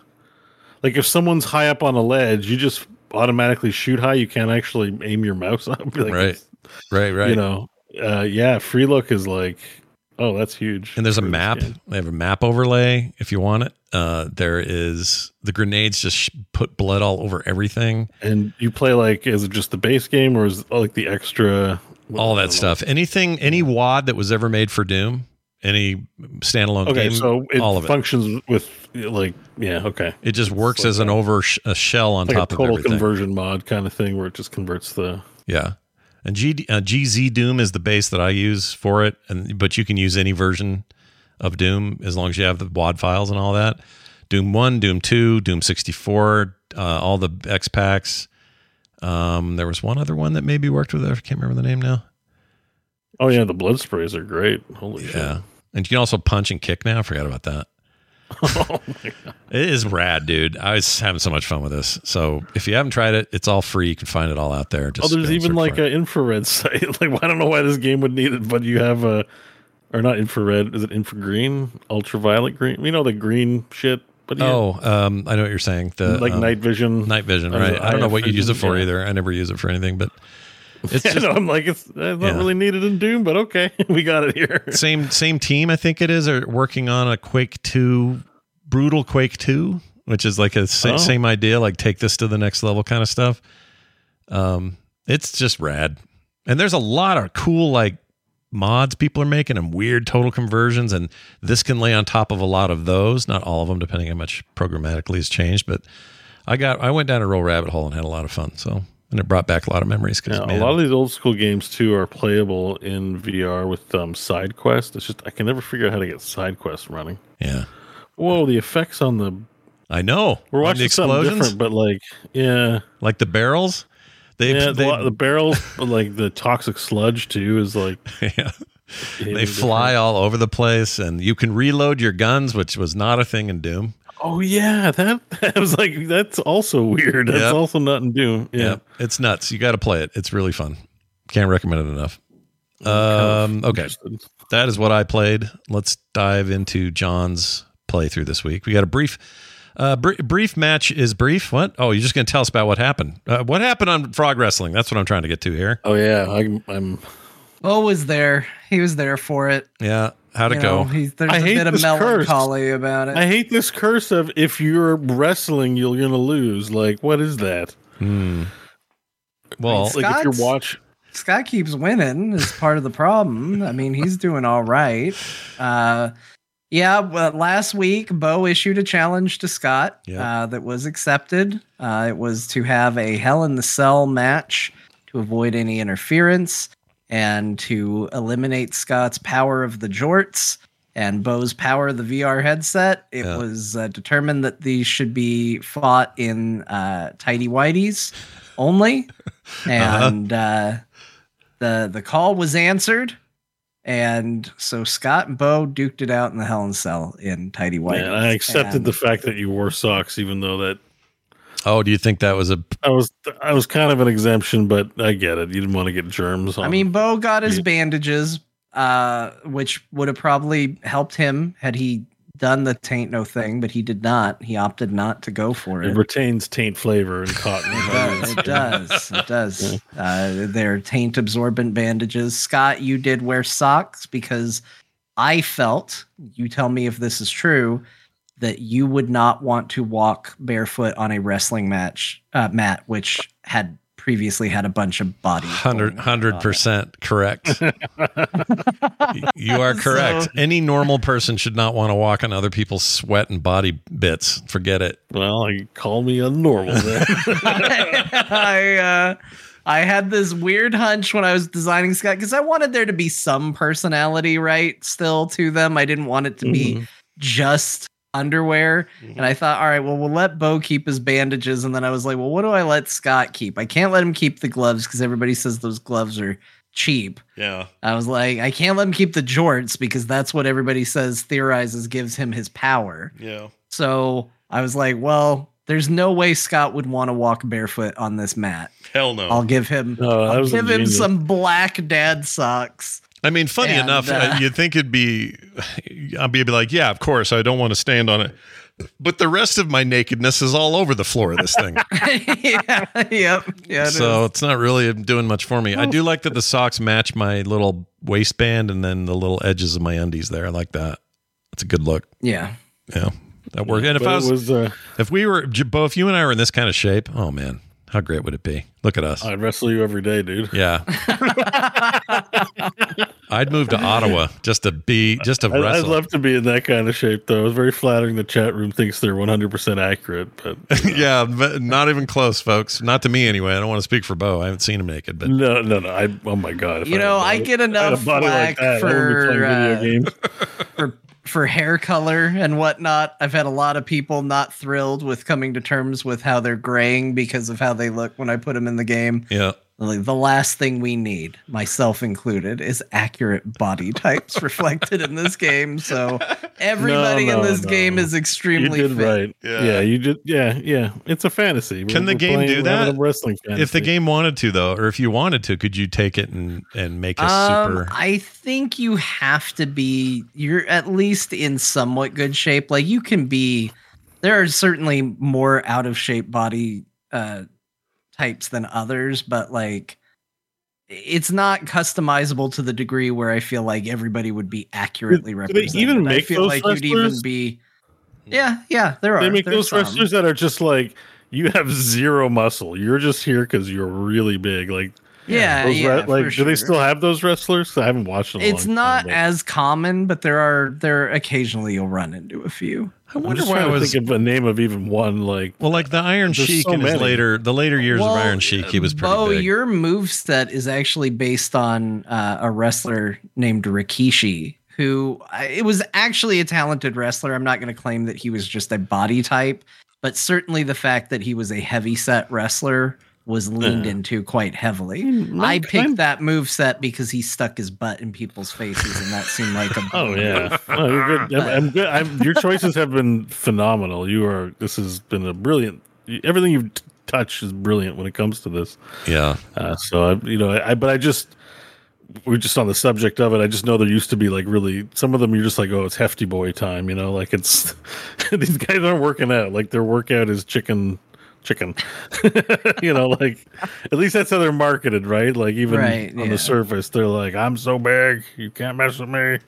Like if someone's high up on a ledge, you just automatically shoot high. You can't actually aim your mouse up. Like, right, right, right. You know, uh, yeah. Free look is like, oh, that's huge. and there's a map. They have a map overlay if you want it. Uh, there is the grenades just put blood all over everything. And you play like, is it just the base game or is it like the extra? All that stuff. Anything, any wad that was ever made for Doom, any standalone Okay, game, so it all of it. functions with like, yeah, okay. It just works like as an over sh- a shell on Like a top of total conversion mod kind of thing where it just converts the. Yeah. And G, uh, GZ Doom is the base that I use for it, and but you can use any version of Doom as long as you have the WAD files and all that. Doom One, Doom Two, Doom sixty four, uh, all the X packs. Um, there was one other one that maybe worked with it. I can't remember the name now. Oh yeah, the blood sprays are great. Holy shit! Yeah, and you can also punch and kick now. I forgot about that. oh my god! It is rad, dude. I was having so much fun with this. So if you haven't tried it, it's all free. You can find it all out there. Oh, there's even like an infrared sight. Like I don't know why this game would need it, but you have a, or not infrared. Is it infragreen, ultraviolet green? You know the green shit. But yeah, Oh, um, I know what you're saying. The like um, night vision. night vision, right? I don't know what you use it for Yeah. either. I never use it for anything, but it's just I'm like it's, it's not Yeah. really needed in Doom, but okay, we got it here. same same team. I think it is are working on a Quake Two, brutal Quake Two, which is like a sa- Oh. same idea, like take this to the next level kind of stuff. Um, it's just rad, and there's a lot of cool like mods people are making and weird total conversions, and this can lay on top of a lot of those. Not all of them, depending how much programmatically has changed, but. I got I went down a real rabbit hole and had a lot of fun. So and it brought back a lot of memories. 'cause, Yeah, a lot of these old school games too are playable in VR with um, side quest. It's just I can never figure out how to get side quests running. yeah, Whoa, the effects on the I know. we're watching the something explosions, different, but like yeah, like the barrels. They yeah, they, the, the barrels, like the toxic sludge too is like yeah. they fly all over the place, and you can reload your guns, which was not a thing in Doom. Oh yeah, that that was like that's also weird. That's Yep. also not in Doom. Yeah. Yep. it's nuts. You got to play it. It's really fun. Can't recommend it enough. Um, okay, that is what I played. Let's dive into John's playthrough this week. We got a brief. Uh, br- brief match is brief. What? Oh, you're just going to tell us about what happened. Uh, what happened on Frog Wrestling? That's what I'm trying to get to here. Oh yeah, I'm. I'm Bo was there. He was there for it. Yeah, how'd it You go? know, he's, there's I a hate bit of this curse. melancholy about it. I hate this curse of if you're wrestling, you're gonna lose. Like, what is that? well, Like if you're watch. Scott keeps winning is part of the problem. I mean, he's doing all right. Uh, yeah, well, last week Bo issued a challenge to Scott Yeah. uh, that was accepted. Uh, it was to have a Hell in the Cell match to avoid any interference and to eliminate Scott's power of the jorts and Bo's power of the VR headset. It Yeah. was uh, determined that these should be fought in uh, tidy whities only, and uh, the the call was answered. And so Scott and Bo duked it out in the Hell in a Cell in tidy whities. Man, I accepted And- the fact that you wore socks, even though that oh, do you think that was a? I was I was kind of an exemption, but I get it. You didn't want to get germs. On. I mean, Bo got his Yeah. bandages, uh, which would have probably helped him had he done the taint no thing, but he did not. He opted not to go for it it. retains taint flavor and cotton. It does. It does. It does. Uh, they're taint absorbent bandages. Scott, you did wear socks because I felt, you tell me if this is true, that you would not want to walk barefoot on a wrestling match uh, mat, which had previously had a bunch of bodies. Hundred going on hundred it. percent correct. you are correct. So- Any normal person should not want to walk on other people's sweat and body bits. Forget it. well, you call me a normal then. I uh, I had this weird hunch when I was designing Scott because I wanted there to be some personality, right? Still to them. I didn't want it to be just underwear. And mm-hmm. I thought, all right, well, we'll let Bo keep his bandages. And then I was like, well, what do I let Scott keep? I can't let him keep the gloves because everybody says those gloves are cheap. Yeah. I was like, I can't let him keep the jorts because that's what everybody says theorizes gives him his power. Yeah. So I was like, well, there's no way Scott would want to walk barefoot on this mat. Hell no. I'll give him No, I'll give him some black dad socks I mean, funny And, enough, uh, you'd think it'd be, I'd be like, yeah, of course, I don't want to stand on it. But the rest of my nakedness is all over the floor of this thing. yeah, yep, yeah. it so is. it's not really doing much for me. I do like that the socks match my little waistband and then the little edges of my undies there. I like that. It's a good look. yeah, Yeah. That worked. And if But I was, was uh, if we were, J- Bo, if you and I were in this kind of shape, oh man, how great would it be? Look at us. I'd wrestle you every day, dude. Yeah. I'd move to Ottawa just to be, just to I, I'd love to be in that kind of shape, though. It's very flattering. The chat room thinks they're 100% accurate, but yeah, but not even close, folks. Not to me anyway. I don't want to speak for Bo. I haven't seen him naked, but no, no, no. I, oh my god! if You had a know, I get if I enough flack I wouldn't for, uh, for for hair color and whatnot. I've had a lot of people not thrilled with coming to terms with how they're graying because of how they look when I put them in the game. yeah. Like the last thing we need, myself included, is accurate body types reflected in this game. So everybody No, in this no. game is You extremely did fit. right. Yeah. Yeah. you did. Yeah, yeah. It's a fantasy. Can the We're game playing- do that? Wrestling fantasy. If the game wanted to, though, or if you wanted to, could you take it and and make a Um, super? I think you have to be. You're at least in somewhat good shape. Like you can be. There are certainly more out of shape body uh, types than others, but like it's not customizable to the degree where I feel like everybody would be accurately do they represented. even I make feel those like you'd even be. Hmm. Yeah, yeah, there are. they make those some. wrestlers that are just like you have zero muscle. You're just here because you're really big. Like Yeah, those yeah. re- like for do they still have those wrestlers? I haven't watched them. It's long not time, but as common, but there are there occasionally you'll run into a few. I I'm wonder just why I was. thinking of a name of even one. Like Well, like the Iron Sheik so in his later, the later years of Iron Sheik, he was pretty Oh, your move set is actually based on uh, a wrestler named Rikishi, who it was actually a talented wrestler. I'm not going to claim that he was just a body type, but certainly the fact that he was a heavy set wrestler was leaned Yeah. into quite heavily. Hmm, I picked I'm- that move set because he stuck his butt in people's faces, and that seemed like a Oh yeah, oh, you're good. I'm, I'm good. I'm, your choices have been phenomenal. You are. This has been a brilliant. Everything you've t- touched is brilliant when it comes to this. yeah, Uh, so I, you know, I but I just we're just on the subject of it. I just know there used to be like really some of them. You're just like, oh, it's hefty boy time. You know, like it's these guys aren't working out. Like their workout is chicken. Chicken, you know, like at least that's how they're marketed, right? Like even Right, on yeah. the surface, they're like, "I'm so big, you can't mess with me."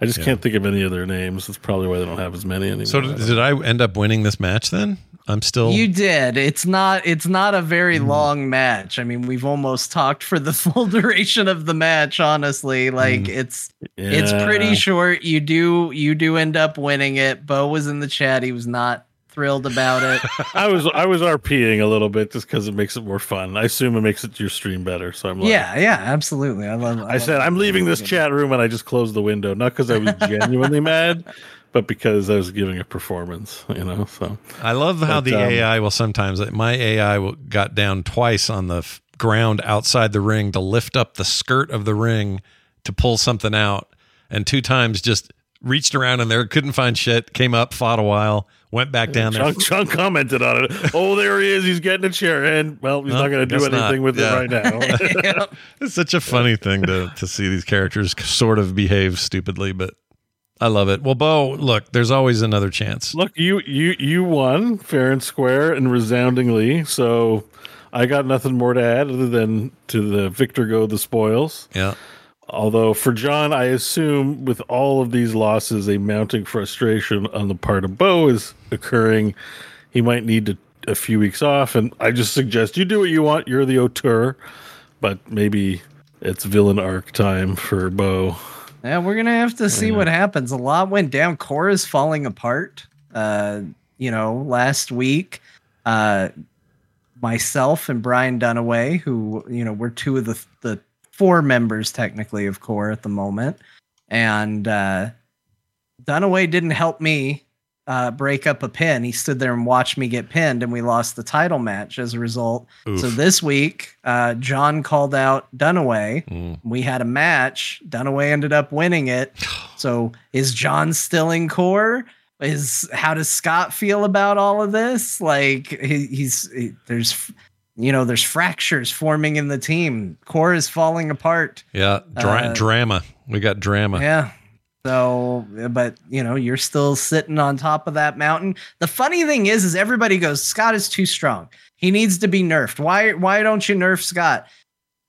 I just can't think of any of their names. That's probably why they don't have as many anymore. So I did, did I end up winning this match then? I'm still. You did. It's not it's not a very Hmm. long match. I mean, we've almost talked for the full duration of the match, honestly. Like it's it's pretty. Short. You do you do end up winning it. Bo was in the chat. He was not thrilled about it. I was I was RPing a little bit just because it makes it more fun. I assume it makes it your stream better. So I'm like, yeah, yeah, absolutely. I love I said I'm leaving this chat room and I just closed the window, not because I was genuinely mad, but because I was giving a performance. You know, so I love how But, the um, AI will sometimes. My AI will- got down twice on the f- ground outside the ring to lift up the skirt of the ring to pull something out, and two times just reached around in there, couldn't find shit, came up, fought a while, went back down there. Chunk, Chunk commented on it. Oh, there he is. He's getting a chair, and well, he's No, not going to do guess not. anything with Yeah. it right now. It's such a funny thing to to see these characters sort of behave stupidly, but I love it. Well, Bo, look, there's always another chance. Look, you you you won fair and square and resoundingly. So I got nothing more to add other than to the victor go the spoils. Yeah. Although for John, I assume with all of these losses, a mounting frustration on the part of Bo is occurring. He might need to, a few weeks off, and I just suggest you do what you want. You're the auteur, but maybe it's villain arc time for Bo. Yeah, we're gonna have to see what happens. A lot went down. Core's falling apart. Uh, you know, last week, uh, myself and Brian Dunaway, who you know we're two of the four members technically of Core at the moment, and uh, Dunaway didn't help me uh, break up a pin. He stood there and watched me get pinned, and we lost the title match as a result. So this week, uh, John called out Dunaway. Mm. We had a match. Dunaway ended up winning it. So is John still in core? Is how does Scott feel about all of this? Like he, he's he, there's you know, there's fractures forming in the team. Core is falling apart. Yeah, dra- Uh, drama. We got drama. Yeah. So, but you know, you're still sitting on top of that mountain. The funny thing is, is everybody goes, Scott is too strong. He needs to be nerfed. Why? Why don't you nerf Scott?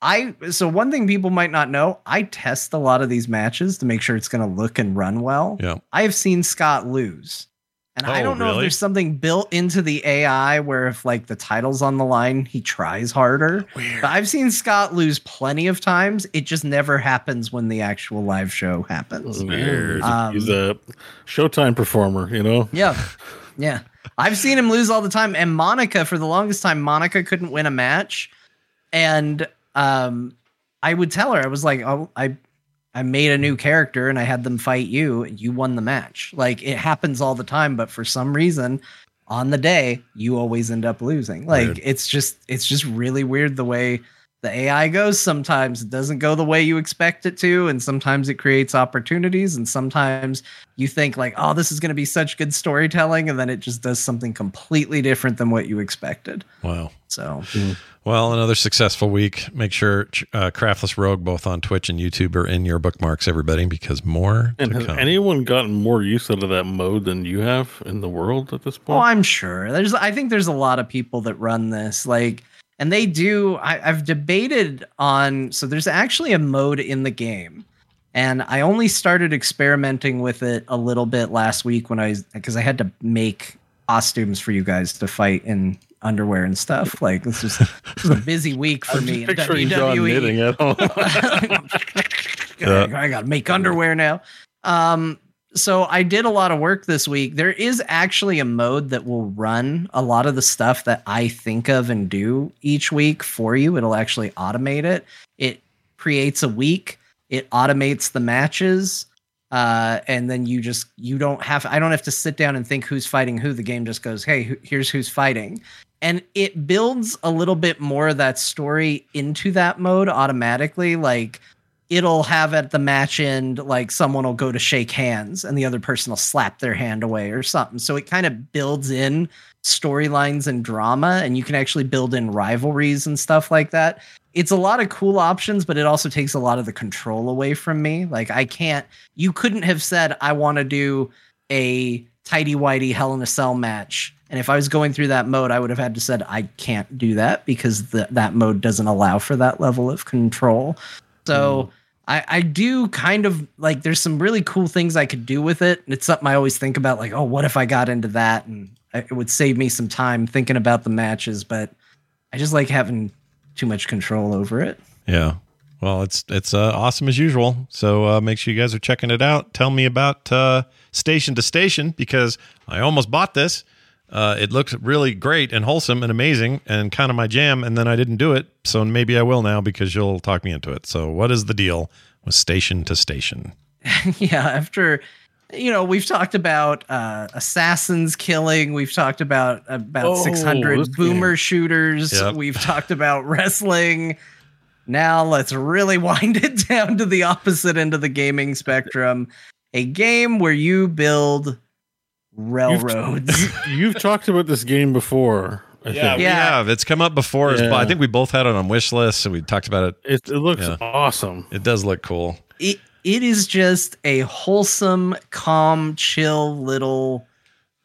I so one thing people might not know, I test a lot of these matches to make sure it's going to look and run well. Yeah. I have seen Scott lose. And I Oh, don't know if there's something built into the AI where if like the title's on the line, he tries harder. But I've seen Scott lose plenty of times. It just never happens when the actual live show happens. Weird. Um, He's a Showtime performer, you know. Yeah. Yeah. I've seen him lose all the time. And Monica, for the longest time, Monica couldn't win a match. And um I would tell her, I was like, Oh, I I made a new character and I had them fight you, you won the match. Like it happens all the time, but for some reason, on the day, you always end up losing. Like Weird. it's just it's just really weird the way the AI goes sometimes it doesn't go the way you expect it to and sometimes it creates opportunities and sometimes you think like oh this is going to be such good storytelling and then it just does something completely different than what you expected Wow. so hmm. Well, another successful week. Make sure uh, Craftless Rogue, both on Twitch and YouTube, are in your bookmarks, everybody, because more And to has come. anyone gotten more use out of that mode than you have in the world at this point? oh i'm sure there's i think there's a lot of people that run this like and they do I, i've debated on so there's actually a mode in the game and i only started experimenting with it a little bit last week when i because i had to make costumes for you guys to fight in underwear and stuff like this is, this was a busy week for I'm me just picturing John knitting at home. Yeah. I gotta make underwear now. Um, so I did a lot of work this week. There is actually a mode that will run a lot of the stuff that I think of and do each week for you. It'll actually automate it. It creates a week. It automates the matches. Uh, and then you just you don't have I don't have to sit down and think who's fighting who. The game just goes, hey, who- here's who's fighting, and it builds a little bit more of that story into that mode automatically. Like it'll have at the match end like someone will go to shake hands and the other person will slap their hand away or something so it kind of builds in storylines and drama and you can actually build in rivalries and stuff like that it's a lot of cool options but it also takes a lot of the control away from me like i can't you couldn't have said i want to do a tidy whitey hell in a cell match and if i was going through that mode i would have had to said i can't do that because the, that mode doesn't allow for that level of control so I, I do kind of like there's some really cool things I could do with it. And it's something I always think about, like, oh, what if I got into that? And it would save me some time thinking about the matches, but I just like having too much control over it. Yeah. Well, it's it's uh, awesome as usual. So uh, make sure you guys are checking it out. Tell me about uh, Station to Station because I almost bought this. Uh, it looked really great and wholesome and amazing and kind of my jam, and then I didn't do it. So maybe I will now because you'll talk me into it. So what is the deal with Station to Station? yeah, after you know, we've talked about uh assassins killing, we've talked about about Oh, 600 this boomer shooters, Yep. we've talked about wrestling. Now let's really wind it down to the opposite end of the gaming spectrum. A game where you build railroads. You've talked about this game before. I Yeah, think. we Yeah. have. It's come up before. Yeah. I think we both had it on wish lists, and we talked about it. It, it looks Yeah. awesome. It does look cool. it, it is just a wholesome, calm, chill little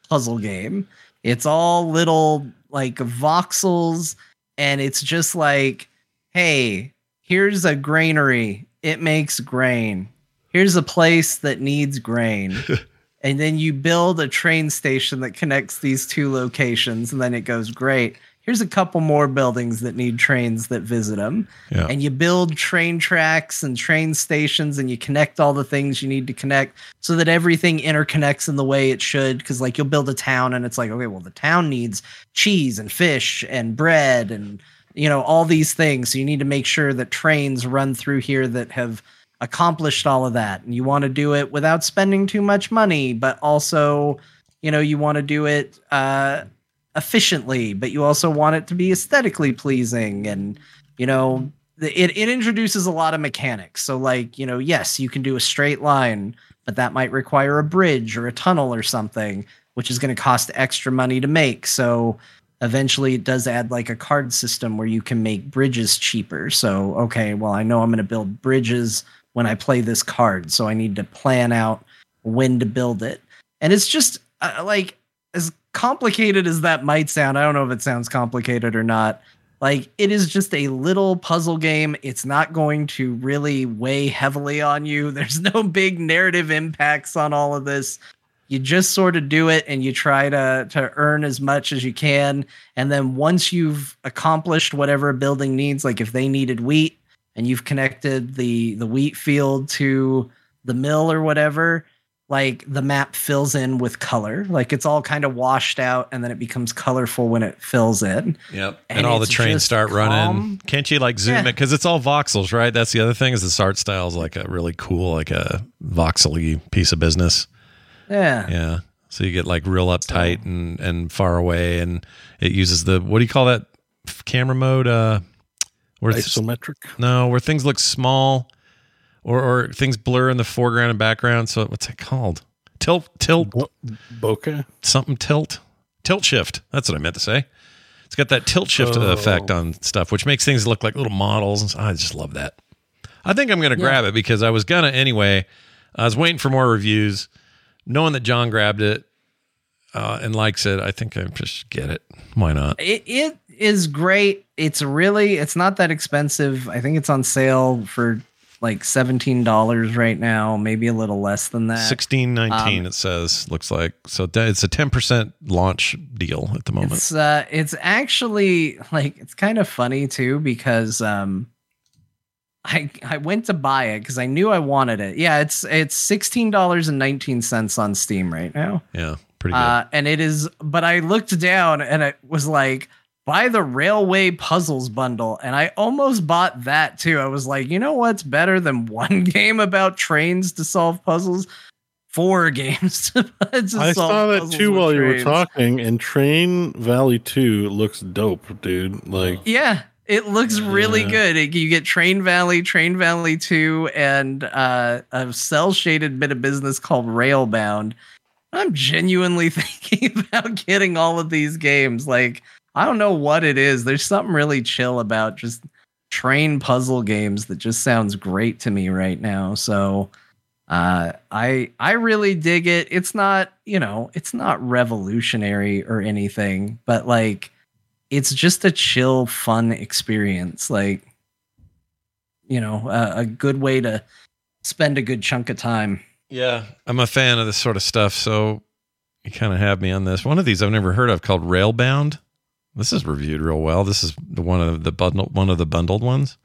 puzzle game. It's all little like voxels, and it's just like, hey, here's a granary. It makes grain. Here's a place that needs grain. and then you build a train station that connects these two locations, and then it goes, great. Here's a couple more buildings that need trains that visit them Yeah. and you build train tracks and train stations and you connect all the things you need to connect so that everything interconnects in the way it should because like you'll build a town and it's like okay well the town needs cheese and fish and bread and you know all these things so you need to make sure that trains run through here that have accomplished all of that. And you want to do it without spending too much money but also you know you want to do it uh efficiently but you also want it to be aesthetically pleasing and you know it, it introduces a lot of mechanics. So like you know yes you can do a straight line but that might require a bridge or a tunnel or something which is going to cost extra money to make. So eventually it does add like a card system where you can make bridges cheaper. So, okay, well, I know I'm going to build bridges when I play this card, so I need to plan out when to build it. And it's just uh, like as complicated as that might sound. I don't know if it sounds complicated or not. Like it is just a little puzzle game. It's not going to really weigh heavily on you. There's no big narrative impacts on all of this. You just sort of do it and you try to to earn as much as you can. And then once you've accomplished whatever building needs, like if they needed wheat and you've connected the the wheat field to the mill or whatever, like the map fills in with color. Like it's all kind of washed out and then it becomes colorful when it fills in. Yep. And, And all the trains start running. Can't you like zoom Yeah. it? Because it's all voxels, right? That's the other thing is this art style is like a really cool, like a voxely piece of business. Yeah. Yeah. So you get like real uptight and, and far away and it uses the what do you call that camera mode? Uh where it's- Isometric. no, where things look small or or things blur in the foreground and background. So what's it called? Tilt tilt. Bo- bokeh. something tilt. Tilt shift. That's what i meant to say. It's got that tilt shift Oh. effect on stuff which makes things look like little models. I just love that. I think i'm gonna grab it because i was gonna anyway. I was waiting for more reviews. Knowing that john grabbed it uh, and likes it i think i just get it. Why not? It it is great. It's really it's not that expensive. I think it's on sale for like seventeen dollars right now, maybe a little less than that. 1619 Um, it says looks like so it's a 10% launch deal at the moment It's uh it's actually like it's kind of funny too because um I I went to buy it because I knew I wanted it. Yeah, it's it's sixteen dollars and nineteen cents on Steam right now. yeah pretty good Uh, and it is, but I looked down and it was like, buy the Railway Puzzles bundle. And I almost bought that too. I was like, you know what's better than one game about trains to solve puzzles? Four games to, to I saw that too while you were talking, and Train Valley 2 looks dope, dude. Like, Yeah, it looks really Yeah. good. It- you get Train Valley, Train Valley 2, and uh, a cell shaded bit of business called Railbound. I'm genuinely thinking about getting all of these games. Like, I don't know what it is. There's something really chill about just train puzzle games that just sounds great to me right now. So, uh, I I really dig it. It's not, you know, it's not revolutionary or anything, but like it's just a chill, fun experience. Like, you know, a, a good way to spend a good chunk of time. Yeah, I'm a fan of this sort of stuff. So you kind of have me on this. One of these I've never heard of called Railbound. This is reviewed real well. This is the one of the bundle, one of the bundled ones.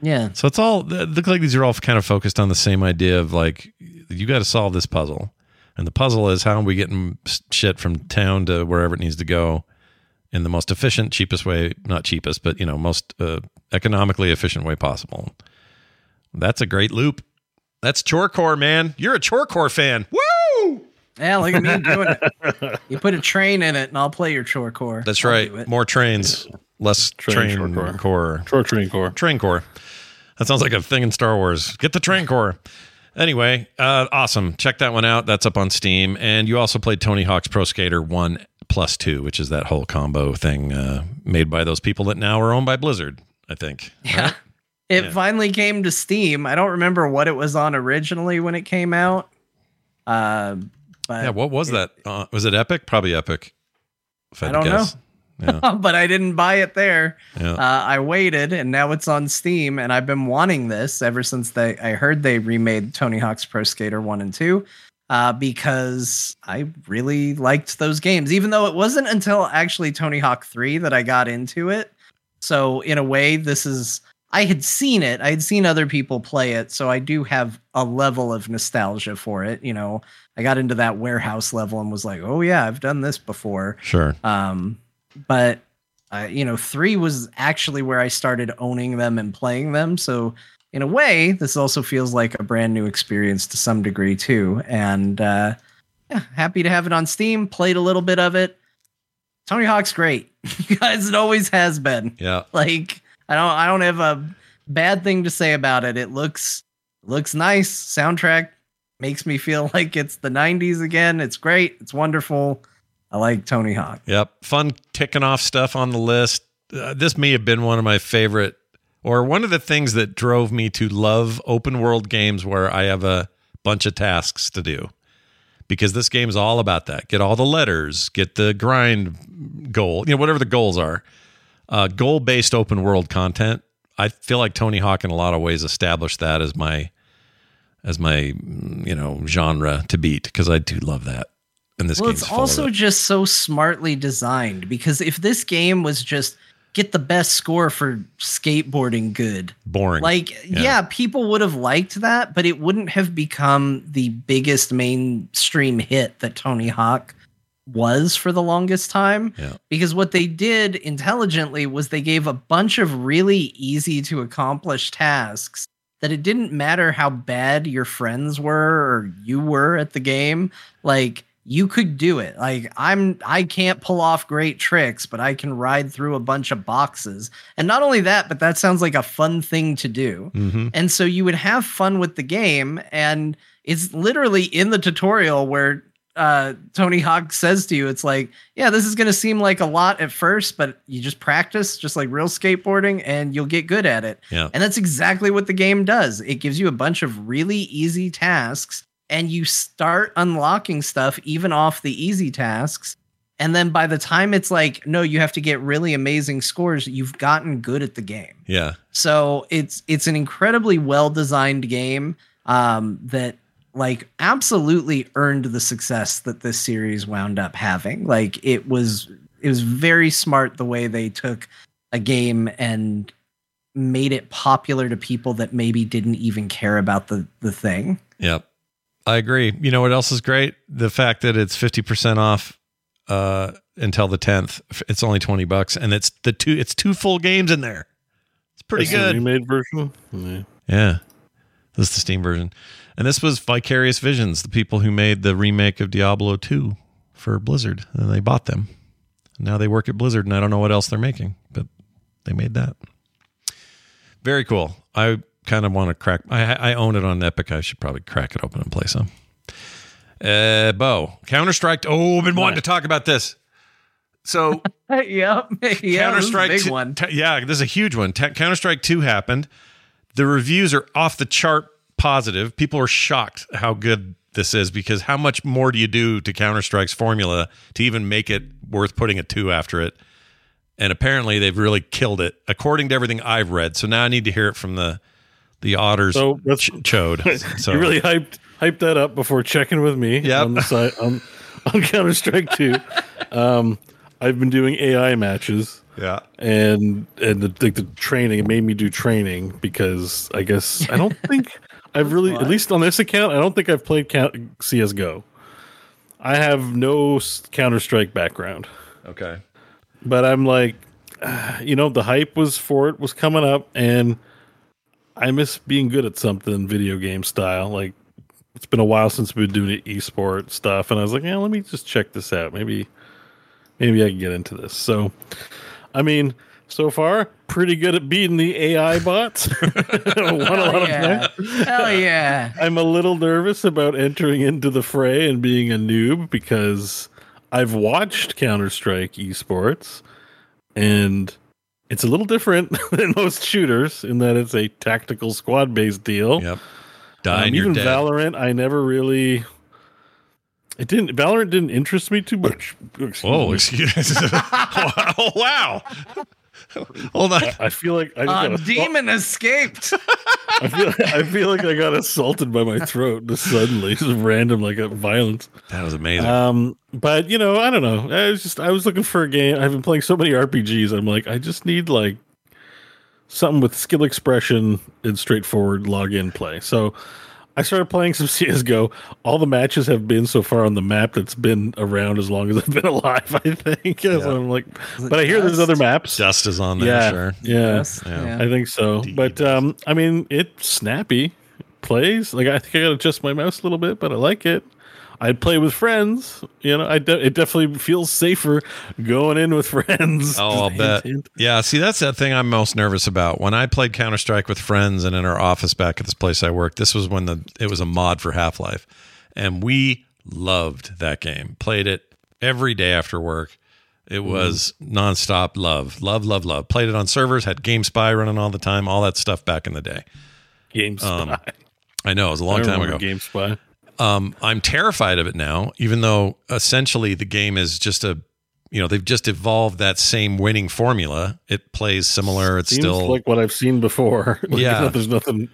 Yeah. So it's all it look like these are all kind of focused on the same idea of like you got to solve this puzzle, and the puzzle is how are we getting shit from town to wherever it needs to go in the most efficient, cheapest way. Not cheapest, but you know most uh, economically efficient way possible. That's a great loop. That's Chorecore, man. You're a Chorecore fan. Woo! Yeah, look at me doing it. You put a train in it and I'll play your chore core. That's I'll right. More trains, less Train train, Chorecore. core. Short Train Core. Train core. That sounds like a thing in Star Wars. Get the train core. Anyway, uh, awesome. Check that one out. That's up on Steam. And you also played Tony Hawk's Pro Skater 1 plus 2, which is that whole combo thing uh, made by those people that now are owned by Blizzard, I think. Yeah. It Yeah. finally came to Steam. I don't remember what it was on originally when it came out. Uh, but Yeah, what was that? Uh, was it Epic? Probably Epic. I don't know. Yeah. but I didn't buy it there. Yeah. Uh, I waited, and now it's on Steam, and I've been wanting this ever since they. I heard they remade Tony Hawk's Pro Skater One and Two, uh, because I really liked those games. Even though it wasn't until actually Tony Hawk Three that I got into it. So in a way, this is. I had seen it. I had seen other people play it, so I do have a level of nostalgia for it. You know, I got into that warehouse level and was like, "Oh yeah, I've done this before." Sure. Um, but uh, you know, three was actually where I started owning them and playing them. So in a way, this also feels like a brand new experience to some degree too. And uh, yeah, happy to have it on Steam. Played a little bit of it. Tony Hawk's great, you guys. It always has been. Yeah. Like I don't, I don't have a bad thing to say about it. It looks looks nice. Soundtrack makes me feel like it's the '90s again. It's great. It's wonderful. I like Tony Hawk. Yep. Fun ticking off stuff on the list. Uh, this may have been one of my favorite, or one of the things that drove me to love open world games where I have a bunch of tasks to do. Because this game is all about that. Get all the letters, get the grind goal, you know, whatever the goals are. Uh, goal based open world content. I feel like Tony Hawk in a lot of ways established that as my as my you know genre to beat because I do love that. And this well, game's it's also it. just so smartly designed because if this game was just get the best score for skateboarding good, boring. like Yeah. yeah. people would have liked that, but it wouldn't have become the biggest mainstream hit that Tony Hawk was for the longest time. Yeah. Because what they did intelligently was they gave a bunch of really easy to accomplish tasks that it didn't matter how bad your friends were or you were at the game. Like you could do it. Like I'm I can't pull off great tricks, but I can ride through a bunch of boxes. And not only that, but that sounds like a fun thing to do. Mhm. And so you would have fun with the game and it's literally in the tutorial where uh, Tony Hawk says to you, it's like, yeah, this is going to seem like a lot at first, but you just practice, just like real skateboarding, and you'll get good at it. Yeah. And that's exactly what the game does. It gives you a bunch of really easy tasks, and you start unlocking stuff even off the easy tasks. And then by the time it's like, no, you have to get really amazing scores, you've gotten good at the game. Yeah. So it's it's an incredibly well designed game um, that like absolutely earned the success that this series wound up having. Like it was it was very smart the way they took a game and made it popular to people that maybe didn't even care about the the thing. Yep. I agree. You know what else is great? The fact that it's 50% off uh until the 10th. It's only 20 bucks and it's the two it's two full games in there. It's pretty That's the good. remade version. Yeah. Yeah. This is the Steam version. And this was Vicarious Visions, the people who made the remake of Diablo 2 for Blizzard. And they bought them. Now they work at Blizzard and I don't know what else they're making, but they made that. Very cool. I kind of want to crack I I own it on Epic. I should probably crack it open and play some. Uh Bo, Counter-Strike. Oh, I've been wanting to talk about this. So yep. yeah. Counter Strike, big one. yeah, this is a huge one. Counter Strike Two happened. The reviews are off the chart positive. People are shocked how good this is because how much more do you do to Counter Strike's formula to even make it worth putting a two after it? And apparently, they've really killed it, according to everything I've read. So now I need to hear it from the the otters So that's ch- chode. So you really hyped hyped that up before checking with me on the site on, on Counter Strike Two. Um, I've been doing AI matches yeah. and and the, the, the training it made me do training because I guess I don't think I've really at least on this account I don't think I've played CS:GO. I have no Counter Strike background, Okay. but I'm like, you know, the hype was for it was coming up, and I miss being good at something video game style. Like it's been a while since we've been doing esport stuff, and I was like, yeah, let me just check this out. Maybe maybe I can get into this. So, I mean, so far, pretty good at beating the AI bots. Won a lot of yeah. Hell yeah. I'm a little nervous about entering into the fray and being a noob because I've watched Counter Strike esports and it's a little different than most shooters in that it's a tactical squad based deal. Yep. Die Um, and you're even dead. Valorant, I never really. It didn't. Valorant didn't interest me too much. Excuse Whoa! me. Excuse. oh, wow. Hold on. I feel like I just A got assault- demon escaped. I feel, I feel like I got assaulted by my throat just suddenly, just random like a violence. That was amazing. Um, but you know, I don't know. I was just I was looking for a game. I've been playing so many RPGs. I'm like, I just need like something with skill expression and straightforward login play. So I started playing some CS:GO. All the matches have been so far on the map that's been around as long as I've been alive. I think. So I'm like, but I hear there's other maps. Dust is on there, yeah, sure. yeah, Yes, yeah. I think so. But um, I mean, it's snappy. Plays like I think I got to adjust my mouse a little bit, but I like it. I'd play with friends. You know, I de- it definitely feels safer going in with friends. Oh, I'll bet. hint. Yeah, see, that's that thing I'm most nervous about. When I played Counter Strike with friends and in our office back at this place I worked, this was when the it was a mod for Half Life, and we loved that game. Played it every day after work. It was nonstop love, love, love, love. Played it on servers, had GameSpy running all the time, all that stuff back in the day. GameSpy. Um, I know it was a long time ago. GameSpy. Um, I'm terrified of it now, even though essentially the game is just a, you know, they've just evolved that same winning formula. It plays similar. It's Seems still like what I've seen before. Like, Yeah. there's nothing.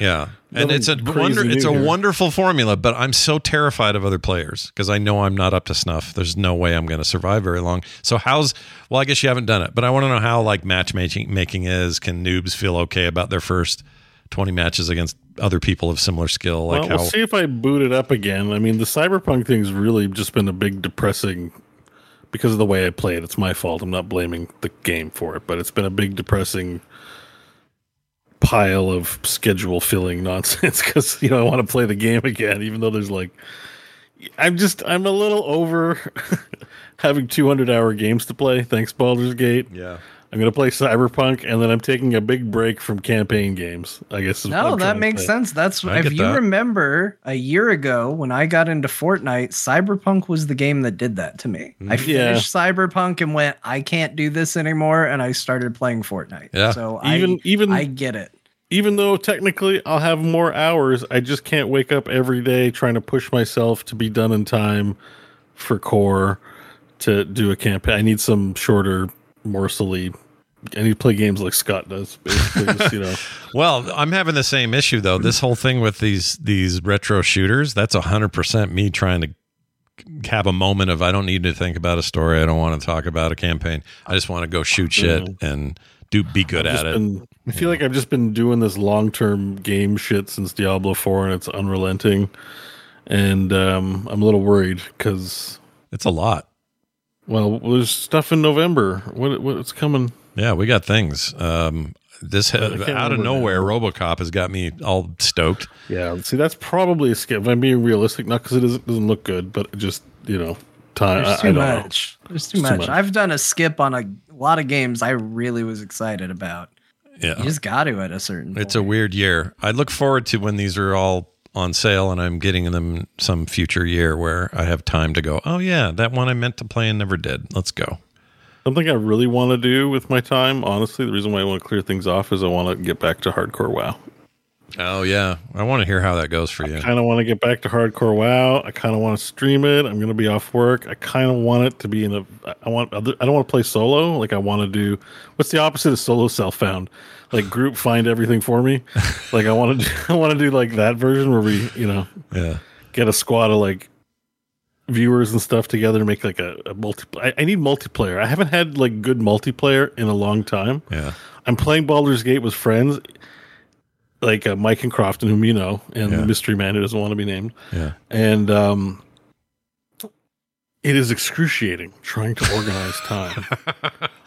Yeah, and it's a wonder. It's a here. wonderful formula, but I'm so terrified of other players because I know I'm not up to snuff. There's no way I'm going to survive very long. So how's? Well, I guess you haven't done it, but I want to know how like matchmaking making is. Can noobs feel okay about their first 20 matches against other people of similar skill? Like well, how? we'll see if I boot it up again. I mean, the cyberpunk thing's really just been a big depressing because of the way I play it. It's my fault. I'm not blaming the game for it, but it's been a big depressing pile of schedule filling nonsense because you know I want to play the game again, even though there's like I'm just I'm a little over having 200 hour games to play. Thanks, Baldur's Gate. yeah. I'm gonna play Cyberpunk, and then I'm taking a big break from campaign games. I guess. is what No, I'm that trying to makes sense. That's I if you that. remember a year ago when I got into Fortnite, Cyberpunk was the game that did that to me. Mm-hmm. I Yeah. finished Cyberpunk and went, I can't do this anymore, and I started playing Fortnite. Yeah. So Even I, even I get it. even though technically I'll have more hours, I just can't wake up every day trying to push myself to be done in time for core to do a campaign. I need some shorter, morsely. I need to play games like Scott does, basically. just, you know, Well, I'm having the same issue though. This whole thing with these these retro shooters, that's 100% me trying to have a moment of I don't need to think about a story. I don't want to talk about a campaign. I just want to go shoot shit and do be good just at it. been- I feel like I've just been doing this long term game shit since Diablo Four, and it's unrelenting. And um, I'm a little worried because, It's a lot. well, there's stuff in November. What what's coming? Yeah, we got things. Um this can't out of nowhere, now. RoboCop has got me all stoked. Yeah, see, that's probably a skip. If I'm being realistic, not because it doesn't, doesn't look good, but it just you know, time. There's I, too I don't know. much. There's too It's too much. much. I've done a skip on a lot of games I really was excited about. Yeah. You just got to at a certain. It's a weird year. I look forward to when these are all on sale and I'm getting them some future year where I have time to go, oh, yeah, that one I meant to play and never did. Let's go. Something I really want to do with my time, honestly, the reason why I want to clear things off is I want to get back to hardcore WoW. Oh, yeah. I want to hear how that goes for you. I kind of want to get back to hardcore WoW. I kind of want to stream it. I'm going to be off work. I kind of want it to be in a. I want. I don't want to play solo. Like I want to do. What's the opposite of solo self found? Like group find everything for me. Like I want to. I want to do like that version where we, you know, Yeah. get a squad of like viewers and stuff together to make like a, a multi. I, I need multiplayer. I haven't had like good multiplayer in a long time. Yeah. I'm playing Baldur's Gate with friends, like uh, Mike and Crofton, whom you know, and Yeah. the mystery man who doesn't want to be named. Yeah. And um, it is excruciating trying to organize time.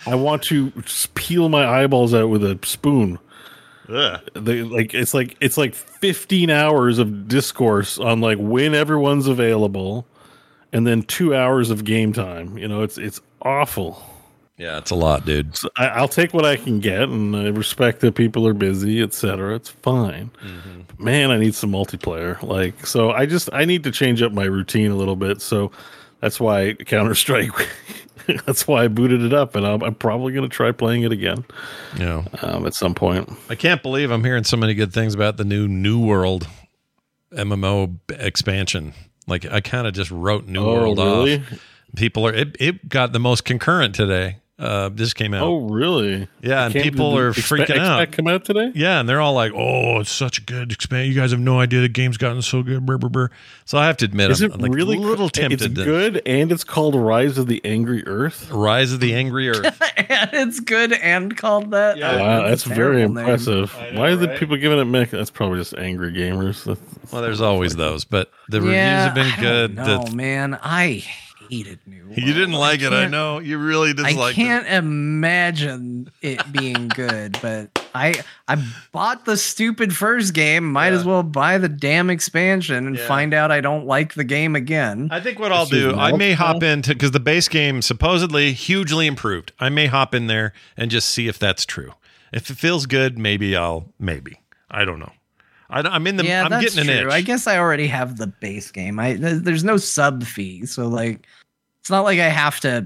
I want to just peel my eyeballs out with a spoon. Yeah. They, like it's like it's like 15 hours of discourse on like when everyone's available, and then two hours of game time. You know, it's it's awful. Yeah. It's a lot, dude. So I, I'll take what I can get, and I respect that people are busy, etc. It's fine. But man, I need some multiplayer. Like, so I just I need to change up my routine a little bit. So that's why Counter Strike. that's why I booted it up, and I'm, I'm probably going to try playing it again Yeah, um, at some point. I can't believe I'm hearing so many good things about the new New World MMO expansion. Like, I kind of just wrote New oh, World off. People are, it, it got the most concurrent today. Uh, this came out. Oh, really? Yeah, and people are the freaking out. Expect come out today? Yeah, and they're all like, "Oh, it's such a good expansion. You guys have no idea the game's gotten so good." Brr, brr, brr. So I have to admit, Is I'm, it like really a little co- tempted. It's to good, and it's called Rise of the Angry Earth. Rise of the Angry Earth. and it's good and called that. Yeah. Wow, that's a very impressive. Know, Why is right? it people giving it mech? That's probably just angry gamers. That's- well, there's always those, but the reviews have been I good. No, man, I hated New World. you didn't like it, I know. You really I disliked it. I can't imagine it being good, but I I bought the stupid first game. Might as well buy the damn expansion and Yeah. find out I don't like the game again. I think what I'll Excuse do, me, I may hop into because the base game supposedly hugely improved. I may hop in there and just see if that's true. If it feels good, maybe I'll maybe. I don't know. I, am in the. yeah, I'm that's getting an true. itch. I guess I already have the base game. I there's no sub fee, so like it's not like I have to.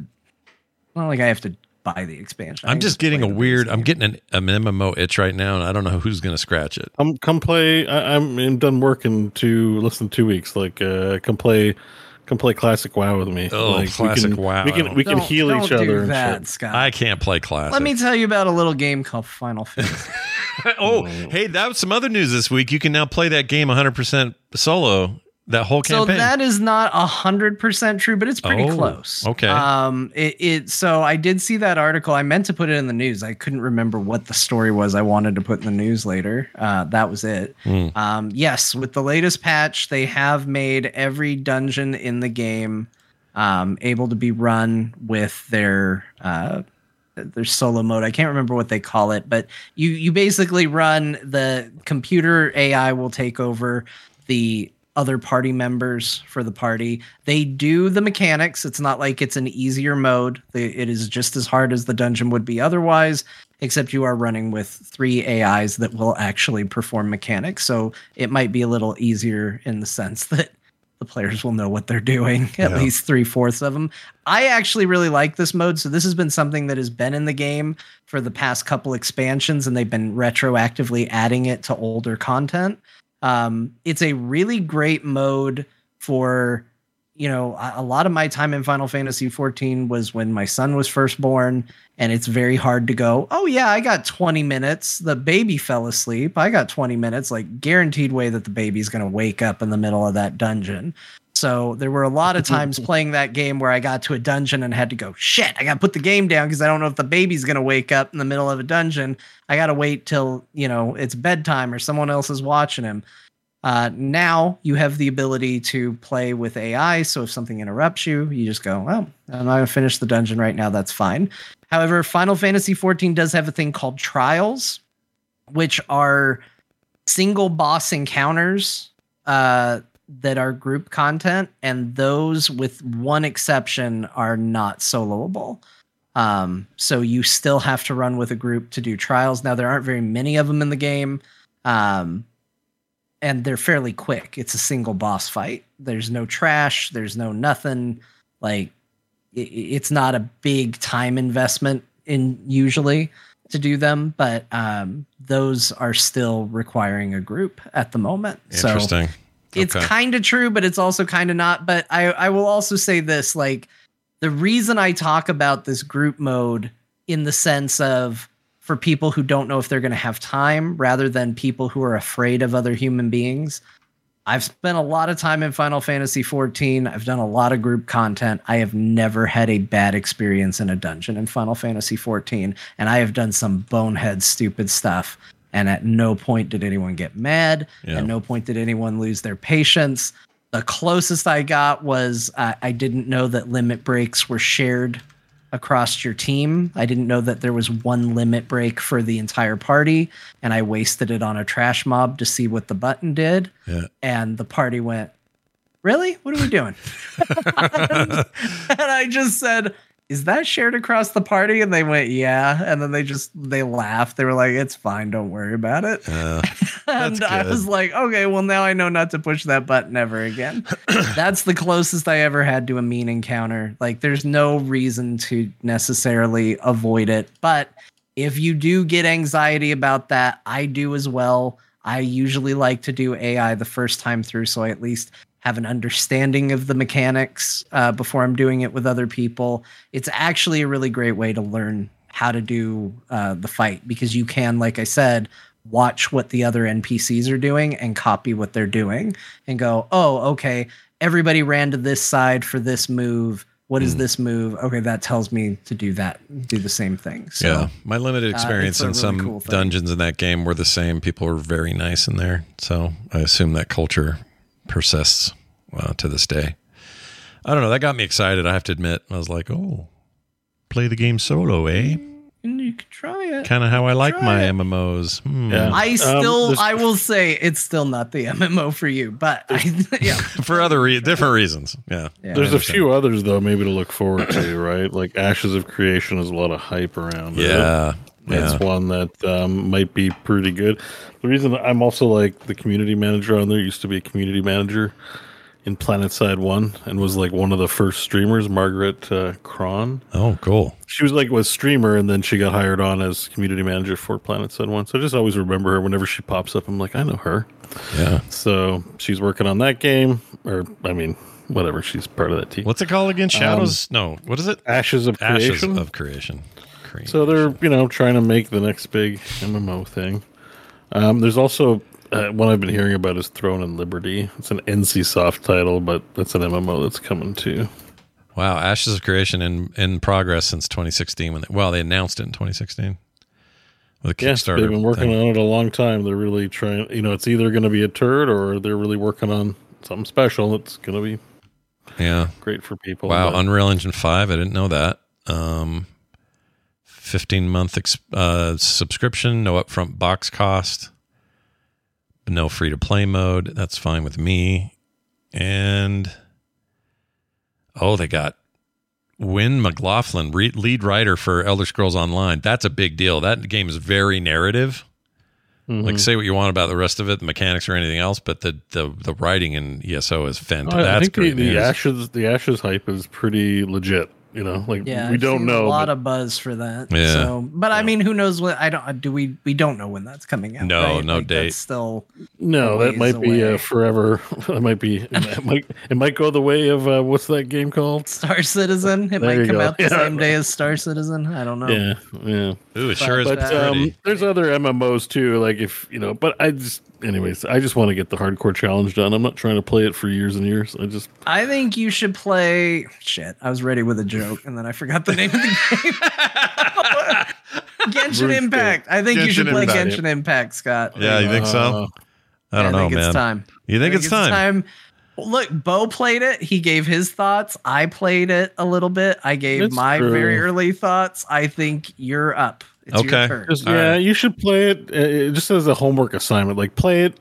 Not like I have to buy the expansion. I I'm just getting a weird. I'm getting an, an MMO itch right now, and I don't know who's going to scratch it. Come, come play. I, I'm, I'm done working to less than two weeks. Like, uh, come play, come play classic WoW with me. Oh, like, classic we can, WoW. We can we can Don't- heal don't each do other. and that, shit. Scott. I can't play classic. Let me tell you about a little game called Final Fantasy. oh, hey, that was some other news this week. You can now play that game 100% solo. That whole campaign. so that is not a hundred percent true, but it's pretty Oh, close. okay. Um, it, it so I did see that article. I meant to put it in the news. I couldn't remember what the story was. I wanted to put in the news later. Uh, that was it. Hmm. Um, yes, with the latest patch, they have made every dungeon in the game um, able to be run with their uh, their solo mode. I can't remember what they call it, but you you basically run the computer AI will take over the other party members for the party. They do the mechanics. It's not like it's an easier mode. It is just as hard as the dungeon would be otherwise, except you are running with three AIs that will actually perform mechanics. So it might be a little easier in the sense that the players will know what they're doing, at Yeah. least three fourths of them. I actually really like this mode. So this has been something that has been in the game for the past couple expansions, and they've been retroactively adding it to older content. Um, it's a really great mode for, you know, a, lot of my time in Final Fantasy 14 was when my son was first born, and it's very hard to go, oh, yeah, I got 20 minutes. The baby fell asleep. I got 20 minutes, like guaranteed way that the baby's going to wake up in the middle of that dungeon. So there were a lot of times playing that game where I got to a dungeon and had to go, shit, I got to put the game down because I don't know if the baby's going to wake up in the middle of a dungeon. I got to wait till, you know, it's bedtime or someone else is watching him. Uh, now you have the ability to play with AI. So if something interrupts you, you just go, well, I'm not going to finish the dungeon right now. That's fine. However, Final Fantasy 14 does have a thing called trials, which are single boss encounters uh, that are group content, and those, with one exception, are not soloable. Um, so you still have to run with a group to do trials. Now there aren't very many of them in the game, um, and they're fairly quick. It's a single boss fight. There's no trash. There's no nothing. Like i- i- it's not a big time investment in usually to do them, but um, those are still requiring a group at the moment. So Interesting. It's Okay. kind of true, but it's also kind of not. But I, I will also say this like, the reason I talk about this group mode in the sense of for people who don't know if they're going to have time rather than people who are afraid of other human beings. I've spent a lot of time in Final Fantasy 14. I've done a lot of group content. I have never had a bad experience in a dungeon in Final Fantasy 14, and I have done some bonehead stupid stuff. And at no point did anyone get mad. Yeah. At no point did anyone lose their patience. The closest I got was uh, I didn't know that limit breaks were shared across your team. I didn't know that there was one limit break for the entire party, and I wasted it on a trash mob to see what the button did. Yeah. And the party went, Really? What are we doing? and, and I just said, Is that shared across the party? And they went, Yeah. And then they just they laughed. They were like, It's fine, don't worry about it. Uh, and That's I was like, okay, well now I know not to push that button ever again. That's the closest I ever had to a mean encounter. Like there's no reason to necessarily avoid it, but if you do get anxiety about that, I do as well. I usually like to do AI the first time through so I at least have an understanding of the mechanics uh, before I'm doing it with other people. It's actually a really great way to learn how to do uh, the fight because you can, like I said, watch what the other NPCs are doing and copy what they're doing and go, oh, okay, everybody ran to this side for this move. What is is this move? Okay, that tells me to do that, do the same thing. So, yeah. My limited uh, experience a in really some cool dungeons in that game were the same. People were very nice in there. So I assume that culture persists uh, to this day. I don't know. That got me excited. I have to admit. I was like, oh, play the game solo, eh? And you can try it. Kind of how I like Try my it. MMOs. Hmm. Yeah. I Um, still, there's- I will say, it's still not the MMO for you, but I, yeah, For other re- different reasons. Yeah. Yeah. There's a few others though, maybe to look forward to, right? Like Ashes of Creation has a lot of hype around. it. That's Yeah. one that um, might be pretty good. The reason I'm also like the community manager on there used to be a community manager in PlanetSide One and was like one of the first streamers. Margaret uh, Krohn. Oh, cool. She was like was streamer, and then she got hired on as community manager for PlanetSide One. So I just always remember her whenever she pops up. I'm like, I know her. Yeah. So she's working on that game, or I mean, whatever. She's part of that team. What's it called again? Shadows? no. What is it? Ashes of Ashes Creation. of Creation. So they're you know trying to make the next big MMO thing. Um, there's also uh, one I've been hearing about is Throne and Liberty. It's an NC-soft title, but that's an MMO that's coming too. Wow, Ashes of Creation in in progress since 2016. When they, well, they announced it in 2016 with a Yes, Kickstarter. they've been working thing. on it a long time. They're really trying. You know, it's either going to be a turd or they're really working on something special that's going to be Yeah. great for people. Wow, But- Unreal Engine 5. I didn't know that. Um, 15 month uh, subscription, no upfront box cost, no free to play mode. That's fine with me. And oh, they got Win McLaughlin, re- lead writer for Elder Scrolls Online. That's a big deal. That game is very narrative. Mm-hmm. Like, say what you want about the rest of it, the mechanics or anything else, but the the, the writing in ESO is Oh, fantastic. I That's think the, the ashes the ashes hype is pretty legit. You know, like Yeah, we I've don't know. a lot but- of buzz for that. Yeah. So, but I mean, who knows when? I don't. Do we? We don't know when that's coming out. No, right? no Like, date. That's still. No, that ways might be away. uh, forever. That might be. It might. It might go the way of uh, what's that game called? Star Citizen. It There might come go. out the Yeah. same day as Star Citizen. I don't know. Yeah, yeah. Ooh, it sure is But um, there's other MMOs too. Like if you know, but I just, anyways, I just want to get the hardcore challenge done. I'm not trying to play it for years and years. I just I think you should play. Shit, I was ready with a joke and then I forgot the name of the game. Genshin RuneScape. Impact. I think you should play Impact. Genshin Impact, Scott. yeah, you think so? Uh, I don't know, think man. It's time. You think I it's time? Well, Look, Bo played it. He gave his thoughts. I played it a little bit. I gave It's my true. very early thoughts. I think you're up. It's Okay. your turn. just, yeah, right. you should play it uh, just as a homework assignment. Like play it,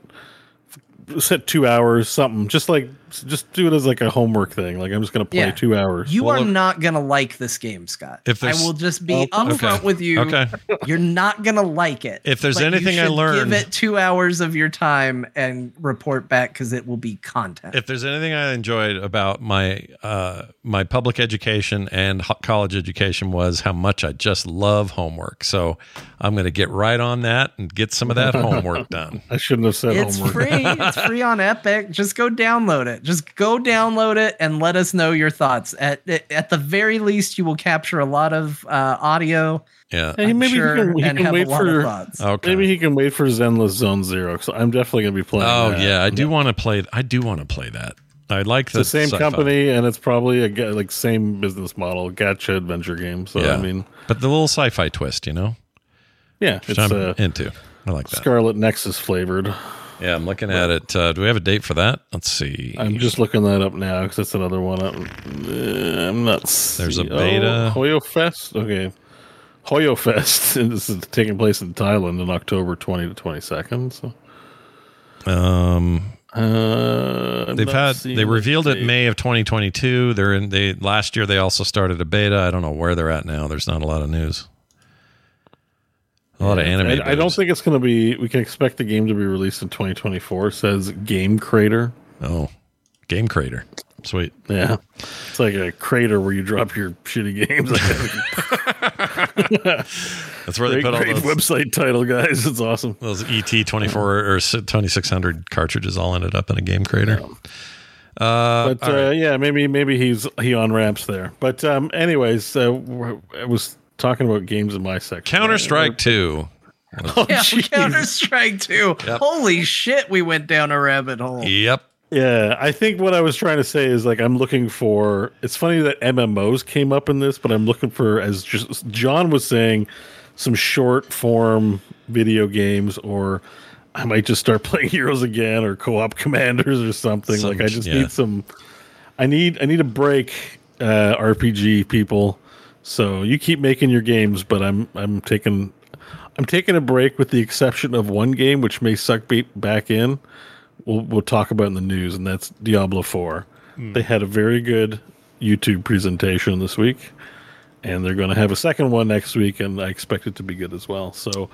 set two hours, something. Just like just do it as like a homework thing. Like I'm just gonna play Yeah. two hours. You Well, are if- not gonna like this game, Scott. If I will just be Oh, upfront okay. with you. Okay. You're not gonna like it. If there's anything I should learned- give it two hours of your time and report back because it will be content. If there's anything I enjoyed about my uh, my public education and college education was how much I just love homework. So I'm going to get right on that and get some of that homework done. I shouldn't have said it's homework. free. It's free on Epic. Just go download it. Just go download it and let us know your thoughts. At at the very least, you will capture a lot of uh, audio. Yeah. Hey, maybe sure, he can, he can wait a lot for. thoughts. Okay. Maybe he can wait for Zenless Zone Zero. So I'm definitely gonna be playing. oh that. yeah, I do want to play. I do want to play that. I like It's the same sci-fi. company, and it's probably a ga- like same business model, gacha adventure game. So Yeah. I mean, but the little sci-fi twist, you know, yeah, which it's I'm uh, into. I like that. Scarlet Nexus flavored. Yeah, I'm looking at it. Uh, do we have a date for that? Let's see. I'm just looking that up now because that's another one. I'm, uh, I'm not. There's a beta. Oh, Hoyo Fest. Okay, Hoyo Fest. And this is taking place in Thailand in October 20 to 22nd. So um, uh, they've had they revealed it. May of 2022. They're in they last year they also started a beta. I don't know where they're at now. There's not a lot of news. A lot of anime. I, I don't think it's going to be. We can expect the game to be released in 2024. Says Game Crater. Oh, Game Crater. Sweet. Yeah, it's like a crater where you drop your shitty games. That's where they great put all great those, website title, guys. It's awesome. those ET 24 or 2600 cartridges all ended up in a Game Crater. Uh, But uh, right. yeah, maybe maybe he's he on ramps there. But um, anyways, uh, we're- was talking about games in my section. Counter Strike 2. Oh, Yeah. Counter Strike 2. Yep. Holy shit, we went down a rabbit hole. Yep. Yeah, I think what I was trying to say is like I'm looking for. It's funny that MMOs came up in this, but I'm looking for as just John was saying, some short form video games, or I might just start playing Heroes again or Co-op Commanders or something. Some- like I just yeah. need some. I need I need a break, uh, RPG people. So you keep making your games, but I'm I'm taking I'm taking a break with the exception of one game which may suck back in. We'll we'll talk about in the news, and that's Diablo Four. Hmm. They had a very good YouTube presentation this week, and they're going to have a second one next week, and I expect it to be good as well. So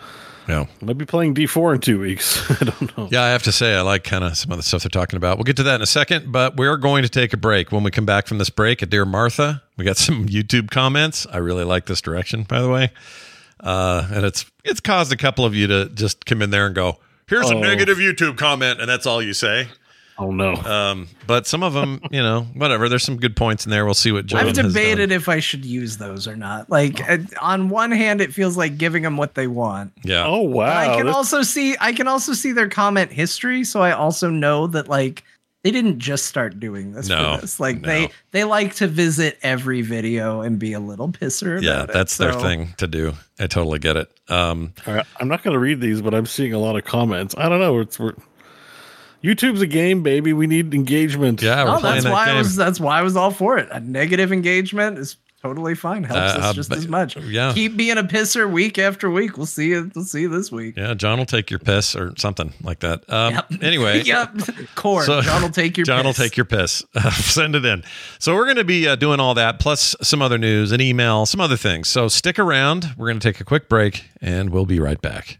Yeah. I might be playing D4 in two weeks. I don't know. Yeah, I have to say, I like kind of some of the stuff they're talking about. We'll get to that in a second, but we're going to take a break. When we come back from this break, at Dear Martha, we got some YouTube comments. I really like this direction, by the way. Uh, and it's it's caused a couple of you to just come in there and go, here's a Oh. negative YouTube comment, and that's all you say. Oh no. Um, but some of them, you know, whatever. There's some good points in there. We'll see what John I've has done. debated if I should use those or not. Like, uh, on one hand, it feels like giving them what they want. Yeah. oh But wow. I can This- also see I can also see their comment history, so I also know that like they didn't just start doing this No, for this. Like no. they they like to visit every video and be a little pisser. yeah, about it, that's their so- thing to do. I totally get it. Um, All right, I'm not going to read these, but I'm seeing a lot of comments. I don't know. It's we're, YouTube's a game, baby. We need engagement. yeah, we're No, playing that's that why game. I was that's why I was all for it. A negative engagement is totally fine. Helps Uh, us uh, just but- as much. yeah. Keep being a pisser week after week. We'll see you. We'll see you this week. yeah, John will take your piss or something like that. Um, Yep. Anyway, yep. Core. So- John will take your. John will take your piss. Send it in. So we're going to be uh, doing all that, plus some other news, an email, some other things. So stick around. We're going to take a quick break, and we'll be right back.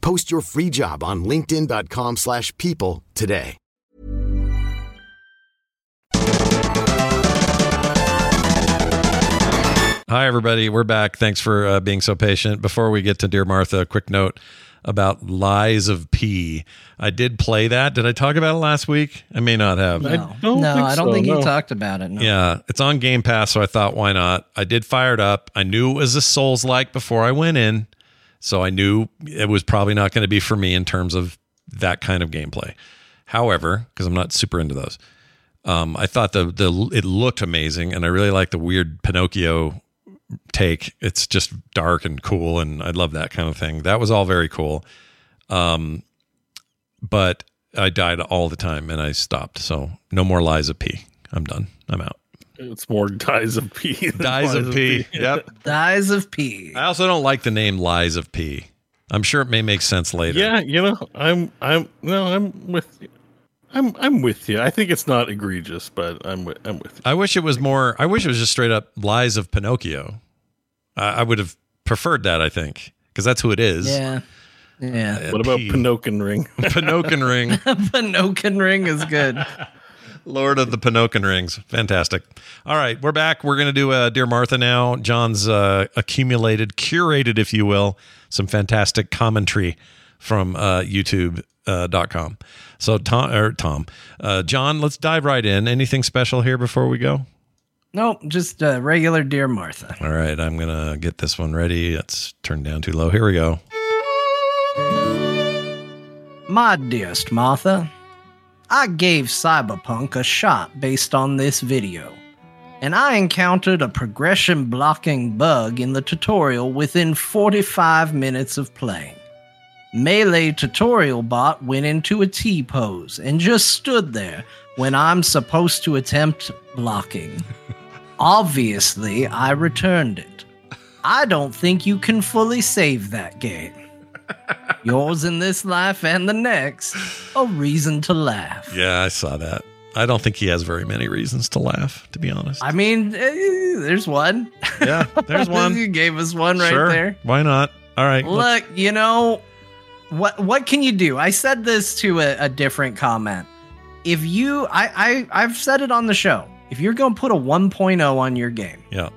Post your free job on linkedin.com/people slash people today. Hi, everybody. We're back. Thanks for uh, being so patient. Before we get to Dear Martha, a quick note about Lies of P. I did play that. Did I talk about it last week? I may not have. I No, don't no, think I don't so, think no. he talked about it. No. Yeah, it's on Game Pass, so I thought, why not? I did fire it up. I knew it was a Souls like before I went in, so I knew it was probably not going to be for me in terms of that kind of gameplay. However, because I'm not super into those, um, I thought the the it looked amazing, and I really like the weird Pinocchio take. It's just dark and cool, and I love that kind of thing. That was all very cool. Um, but I died all the time, and I stopped. So no more Lies of P. I'm done. I'm out. It's more dies of P. than Dies Lies of P. Yep. Dies of P. I also don't like the name Lies of P. I'm sure it may make sense later. Yeah, you know, I'm, I'm, no, I'm with you. I'm, I'm with you. I think it's not egregious, but I'm, with, I'm with you. I wish it was more. I wish it was just straight up Lies of Pinocchio. I, I would have preferred that. I think because that's who it is. Yeah. Yeah. Uh, What about P. Pinocchio ring? Pinocchio ring, Pinocchio ring is good. Lord of the Pinocchio rings, fantastic. All right, we're back. We're gonna do uh, Dear Martha now. John's uh, accumulated, curated, if you will, some fantastic commentary from uh, YouTube. Uh, dot com. So Tom or Tom, uh, John, let's dive right in. Anything special here before we go? Nope, just uh, regular Dear Martha. All right, I'm gonna get this one ready. It's turned down too low. Here we go. My dearest Martha, I gave Cyberpunk a shot based on this video, and I encountered a progression blocking bug in the tutorial within 45 minutes of playing. Melee tutorial bot went into a T pose and just stood there when I'm supposed to attempt blocking. Obviously, I returned it. I don't think you can fully save that game. Yours in this life and the next, a reason to laugh. Yeah, I saw that. I don't think he has very many reasons to laugh, to be honest. I mean, eh, there's one. yeah, there's one. you gave us one right sure. there. Why not? All right. Look, you know, what what can you do? I said this to a, a different comment. If you I, I I've said it on the show. If you're gonna put a 1.0 on your game, Yeah.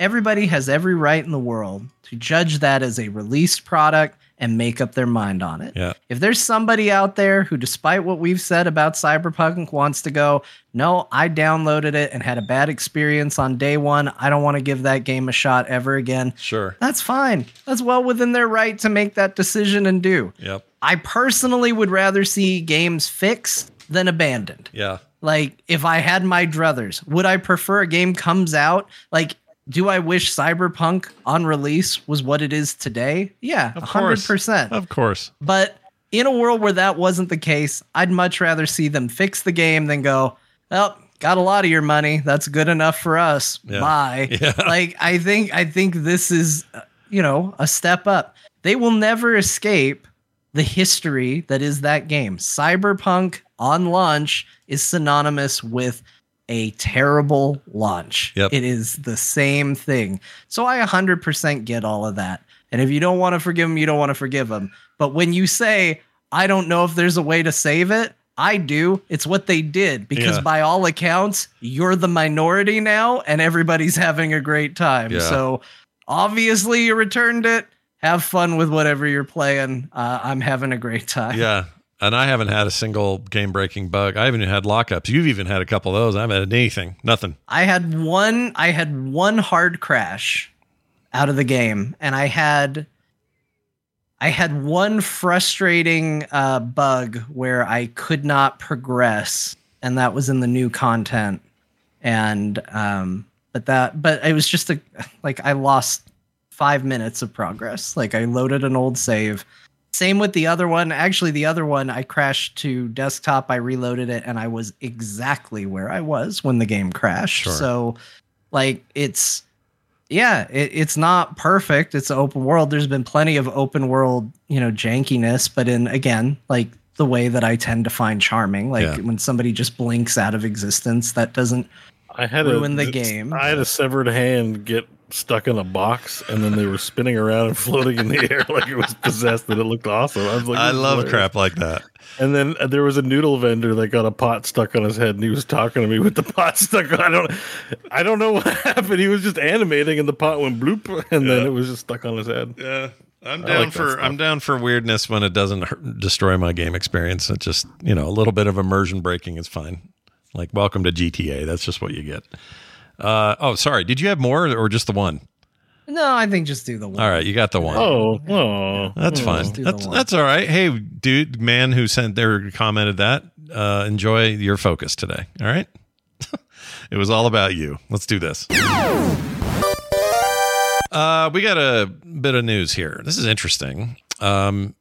everybody has every right in the world to judge that as a released product and make up their mind on it. Yeah. If there's somebody out there who, despite what we've said about Cyberpunk, wants to go, no, I downloaded it and had a bad experience on day one. I don't want to give that game a shot ever again. Sure. That's fine. That's well within their right to make that decision and do. Yep. I personally would rather see games fixed than abandoned. Yeah. Like, if I had my druthers, would I prefer a game comes out? Like, do I wish Cyberpunk on release was what it is today? Yeah, Of hundred course. percent. Of course. But in a world where that wasn't the case, I'd much rather see them fix the game than go, well, got a lot of your money. That's good enough for us. Yeah. Bye. Yeah. Like I think I think this is uh, you know, a step up. They will never escape the history that is that game. Cyberpunk on launch is synonymous with a terrible launch. Yep. It is the same thing. So I 100% get all of that. And if you don't want to forgive them, you don't want to forgive them. But when you say, I don't know if there's a way to save it, I do. It's what they did because Yeah. by all accounts, you're the minority now and everybody's having a great time. Yeah. So obviously you returned it. Have fun with whatever you're playing. Uh, I'm having a great time. Yeah. And I haven't had a single game breaking bug. I haven't even had lockups. You've even had a couple of those. I haven't had anything. Nothing. I had one I had one hard crash out of the game and I had I had one frustrating uh, bug where I could not progress and that was in the new content and um but that but it was just a like I lost 5 minutes of progress like I loaded an old save same with the other one. Actually, the other one, I crashed to desktop. I reloaded it, and I was exactly where I was when the game crashed. Sure. So, like, it's yeah, it, it's not perfect. It's an open world. There's been plenty of open world, you know, jankiness, but in again, like the way that I tend to find charming, like Yeah. when somebody just blinks out of existence, that doesn't I had Ruin a, the game. I had a severed hand get stuck in a box, and then they were spinning around and floating in the air like it was possessed, and it looked awesome. I was like, I love hilarious. crap like that. And then uh, there was a noodle vendor that got a pot stuck on his head, and he was talking to me with the pot stuck. on. I don't, I don't know what happened. He was just animating, and the pot went bloop, and then it was just stuck on his head. Yeah. I'm down like for. I'm down for weirdness when it doesn't hurt, destroy my game experience. It just you know a little bit of immersion breaking is fine. Like welcome to GTA. That's just what you get. Uh, oh, sorry. Did you have more or just the one? no, I think just do the one. All right, you got the one. Oh, oh, That's oh. fine. That's that's all right. Hey, dude, man who sent there commented that. Uh, enjoy your focus today. All right. it was all about you. Let's do this. Uh, we got a bit of news here. This is interesting. Um,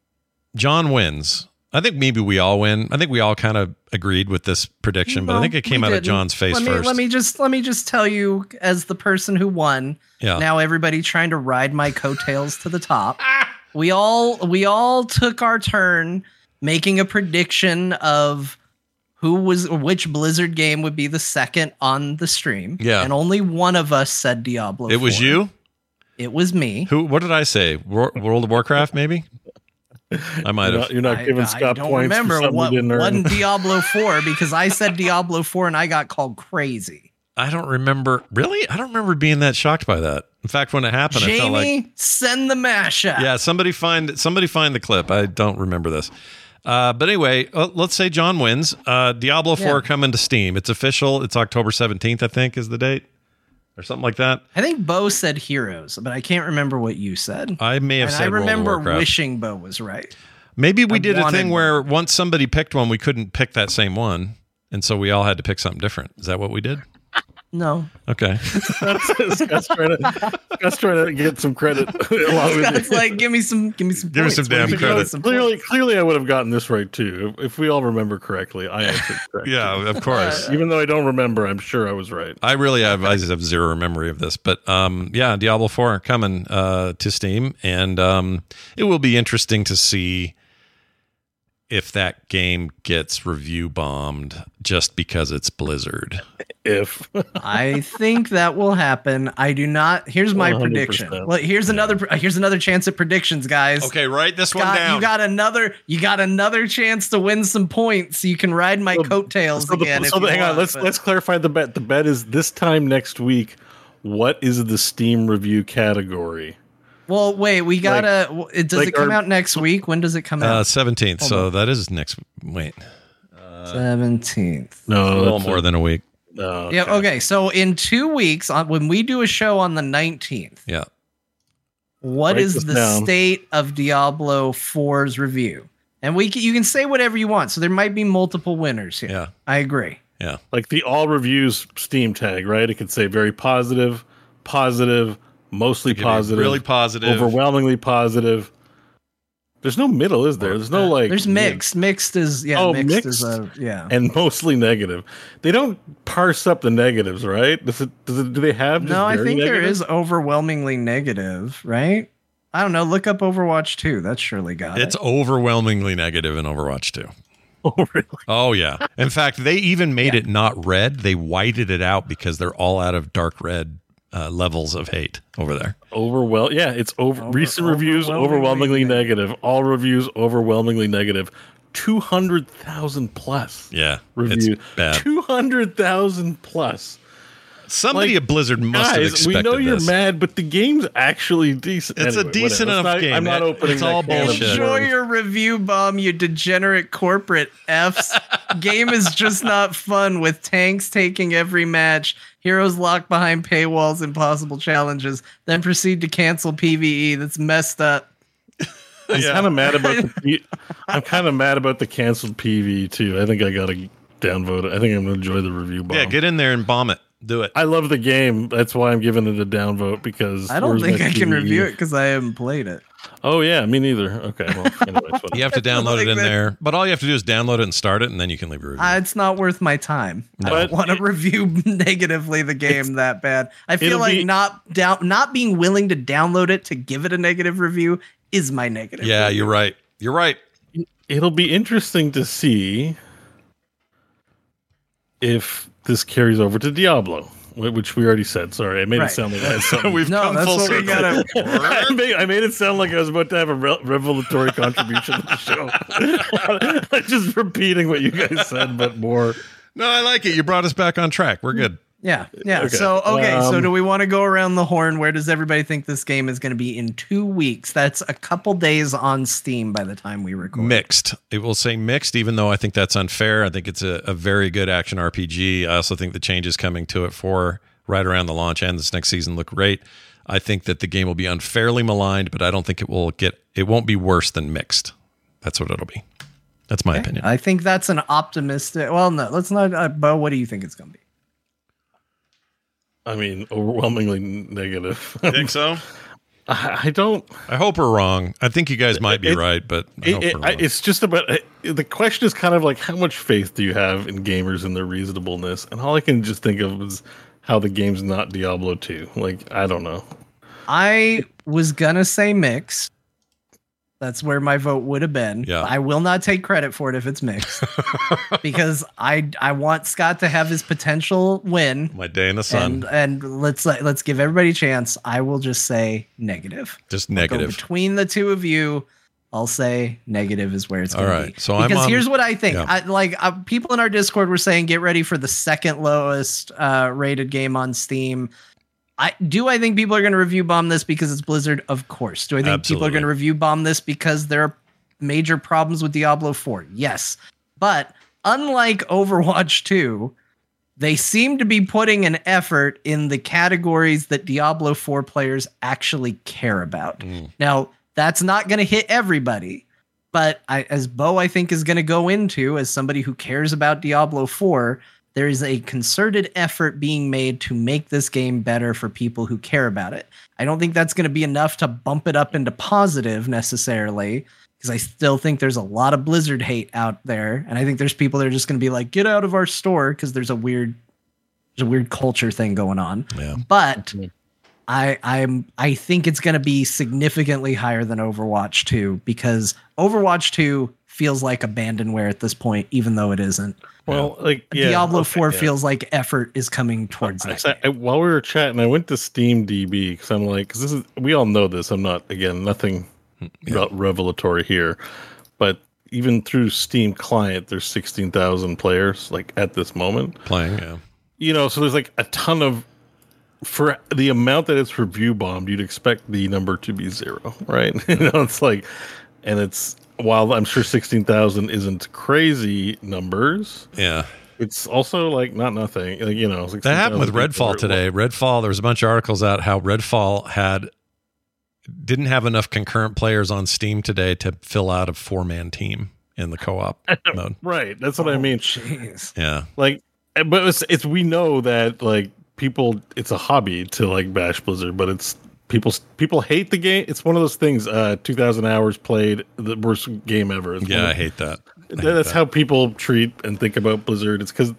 John wins. I think maybe we all win. I think we all kind of agreed with this prediction, but I think it came out of didn't. John's face let me, first. Let me just let me just tell you, as the person who won, Yeah. now everybody trying to ride my coattails to the top. Ah! We all we all took our turn making a prediction of who was which Blizzard game would be the second on the stream. Yeah. and only one of us said Diablo. it was you. It was me. Who? What did I say? World of Warcraft, maybe. I might You're have. not, you're not I- giving I Scott don't points remember for something what you didn't earn. one Diablo four because I said Diablo four and I got called crazy. I don't remember. Really, I don't remember being that shocked by that. In fact, when it happened, I felt like Jamie, send the mashup. Yeah, somebody find somebody find the clip. I don't remember this. Uh, but anyway, uh, let's say John wins. Uh, Diablo Four Yeah. coming to Steam. It's official. It's October seventeenth, I think, is the date, or something like that. I think Bo said heroes, but I can't remember what you said. I may have and said I remember wishing Bo was right. Maybe we I did a thing where once somebody picked one, we couldn't pick that same one, and so we all had to pick something different. Is that what we did? No, Okay. Scott's, trying to, Scott's trying to get some credit along with Scott's like, give me some, give me some, Give me some damn if you give me credit. some Clearly, clearly, I would have gotten this right too. If, if we all remember correctly, I answered correctly. yeah, of course. Even though I don't remember, I'm sure I was right. I really have I just have zero memory of this, but um, yeah, Diablo Four coming uh, to Steam, and um, it will be interesting to see if that game gets review bombed just because it's Blizzard. If I think that will happen. I do not. Here's my 100%. prediction. Well, here's another. Here's another chance at predictions, guys. Okay, write this one down. you got another. You got another chance to win some points. So you can ride my So- coattails so the- again. so if the- you hang on, let's but- let's clarify the bet. The bet is this time next week. What is the Steam review category? Well, wait. We gotta. w- it does like it come our- out next week? When does it come uh, out? Seventeenth, Hold so on. that is next. Wait, Seventeenth. No, a little that's more than a week. no, Yeah. Okay. So in two weeks, on when we do a show on the nineteenth, Yeah, what Write is the down. state of Diablo 4's review? And we can, you can say whatever you want. So there might be multiple winners here. yeah, I agree. yeah. like the all reviews Steam tag, right? It could say very positive, positive, mostly It could be positive, really positive. overwhelmingly positive. There's no middle, is there? There's no like. There's mid- mixed. Mixed is yeah. Oh, mixed, is a yeah. and mostly negative. They don't parse up the negatives, right? Does it? Does it? Do they have? just no, I think there negative? is overwhelmingly negative, right? I don't know. Look up Overwatch 2. That's surely got It's it. overwhelmingly negative in Overwatch 2. Oh, really? Oh yeah. In fact, they even made it not red. They whited it out because they're all out of dark red uh, levels of hate over there. Overwhel. Yeah, it's over. Over- recent reviews overwhelmingly overwhelmingly negative. All reviews overwhelmingly negative. Two hundred thousand plus Yeah, reviews. it's bad. Two hundred thousand plus. Somebody Like, at Blizzard must have Guys, expected we know you're this. mad, but the game's actually decent. It's a decent whatever. enough not, game. I'm not It- opening. it's that all can of bullshit. Enjoy your review bomb, you degenerate corporate Fs. Game is just not fun with tanks taking every match, heroes locked behind paywalls, impossible challenges, then proceed to cancel PvE. That's messed up. I'm Yeah. kind of mad about the. I'm kind of mad about the canceled PV too. I think I got to downvote it. I think I'm going to enjoy the review bomb. Yeah, get in there and bomb it. Do it. I love the game. That's why I'm giving it a downvote because I don't think I can PvE? review it because I haven't played it. Oh yeah, me neither. Okay, well, anyways. You have to download Like it in that. there, but all you have to do is download it and start it, and then you can leave a review. Uh, it's not worth my time. I don't want to review negatively the game that bad. I feel like be- not down, not being willing to download it to give it a negative review is my negative. yeah, review. you're right. You're right. It'll be interesting to see if this carries over to Diablo, which we already said. Sorry, I made Right. it sound like I had. We've No, come that's full what we circle. gotta. I, made, I made it sound like I was about to have a re- revelatory contribution to the show. I'm just repeating what you guys said, but more. No, I like it. You brought us back on track. We're good. Yeah, yeah. Okay. So okay, so Um, do we want to go around the horn? Where does everybody think this game is going to be in two weeks? That's a couple days on Steam by the time we record. Mixed. It will say mixed, even though I think that's unfair. I think it's a, a very good action RPG. I also think the changes coming to it for right around the launch and this next season look great. I think that the game will be unfairly maligned, but I don't think it will get. It won't be worse than mixed. That's what it'll be. That's my opinion. I think that's an optimistic. Well, no, let's not. Uh, Bo, what do you think it's going to be? I mean, overwhelmingly negative. think so? I, I don't. I hope we're wrong. I think you guys might be It- right, but I It, hope it, we're I, wrong. it's just about it- the question is kind of like how much faith do you have in gamers and their reasonableness? And all I can just think of is how the game's not Diablo 2. Like, I don't know. I was gonna say mix. That's where my vote would have been. Yeah. I will not take credit for it if it's mixed because I I want Scott to have his potential win. my day in the sun. And and let's let, let's give everybody a chance. I will just say negative. just negative. between the two of you. I'll say negative is where it's going right, to be. so I'm because on- here's what I think. yeah. I, like uh, people in our Discord were saying, get ready for the second lowest uh, rated game on Steam. I do. I think people are going to review bomb this because it's Blizzard. Of course. Do I think people are going to review bomb this because there are major problems with Diablo 4? Yes, but unlike Overwatch 2, they seem to be putting an effort in the categories that Diablo 4 players actually care about. Mm. Now, that's not going to hit everybody, but I, as Bo, I think, is going to go into as somebody who cares about Diablo 4, there is a concerted effort being made to make this game better for people who care about it. I don't think that's going to be enough to bump it up into positive necessarily, because I still think there's a lot of Blizzard hate out there, and I think there's people that are just going to be like, "Get out of our store," because there's a weird, there's a weird culture thing going on. Yeah. But I I'm I think it's going to be significantly higher than Overwatch 2 because Overwatch 2 feels like abandonware at this point, even though it isn't. Well, like, yeah. Diablo okay, 4 yeah. feels like effort is coming towards I, that. I- while we were chatting, I went to Steam DB because I'm like, because this is we all know this. I'm not again nothing hmm, re- revelatory here, but even through Steam client, there's sixteen thousand players like at this moment. Playing, yeah. You know, so there's like a ton of for the amount that it's review bombed, you'd expect the number to be zero, right? you know, it's like, and it's while I'm sure sixteen thousand isn't crazy numbers, Yeah. it's also like not nothing. Like, you know, That happened with Redfall are- today. Redfall, there was a bunch of articles out how Redfall had didn't have enough concurrent players on Steam today to fill out a four man team in the co op mode. Right. That's what I oh, mean. Jeez. Yeah. Like, but it's, it's we know that like people, it's a hobby to like bash Blizzard, but it's People people hate the game. It's one of those things. Uh, two thousand hours played, the worst game ever. It's Yeah, of- I hate that. I hate that's that. how people treat and think about Blizzard. It's because,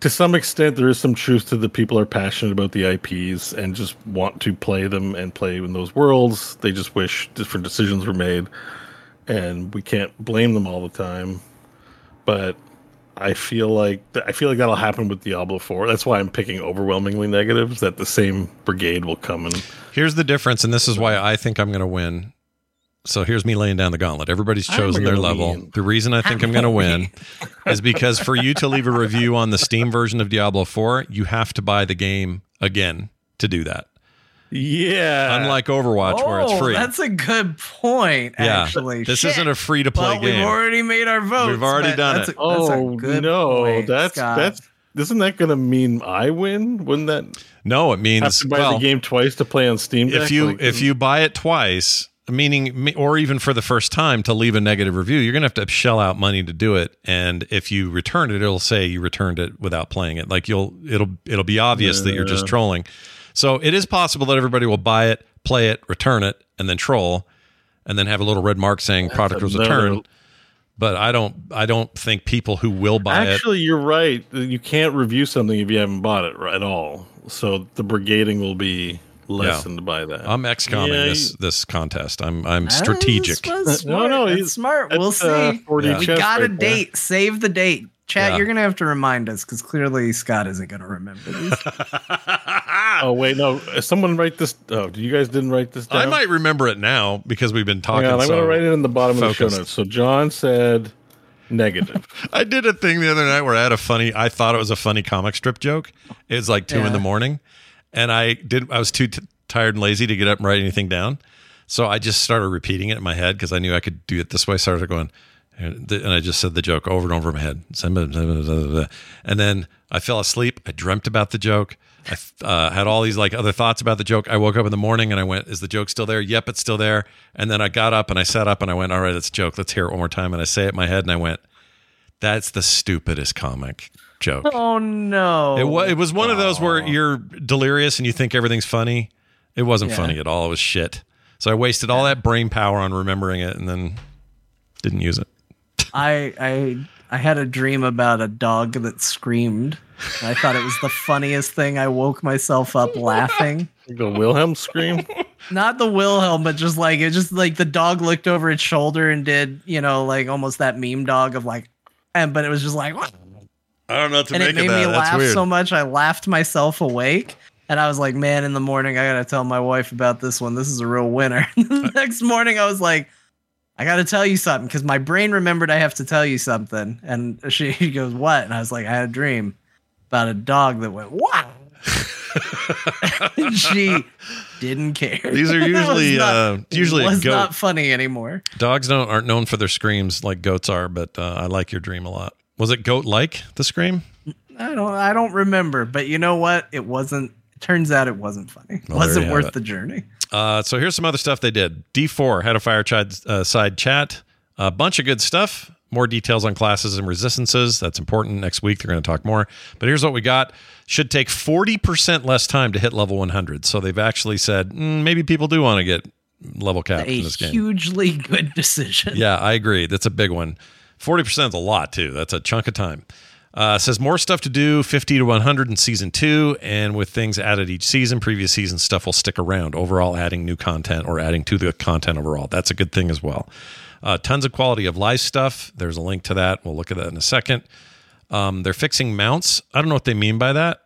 to some extent, there is some truth to the people are passionate about the IPs and just want to play them and play in those worlds. They just wish different decisions were made, and we can't blame them all the time. But I feel like I feel like that'll happen with Diablo Four. That's why I'm picking overwhelmingly negatives. That the same brigade will come and Here's the difference, and this is why I think I'm going to win. So here's me laying down the gauntlet. Everybody's chosen their level. win. The reason I think I'm going to win is because for you to leave a review on the Steam version of Diablo 4, you have to buy the game again to do that. Yeah. Unlike Overwatch, where it's Oh, free. That's a good point. yeah, Actually, this Shit. isn't a free to play well, game. We've already made our vote. We've already done that's it. A, that's oh a good no, point, that's Scott. that's isn't that going to mean I win? Wouldn't that no, it means have means to buy well, the game twice to play on Steam? Deck? if you Like, if you mm. buy it twice, meaning or even for the first time to leave a negative review, you're gonna have to shell out money to do it. And if you return it, it'll say you returned it without playing it. Like you'll it'll it'll be obvious that you're just trolling. So it is possible that everybody will buy it, play it, return it, and then troll, and then have a little red mark saying product was returned. But I don't I don't think people who will buy it Actually, you're right. You can't review something if you haven't bought it at all. So the brigading will be lessened by that. I'm XCOMing Yeah, this you- this contest. I'm I'm strategic. that's No, smart. no, That's he's- smart. We'll That's, uh, see. 4D Yeah. we chess got a right there. date. Save the date. Chat, Yeah. you're gonna have to remind us because clearly Scott isn't gonna remember these. Oh wait, no. Someone write this. Oh, you guys didn't write this down. I might remember it now because we've been talking. Hang on, I'm so going to write it in the bottom of the focused. show notes. So John said negative. I did a thing the other night where I had a funny. I thought it was a funny comic strip joke. It's like two in the morning, and I did. I was too t- tired and lazy to get up and write anything down, so I just started repeating it in my head because I knew I could do it this way. I started going, and and I just said the joke over and over in my head, and then I fell asleep. I dreamt about the joke. I uh, had all these like other thoughts about the joke. I woke up in the morning and I went, "Is the joke still there?" Yep, it's still there. And then I got up and I sat up and I went, "All right, it's a joke. Let's hear it one more time." And I say it in my head and I went, "That's the stupidest comic joke." oh no! It was it was one of those where you're delirious and you think everything's funny. It wasn't Yeah. funny at all. It was shit. So I wasted all that brain power on remembering it and then didn't use it. I I I had a dream about a dog that screamed. I thought it was the funniest thing. I woke myself up laughing. the Wilhelm scream. Not the Wilhelm, but just like it just like the dog looked over its shoulder and did, you know, like almost that meme dog of like and but it was just like I don't know what to and it made me laugh so much I laughed myself awake. And I was like, man, in the morning I gotta tell my wife about this one. This is a real winner. the next morning I was like, I gotta tell you something because my brain remembered I have to tell you something. And she goes, What? And I was like, I had a dream about a dog that went, What? and she didn't care. These are usually, not- uh, usually was not funny anymore. Dogs don't aren't known for their screams like goats are, but uh, I like your dream a lot. Was it goat like the scream? I don't I don't remember, but you know what? It wasn't it turns out it wasn't funny. Well, wasn't worth it. the journey. Uh, so here's some other stuff they did. D4 had a fireside uh, side chat, a bunch of good stuff. More details on classes and resistances. That's important. Next week they're going to talk more. But here's what we got: should take 40% less time to hit level 100. So they've actually said mm, maybe people do want to get level capped A in this game. A hugely good decision. Yeah, I agree. That's a big one. 40% is a lot, too. That's a chunk of time. Uh, says more stuff to do, 50 to 100 in season two. And with things added each season, previous season stuff will stick around. Overall, adding new content or adding to the content overall. That's a good thing as well. Uh, tons of quality of life stuff. There's a link to that. We'll look at that in a second. Um, they're fixing mounts. I don't know what they mean by that.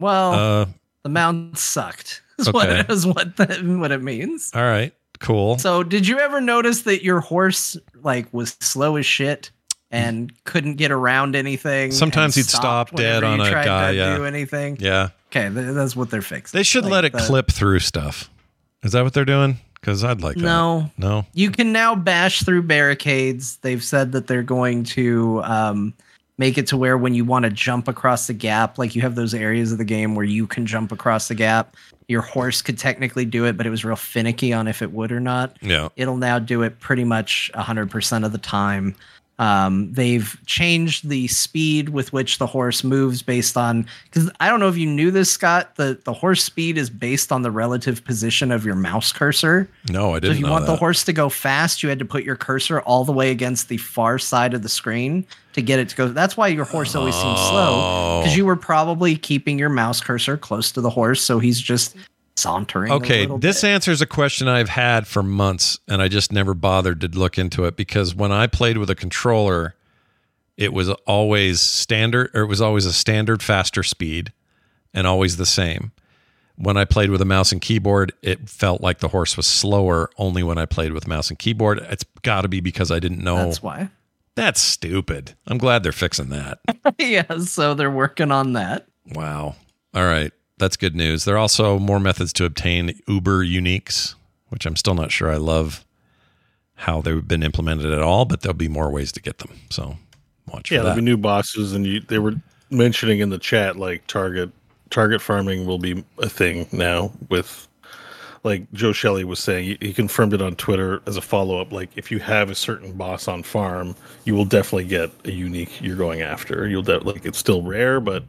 Well, Uh, the mount sucked. Is okay. what is what the, what it means. all right, cool. So, did you ever notice that your horse like was slow as shit and couldn't get around anything? Sometimes he'd stop dead on you a tried guy, To yeah. do anything? yeah. Okay, th- that's what they're fixing. They should Like let it clip through stuff. Is that what they're doing? Because I'd like that. No, No. you can now bash through barricades. They've said that they're going to um, make it to where when you want to jump across the gap, like you have those areas of the game where you can jump across the gap. Your horse could technically do it, but it was real finicky on if it would or not. Yeah. It'll now do it pretty much 100% of the time. Um, they've changed the speed with which the horse moves based on because I don't know if you knew this, Scott. The the horse speed is based on the relative position of your mouse cursor. No, I So didn't if you want the horse to go fast, you had to put your cursor all the way against the far side of the screen to get it to go. That's why your horse always seems slow because Oh. you were probably keeping your mouse cursor close to the horse, so he's just sauntering. Okay, this bit. answers a question I've had for months, and I just never bothered to look into it because when I played with a controller, it was always standard, or it was always a standard faster speed, and always the same. When I played with a mouse and keyboard, it felt like the horse was slower. Only when I played with mouse and keyboard, it's got to be because I didn't know. That's why. That's stupid. I'm glad they're fixing that. yeah, so they're working on that. Wow. All right. That's good news. There are also more methods to obtain Uber uniques, which I'm still not sure I love how they've been implemented at all, but there'll be more ways to get them. So watch Yeah, for there'll be new bosses, and you, they were mentioning in the chat like target target farming will be a thing now. With like Joe Shely was saying, he, he confirmed it on Twitter as a follow up. Like if you have a certain boss on farm, you will definitely get a unique you're going after. You'll de- like it's still rare, but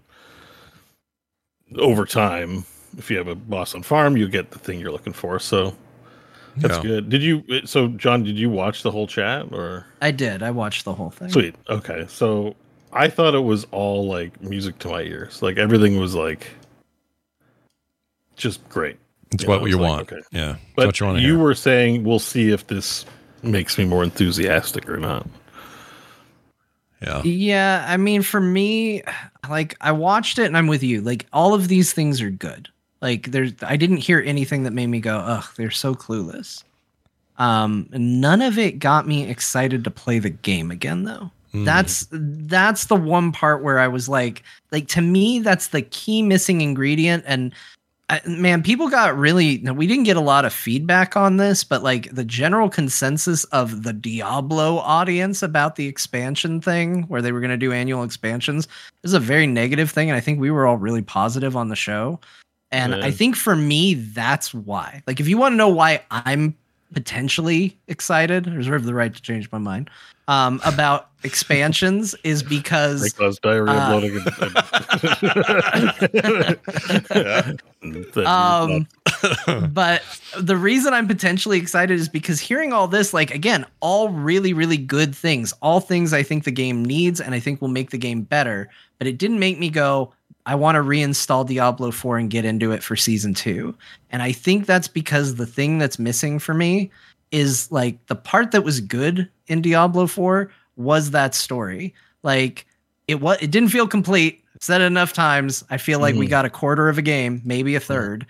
over time, if you have a boss on farm, you get the thing you're looking for. So. That's Yeah. good. Did you? So, John, did you watch the whole chat or? I did. I watched the whole thing. Sweet. Okay. So I thought it was all like music to my ears. Like everything was like just great. It's You what know, you it's like, want. okay. Yeah. But what you you were saying we'll see if this makes me more enthusiastic or not. Yeah. Yeah, I mean, for me, like I watched it and I'm with you. Like all of these things are good. Like there's, I didn't hear anything that made me go, "Ugh, they're so clueless." Um, none of it got me excited to play the game again, though. That's that's the one part where I was like, like to me, that's the key missing ingredient. And I, man, people got really. We didn't get a lot of feedback on this, but like the general consensus of the Diablo audience about the expansion thing, where they were going to do annual expansions, is a very negative thing. And I think we were all really positive on the show. And Yeah. I think for me, that's why. Like, if you want to know why I'm potentially excited, I reserve the right to change my mind um, about expansions, is because diarrhea, Uh, bloating, and, and Um, but the reason I'm potentially excited is because hearing all this, like again, all really, really good things, all things I think the game needs and I think will make the game better. But it didn't make me go, I want to reinstall Diablo 4 and get into it for season two. And I think that's because the thing that's missing for me is like the part that was good in Diablo 4 was that story. Like it was it didn't feel complete. I've said it enough times. I feel like we Mhm. got a quarter of a game, maybe a third.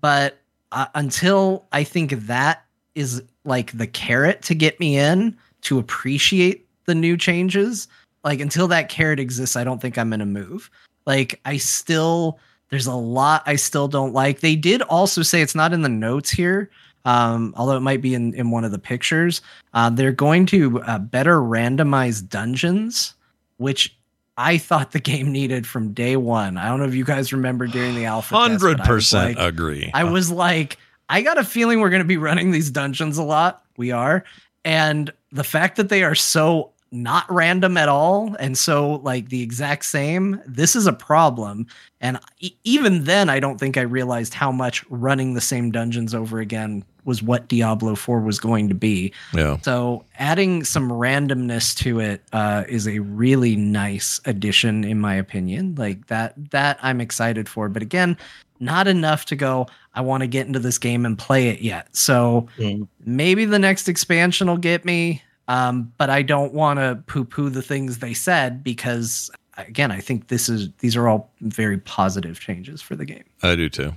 But uh, until I think that is like the carrot to get me in to appreciate the new changes, like until that carrot exists, I don't think I'm going to move. Like I still there's a lot I still don't like. They did also say it's not in the notes here, um, although it might be in, in one of the pictures. Uh, they're going to uh, better randomize dungeons, which I thought the game needed from day one. I don't know if you guys remember during the alpha. Hundred percent like- agree. I was like, I got a feeling we're going to be running these dungeons a lot. We are. And the fact that they are so not random at all and so like the exact same, this is a problem. And e- even then, I don't think I realized how much running the same dungeons over again was what Diablo 4 was going to be. yeah. So adding some randomness to it uh, is a really nice addition, in my opinion. Like that, that I'm excited for. But again, not enough to go. I want to get into this game and play it yet. So Mm. maybe the next expansion will get me. Um, but I don't want to poo-poo the things they said because, again, I think this is these are all very positive changes for the game. I do too.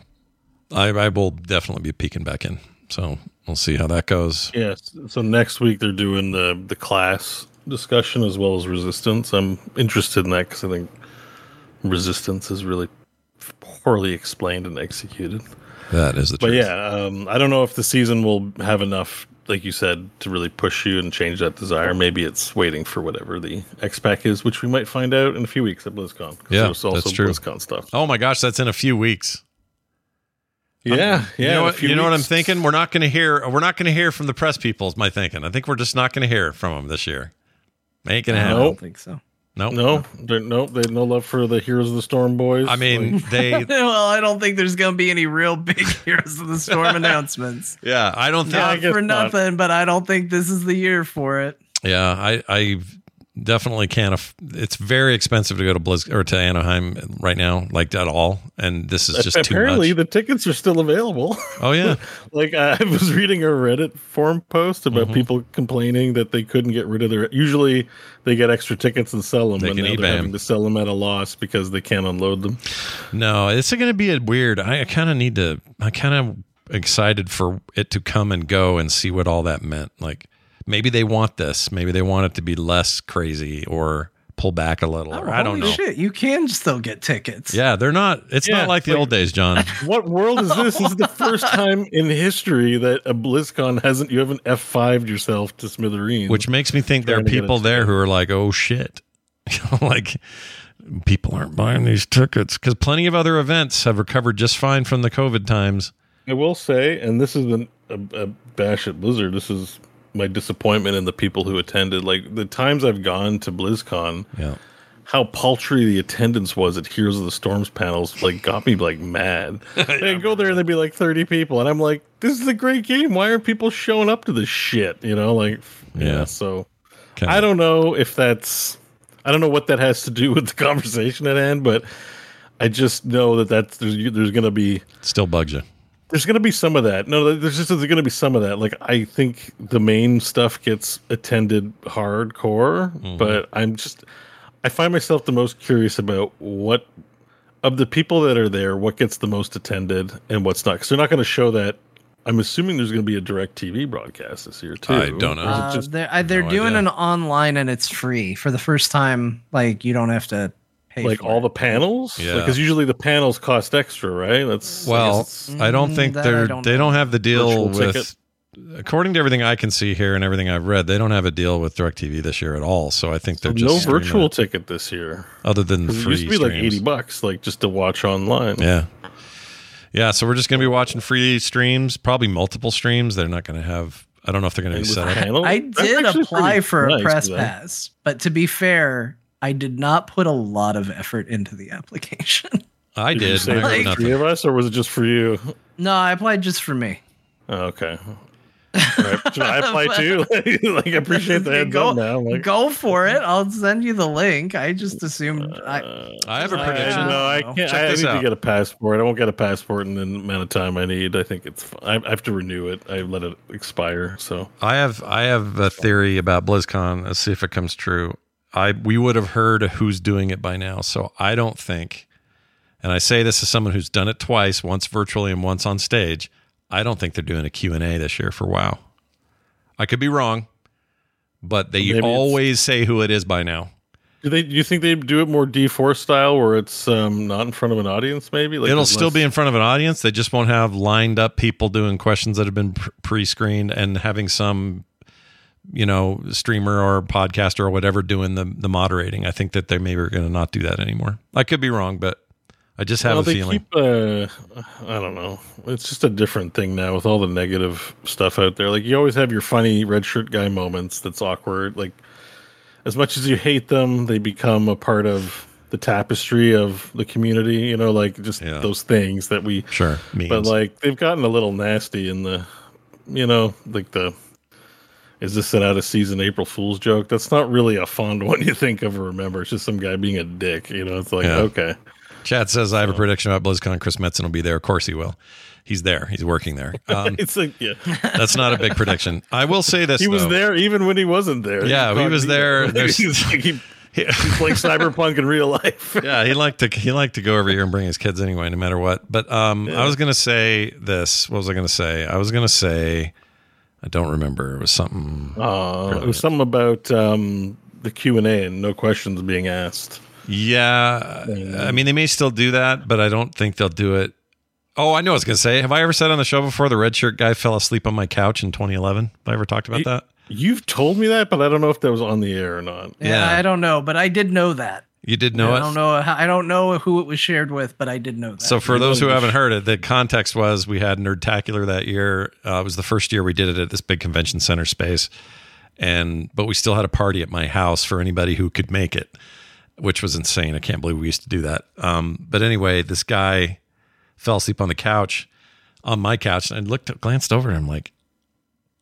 I, I will definitely be peeking back in. So we'll see how that goes. Yes. So next week they're doing the the class discussion as well as resistance. I'm interested in that because I think resistance is really poorly explained and executed. That is the But truth. yeah, um, I don't know if the season will have enough, like you said, to really push you and change that desire. Maybe it's waiting for whatever the X Pack is, which we might find out in a few weeks at BlizzCon. 'cause Yeah, also that's true. BlizzCon stuff. Oh my gosh, that's in a few weeks. Yeah, um, yeah. you know what? You know what I'm thinking? We're not going to hear. We're not going to hear from the press people. Is my thinking? I think we're just not going to hear from them this year. Ain't gonna happen. I don't think so. Nope. No, they're, no, they have no love for the Heroes of the Storm boys. I mean, they. well, I don't think there's going to be any real big Heroes of the Storm announcements. Yeah, I don't think. Not guess for not. nothing, but I don't think this is the year for it. Yeah, I, I definitely can't. Aff- it's very expensive to go to Blizz or to Anaheim right now, like at all. And this is just apparently too much. the tickets are still available. Oh yeah, like I was reading a Reddit forum post about Mm-hmm. people complaining that they couldn't get rid of their. Usually, they get extra tickets and sell them, They but can now they're having to sell them at a loss because they can't unload them. no, it's going to be a weird. I, I kind of need to. I kind of excited for it to come and go and see what all that meant. Like maybe they want this. Maybe they want it to be less crazy or pull back a little. or I don't know. Shit, you can still get tickets. Yeah, they're not. It's Yeah, not like the like- old days, John. What world is this? this is the first time in history that a BlizzCon hasn't you haven't F 5'd yourself to smithereens. Which makes me think there are Trying to get people there who are like, "Oh shit," like people aren't buying these tickets because plenty of other events have recovered just fine from the COVID times. I will say, and this isn't a, a bash at Blizzard. This is my disappointment in the people who attended. Like the times I've gone to BlizzCon, Yeah, how paltry the attendance was at Heroes of the Storms panels, like got me like mad. I'd go there and there'd be like thirty people, and I'm like, "This is a great game. Why aren't people showing up to this shit?" You know, like yeah. Yeah. So Kinda. I don't know if that's, I don't know what that has to do with the conversation at hand, but I just know that that's there's there's gonna be still bugs you. There's going to be some of that. No, there's just there's going to be some of that. Like I think the main stuff gets attended hardcore, but I'm just I find myself the most curious about what of the people that are there, what gets the most attended and what's not. Because they're not going to show that. I'm assuming there's going to be a DirecTV broadcast this year too. I don't know. Or is it Uh, just- they're uh, they're no doing idea. an online and it's free for the first time. Like you don't have to pay like for all it. the panels, Yeah. Because usually the panels cost extra, right? That's Well, guess it's- I don't Mm, think they're don't they know. don't have the deal Virtual with. ticket. According to everything I can see here and everything I've read, they don't have a deal with DirecTV this year at all. So I think they're just no virtual it, ticket this year. other than It free used to be like eighty bucks, like just to watch online. Yeah. Yeah, so we're just going to be watching free streams, probably multiple streams. They're not going to have I don't know if they're going to And be set up. panels, I did apply for a nice press of pass, but to be fair, I did not put a lot of effort into the application. I Did, you did. say and I for the three of us, or was it just for you? no, I applied just for me. Oh, okay. All right. Should I apply too? like, I appreciate the heads go, up now. Like, go for it. I'll send you the link. I just assumed I, I have a prediction. no, I can't. I this need out. to get a passport. I won't get a passport in the amount of time I need. I think it's. I I have to renew it. I let it expire. So I have I have a theory about BlizzCon. Let's see if it comes true. I we would have heard who's doing it by now. So I don't think, and I say this as someone who's done it twice, once virtually and once on stage. I don't think they're doing a Q and A this year for WoW. I could be wrong, but they Maybe always say who it is by now. do they? Do you think they do it more D4 style, where it's um not in front of an audience? Maybe like It'll still be in front of an audience. They just won't have lined up people doing questions that have been pre-screened and having some, you know, streamer or podcaster or whatever doing the the moderating. I think that they maybe are going to not do that anymore. I could be wrong, but I just have well, a feeling. keep. Uh, I don't know. It's just a different thing now with all the negative stuff out there. Like you always have your funny red shirt guy moments. That's awkward. Like as much as you hate them, they become a part of the tapestry of the community. You know, like just Yeah. those things that we. sure, memes. But like they've gotten a little nasty in the, you know, like the. Is this an out of season April Fool's joke? That's not really a fond one you think of or remember. It's just some guy being a dick. You know, it's like Yeah. okay. Chad says I have a prediction about BlizzCon. Chris Metzen will be there. Of course he will. He's there. He's working there. Um, It's like yeah. that's not a big prediction. I will say this. He was though. there even when he wasn't there. Yeah, he was there. He's like, he, he's like cyberpunk in real life. yeah, he liked to he liked to go over here and bring his kids anyway, no matter what. But um, I was gonna say this. What was I gonna say? I was gonna say I don't remember. It was something. Uh, it was something about um, the Q and A and no questions being asked. Yeah, I mean they may still do that, but I don't think they'll do it. Oh, I know what I was gonna say. Have I ever said on the show before the red shirt guy fell asleep on my couch in 2011? Have I ever talked about He- that? You've told me that, but I don't know if that was on the air or not. yeah, Yeah. I don't know, but I did know that. You did know I it. don't know. I don't know who it was shared with, but I did know that. So for You those who know, haven't heard it, the context was we had Nerdtacular that year. Uh, it was the first year we did it at this big convention center space, and but we still had a party at my house for anybody who could make it, which was insane. I can't believe we used to do that. Um, but anyway, this guy fell asleep on the couch, on my couch, and I looked, glanced over, and I'm like,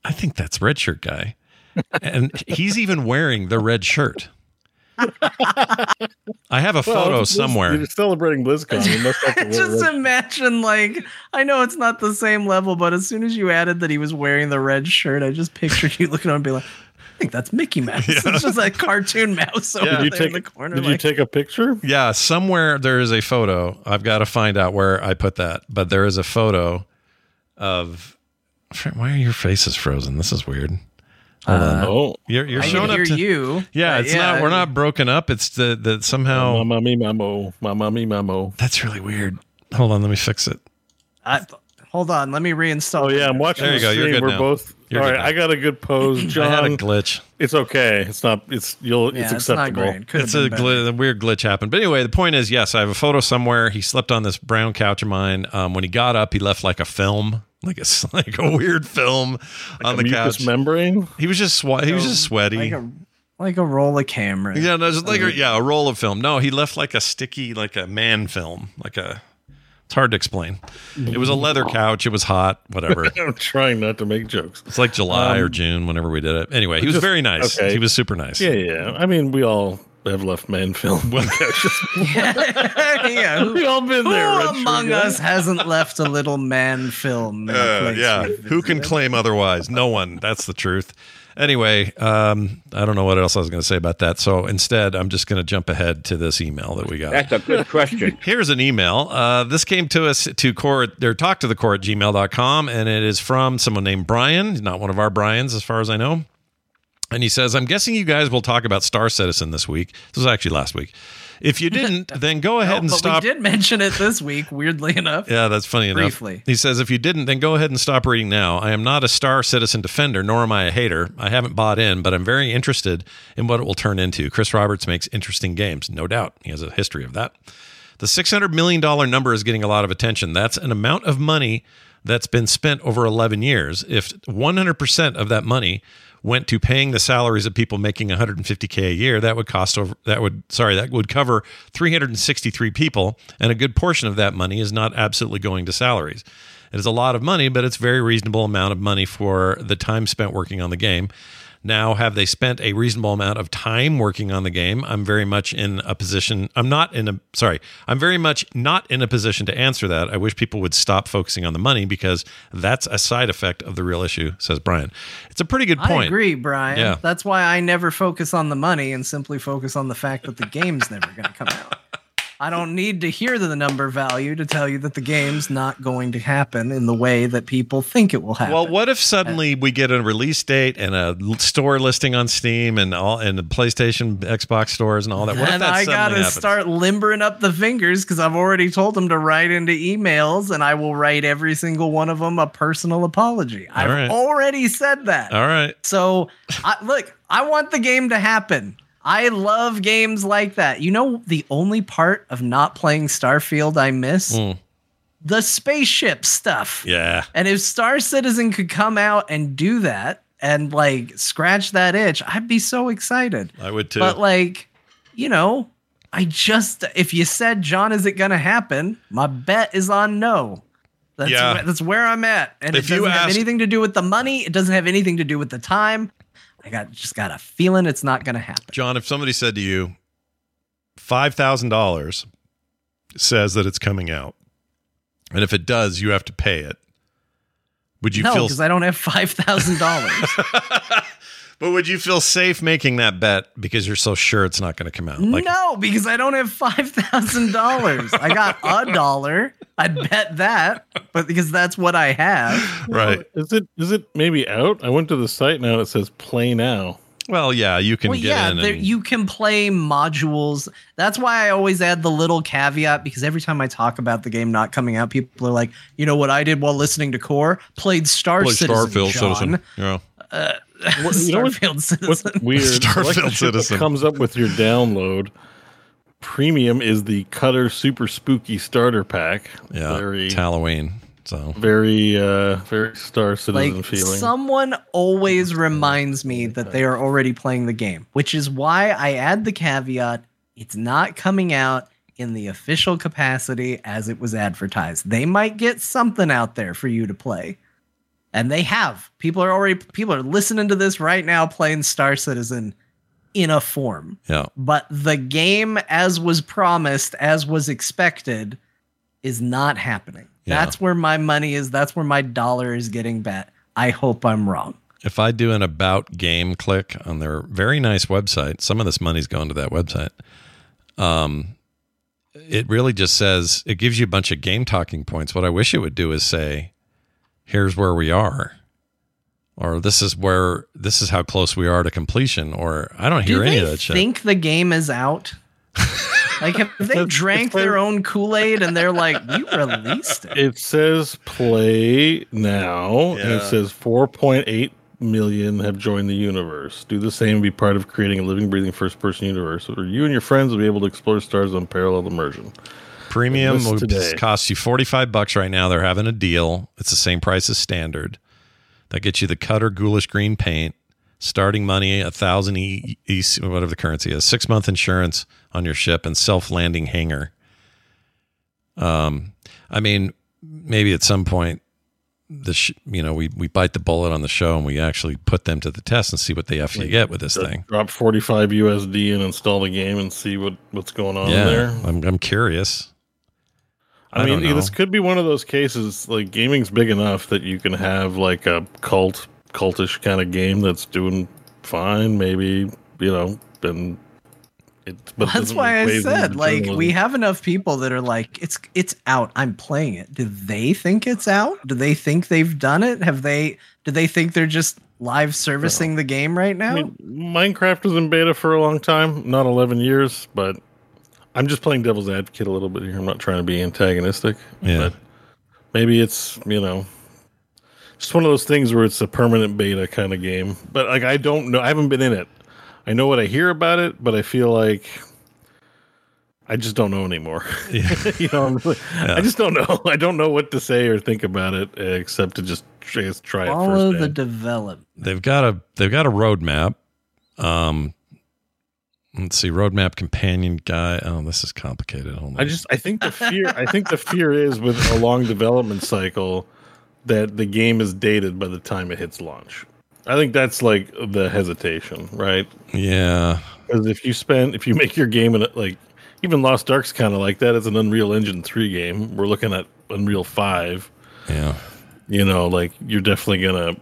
I think that's red shirt guy, and he's even wearing the red shirt. I have a photo Well, somewhere. You're celebrating BlizzCon. You must have to Just red- imagine, like, I know it's not the same level, but as soon as you added that he was wearing the red shirt, I just pictured you looking at him and be like, I think that's Mickey Mouse. It's just that cartoon mouse over Yeah. there Did you in the corner. Did you like, take a picture? Yeah, somewhere there is a photo. I've got to find out where I put that, but there is a photo of. Why are your faces frozen? This is weird. Hold on. Oh, You're, you're I showing can hear up to, you. Yeah, but it's not. We're not broken up. It's the that somehow. Mamma mi mamo, mamma mi mamo. That's really weird. Hold on, let me fix it. I, hold on, let me reinstall. Oh yeah, I'm watching There you the go, you're stream. good We're now. both. You're all good right, now. I got a good pose, I had a glitch. It's okay. It's not. It's you'll. Yeah, it's it's not acceptable. great. It's a, been better. gl- a weird glitch happened. But anyway, the point is, yes, I have a photo somewhere. He slept on this brown couch of mine. Um, when he got up, he left like a film, like a s- like a weird film on A the mucous couch. membrane. he was just swe- he was just sweaty. like a like a roll of camera. Yeah, no, just like a, yeah, a roll of film. No, he left like a sticky, like a man film, like a. It's hard to explain. It was a leather couch. It was hot. Whatever. I'm trying not to make jokes. It's like July or um, June, whenever we did it. Anyway, he was just- very nice. okay. He was super nice. Yeah, yeah. I mean, we all have left man film. yeah. Who, we all been who there. Red among Shirt us hasn't left a little man film? Uh, yeah. Who can claim otherwise? No one. That's the truth. Anyway, um, I don't know what else I was going to say about that. So instead, I'm just going to jump ahead to this email that we got. That's a good question. Here's an email. Uh, this came to us to core or talk to the core at gmail.com, and it is from someone named Brian, not one of our Brians, as far as I know. And he says, I'm guessing you guys will talk about Star Citizen this week. This was actually last week. If you didn't, then go ahead No, and but stop. we did mention it this week, weirdly enough. Yeah, that's funny enough. Briefly. He says, if you didn't, then go ahead and stop reading now. I am not a Star Citizen defender, nor am I a hater. I haven't bought in, but I'm very interested in what it will turn into. Chris Roberts makes interesting games, no doubt. He has a history of that. The $600 million number is getting a lot of attention. That's an amount of money that's been spent over 11 years. If 100% of that money went to paying the salaries of people making 150k a year, that would cost over that would sorry, that would cover 363 people, and a good portion of that money is not absolutely going to salaries. It is a lot of money, but it's a very reasonable amount of money for the time spent working on the game. Now, have they spent a reasonable amount of time working on the game? I'm very much in a position. I'm not in a sorry. I'm very much not in a position to answer that. I wish people would stop focusing on the money because that's a side effect of the real issue, says Brian. It's a pretty good point. I agree, Brian. Yeah. That's why I never focus on the money and simply focus on the fact that the game's never going to come out. I don't need to hear the number value to tell you that the game's not going to happen in the way that people think it will happen. Well, what if suddenly we get a release date and a store listing on Steam and all and the PlayStation, Xbox stores and all that? What if and that I gotta happens? start limbering up the fingers because I've already told them to write into emails, and I will write every single one of them a personal apology. I've right. already said that. All right. So, I, look, I want the game to happen. I love games like that. You know, the only part of not playing Starfield I miss? Mm. The spaceship stuff. Yeah. And if Star Citizen could come out and do that and like scratch that itch, I'd be so excited. I would too. But like, you know, I just if you said John, is it gonna happen? My bet is on no. That's Yeah. where, that's where I'm at, and If it you doesn't have ask- anything to do with the money. It doesn't have anything to do with the time. I got just got a feeling it's not gonna happen. John, if somebody said to you, five thousand dollars says that it's coming out, and if it does, you have to pay it. Would you no, feel? because I don't have five thousand dollars. but would you feel safe making that bet because you're so sure it's not going to come out? Like, no, because I don't have five thousand dollars. I got a dollar. I'd bet that, but because that's what I have. right? Is it is it maybe out? I went to the site now. It says play now. Well, yeah, you can well, get yeah, in. there, and- you can play modules. That's why I always add the little caveat because every time I talk about the game not coming out, people are like, you know what I did while listening to Core? Played Star Play Citizen. Starfield John. Citizen. Yeah. Uh, What- you know what- Starfield Citizen. What's weird? Starfield Like the Citizen. comes up with your download. Premium is the Cutter Super Spooky Starter Pack. Yeah. Very It's Halloween. So Very, uh, very Star Citizen like feeling. someone always reminds me that they are already playing the game which is why i add the caveat it's not coming out in the official capacity as it was advertised they might get something out there for you to play and they have people are already people are listening to this right now playing star citizen in a form yeah, but the game as was promised as was expected is not happening Yeah. that's where my money is that's where my dollar is getting bet i hope i'm wrong if I do an about game click on their very nice website, some of this money's going to that website. Um, it really just says it gives you a bunch of game talking points. What I wish it would do is say, "Here's where we are," or "This is where this is how close we are to completion," or I don't hear do any of that shit. think the game is out like have they drank their own kool-aid and they're like you released it It says play now, and it says 4.8 million have joined the universe. Do the same, be part of creating a living, breathing first person universe where you and your friends will be able to explore stars on parallel immersion. Premium today. cost you 45 bucks right now. They're having a deal. It's the same price as standard. That gets you the cutter ghoulish green paint, starting money, a thousand e, e whatever the currency is, six month insurance on your ship and self landing hangar. Um, I mean, maybe at some point, the sh- you know we we bite the bullet on the show and we actually put them to the test and see what the f you get with this thing. Drop 45 USD and install the game and see what, what's going on Yeah, there. I'm I'm curious. I, I mean, this could be one of those cases. Like gaming's big enough that you can have like a cult, cultish kind of game that's doing fine. Maybe you know, and it. But that's why i said like we have enough people that are like it's it's out i'm playing it do they think it's out do they think they've done it have they do they think they're just live servicing the game right now I mean, Minecraft was in beta for a long time, not 11 years, but I'm just playing devil's advocate a little bit here. I'm not trying to be antagonistic. Yeah. But maybe it's, you know, just one of those things where it's a permanent beta kind of game. But like, I don't know. I haven't been in it. I know what I hear about it, but I feel like I just don't know anymore. you know, I'm really- I just don't know. I don't know what to say or think about it uh, except to just I guess, try it follow the development they've got a they've got a roadmap. Um, let's see, roadmap companion guy. Oh, this is complicated. I just I think the fear I think the fear is with a long development cycle that the game is dated by the time it hits launch. I think that's like the hesitation, right? yeah, Because if you spend if you make your game in it like even Lost Ark's kind of like that. It's an Unreal Engine three game. We're looking at Unreal five. yeah, You know, like you're definitely gonna.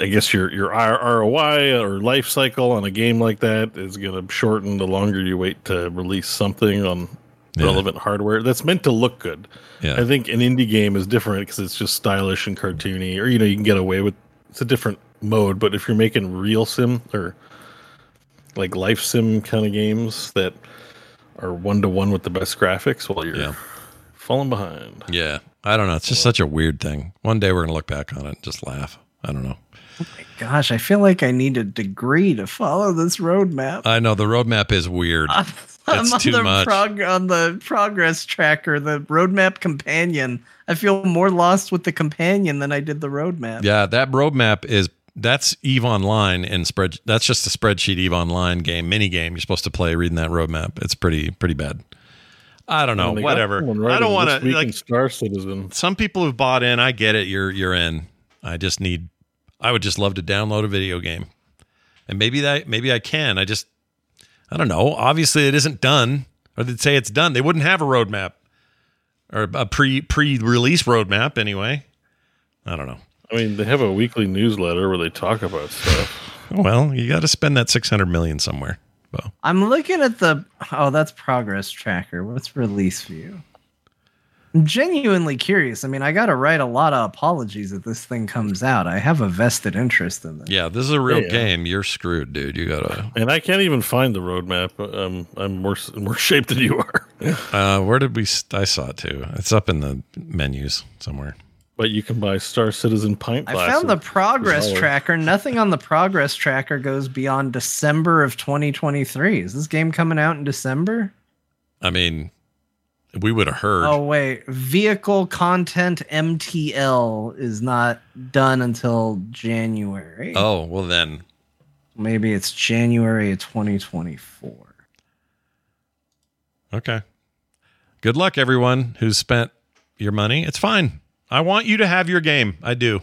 I guess your your ROI or life cycle on a game like that is going to shorten the longer you wait to release something on Yeah. relevant hardware that's meant to look good. yeah. I think an indie game is different because it's just stylish and cartoony, or you know, you can get away with it's a different mode. But if you're making real sim or like life sim kind of games that are one to one with the best graphics, well, you're Yeah. falling behind. yeah. I don't know. It's just such a weird thing. One day we're gonna look back on it and just laugh. I don't know. Oh my gosh, I feel like I need a degree to follow this roadmap. I know the roadmap is weird. I'm It's on too the much. prog- on the progress tracker, the roadmap companion. I feel more lost with the companion than I did the roadmap. Yeah, that roadmap is that's Eve Online and spread. That's just a spreadsheet Eve Online game, mini game. You're supposed to play reading that roadmap. It's pretty pretty bad. I don't know. And Whatever. someone I don't want to Week like. Star Citizen. Some people have bought in. I get it. You're you're in. I just need. I would just love to download a video game, and maybe that maybe I can. I just I don't know. Obviously, it isn't done, or they'd say it's done. They wouldn't have a roadmap or a pre pre release roadmap anyway. I don't know. I mean, they have a weekly newsletter where they talk about stuff. Well, you got to spend that six hundred million somewhere. Bo. I'm looking at the oh, that's progress tracker. What's release view? I'm genuinely curious. I mean, I got to write a lot of apologies if this thing comes out. I have a vested interest in this. Yeah, this is a real Yeah. game. You're screwed, dude. You gotta. And I can't even find the roadmap. Um, I'm worse in worse shape than you are. Uh, where did we? St- I saw it too. It's up in the menus somewhere. But you can buy Star Citizen pint I found the progress tracker. Nothing on the progress tracker goes beyond December of 2023. Is this game coming out in December? I mean, we would have heard. Oh wait, vehicle content MTL is not done until January. Oh, well then. Maybe it's January of 2024. Okay. Good luck, everyone who's spent your money. It's fine. I want you to have your game. I do.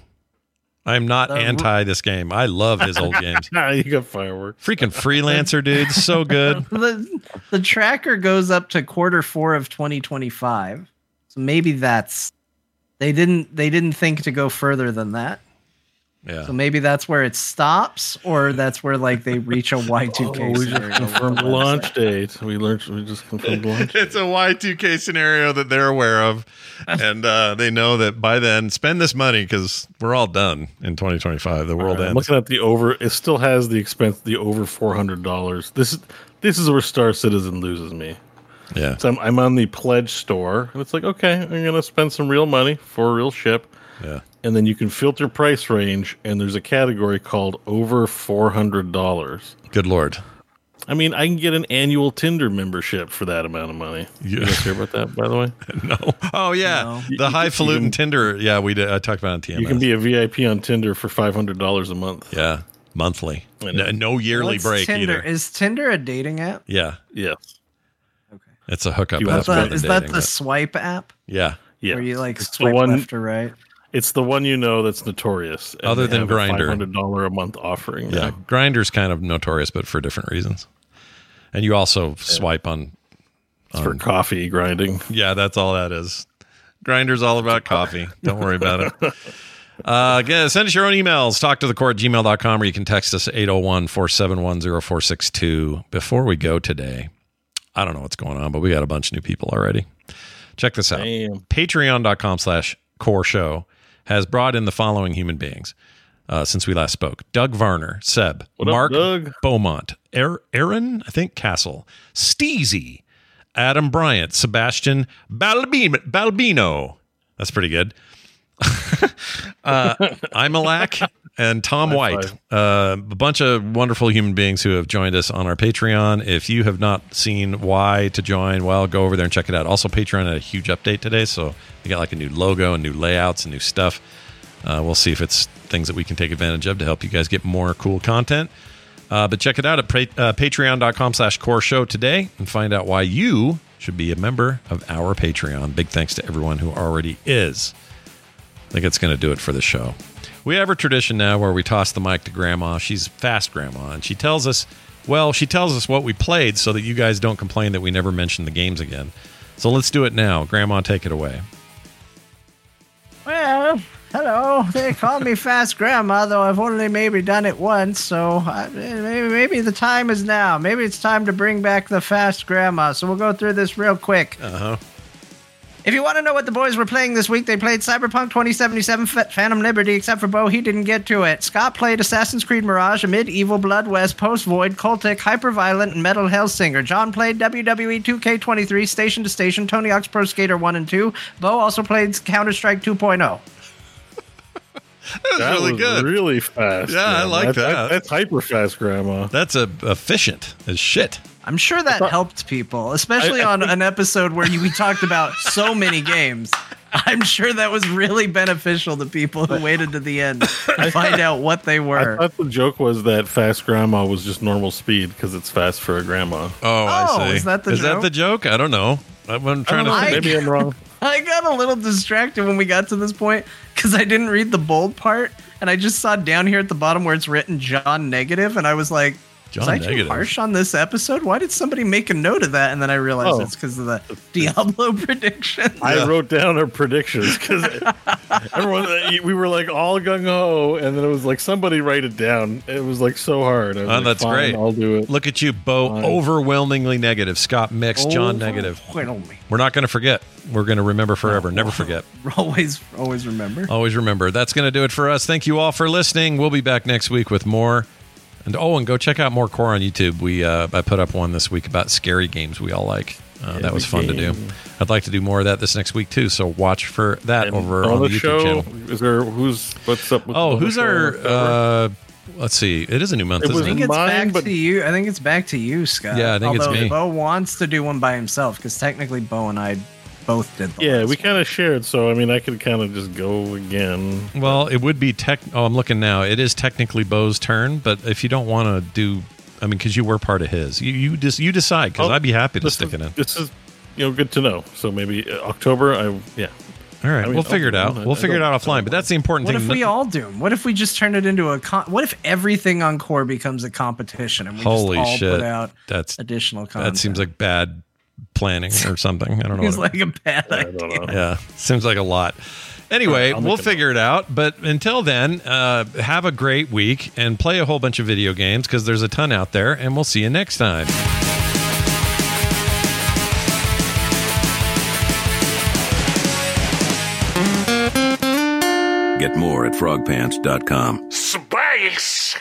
I'm not The- anti this game. I love his old games. you got fireworks. Freaking freelancer, dude. So good. the the tracker goes up to quarter four of 2025. So maybe that's they didn't they didn't think to go further than that. Yeah. So maybe that's where it stops, or that's where like they reach a Y2K Oh, we just scenario. confirmed launch date. We learned. We just confirmed launch. It's a Y2K scenario that they're aware of. And uh, they know that by then, spend this money because we're all done in 2025. The world I'm ends. looking at the over. It still has the expense. The over four hundred dollars. This is this is where Star Citizen loses me. Yeah. So I'm, I'm on the pledge store, and it's like, okay, I'm gonna spend some real money for a real ship, Yeah. And then you can filter price range, and there's a category called over four hundred dollars. Good Lord. I mean, I can get an annual Tinder membership for that amount of money. You Yeah. guys hear about that, by the way? No. Oh, yeah. You- The you- highfalutin you can- Tinder. Yeah, we did. I talked about it on TMS. You can be a VIP on Tinder for five hundred dollars a month. yeah. Monthly. No, no yearly What's break Tinder? either. Is Tinder a dating app? yeah. Yes. It's a hookup. You app have But more to- than is that the but- swipe app Yeah. Yeah. where you like It's the swipe one- left or right? It's the one you know that's notorious. Other than a Grindr. $500 a month offering. Yeah. now. Grindr's kind of notorious, but for different reasons. And you also swipe on. It's for coffee grinding. Yeah, that's all that is. Grinder's all about coffee. Don't worry about it. Uh, again, send us your own emails. Talk to the core at gmail.com or you can text us 801 471 0462. Before we go today, I don't know what's going on, but we got a bunch of new people already. Check this out. Damn. Patreon.com slash core show has brought in the following human beings uh, since we last spoke Doug Varner, Seb, What up, Mark Doug? Beaumont, er- Aaron, I think Castle, Steezy, Adam Bryant, Sebastian Balbino. Balbino. That's pretty good. uh, I'm Alak and Tom High White, uh, a bunch of wonderful human beings who have joined us on our Patreon. If you have not seen why to join, well, go over there and check it out. Also, Patreon had a huge update today, so they got like a new logo and new layouts and new stuff. Uh, we'll see if it's things that we can take advantage of to help you guys get more cool content. Uh, but check it out at pa- uh, patreon.com slash core show today and find out why you should be a member of our Patreon. Big thanks to everyone who already is. I think it's going to do it for the show. We have a tradition now where we toss the mic to Grandma. She's fast Grandma, and she tells us, well, she tells us what we played so that you guys don't complain that we never mention the games again. So let's do it now. Grandma, take it away. Well, hello. They call me Fast Grandma, though I've only maybe done it once. So I, maybe, maybe the time is now. Maybe it's time to bring back the Fast Grandma. So we'll go through this real quick. Uh huh. If you want to know what the boys were playing this week, they played Cyberpunk 2077 Phantom Liberty, except for Bo, he didn't get to it. Scott played Assassin's Creed Mirage, Amid Evil, Blood West, Post Void, Cultic, Hyperviolent, and Metal Hellsinger. John played WWE 2K23, Station to Station, Tony Hawk's Pro Skater 1 and 2. Bo also played Counter Strike 2.0. That was That really was good. really fast. Yeah, I like that. That's hyper fast, Grandma. That's a efficient as shit. I'm sure that helped people, especially I- I on think- an episode where we talked about so many games. I'm sure that was really beneficial to people who waited to the end to find out what they were. I thought the joke was that fast grandma was just normal speed because it's fast for a grandma. Oh, Oh, I see. is that the Is that joke? the joke? I don't know. I'm I'm trying to know. think. Maybe I'm wrong. I got a little distracted when we got to this point because I didn't read the bold part and I just saw down here at the bottom where it's written John negative and I was like, John was I too harsh on this episode? Why did somebody make a note of that? And then I realized Oh. it's because of the Diablo prediction. I Yeah. wrote down our predictions because everyone uh, we were like all gung ho, and then it was like somebody write it down. It was like so hard. Oh, like, that's "Fine, great. I'll do it. Look at you, Bo. Fine. Overwhelmingly negative. Scott mixed. John negative. We're not going to forget. We're going to remember forever. Never oh. forget. Always, always remember. Always remember. That's going to do it for us. Thank you all for listening. We'll be back next week with more. And oh, and go check out more core on YouTube. We uh, I put up one this week about scary games we all like. Uh, that was fun to do. I'd like to do more of that this next week too. So watch for that And over on on the the YouTube show, channel. is there who's what's up? With Oh, the who's our? Uh, let's see. It is a new month, It was isn't I it? think it's Mine, back to you. I think it's back to you, Scott. Yeah, I think it's Although me. Bo wants to do one by himself because technically Bo and I both did. The Yeah, last we kind of shared, so I mean, I could kind of just go again. Well, it would be tech. Oh, I'm looking now. It is technically Bo's turn, but if you don't want to do, I mean, because you were part of his, you you just you decide. Because Oh, I'd be happy to stick is, it in. This is, you know, good to know. So maybe uh, October. I yeah. All right, I mean, we'll figure it out. I- We'll I figure it out offline. But that's the important What thing. What if we all do? 'em? What if we just turn it into a con? What if everything on core becomes a competition and we Holy just all shit! put out That's additional content? that seems like bad planning or something. I don't know. Seems like a bad idea. don't yeah, seems like a lot. Anyway, I'll we'll a figure it out. But until then, uh, have a great week and play a whole bunch of video games because there's a ton out there. And we'll see you next time. Get more at frogpants.com. Space!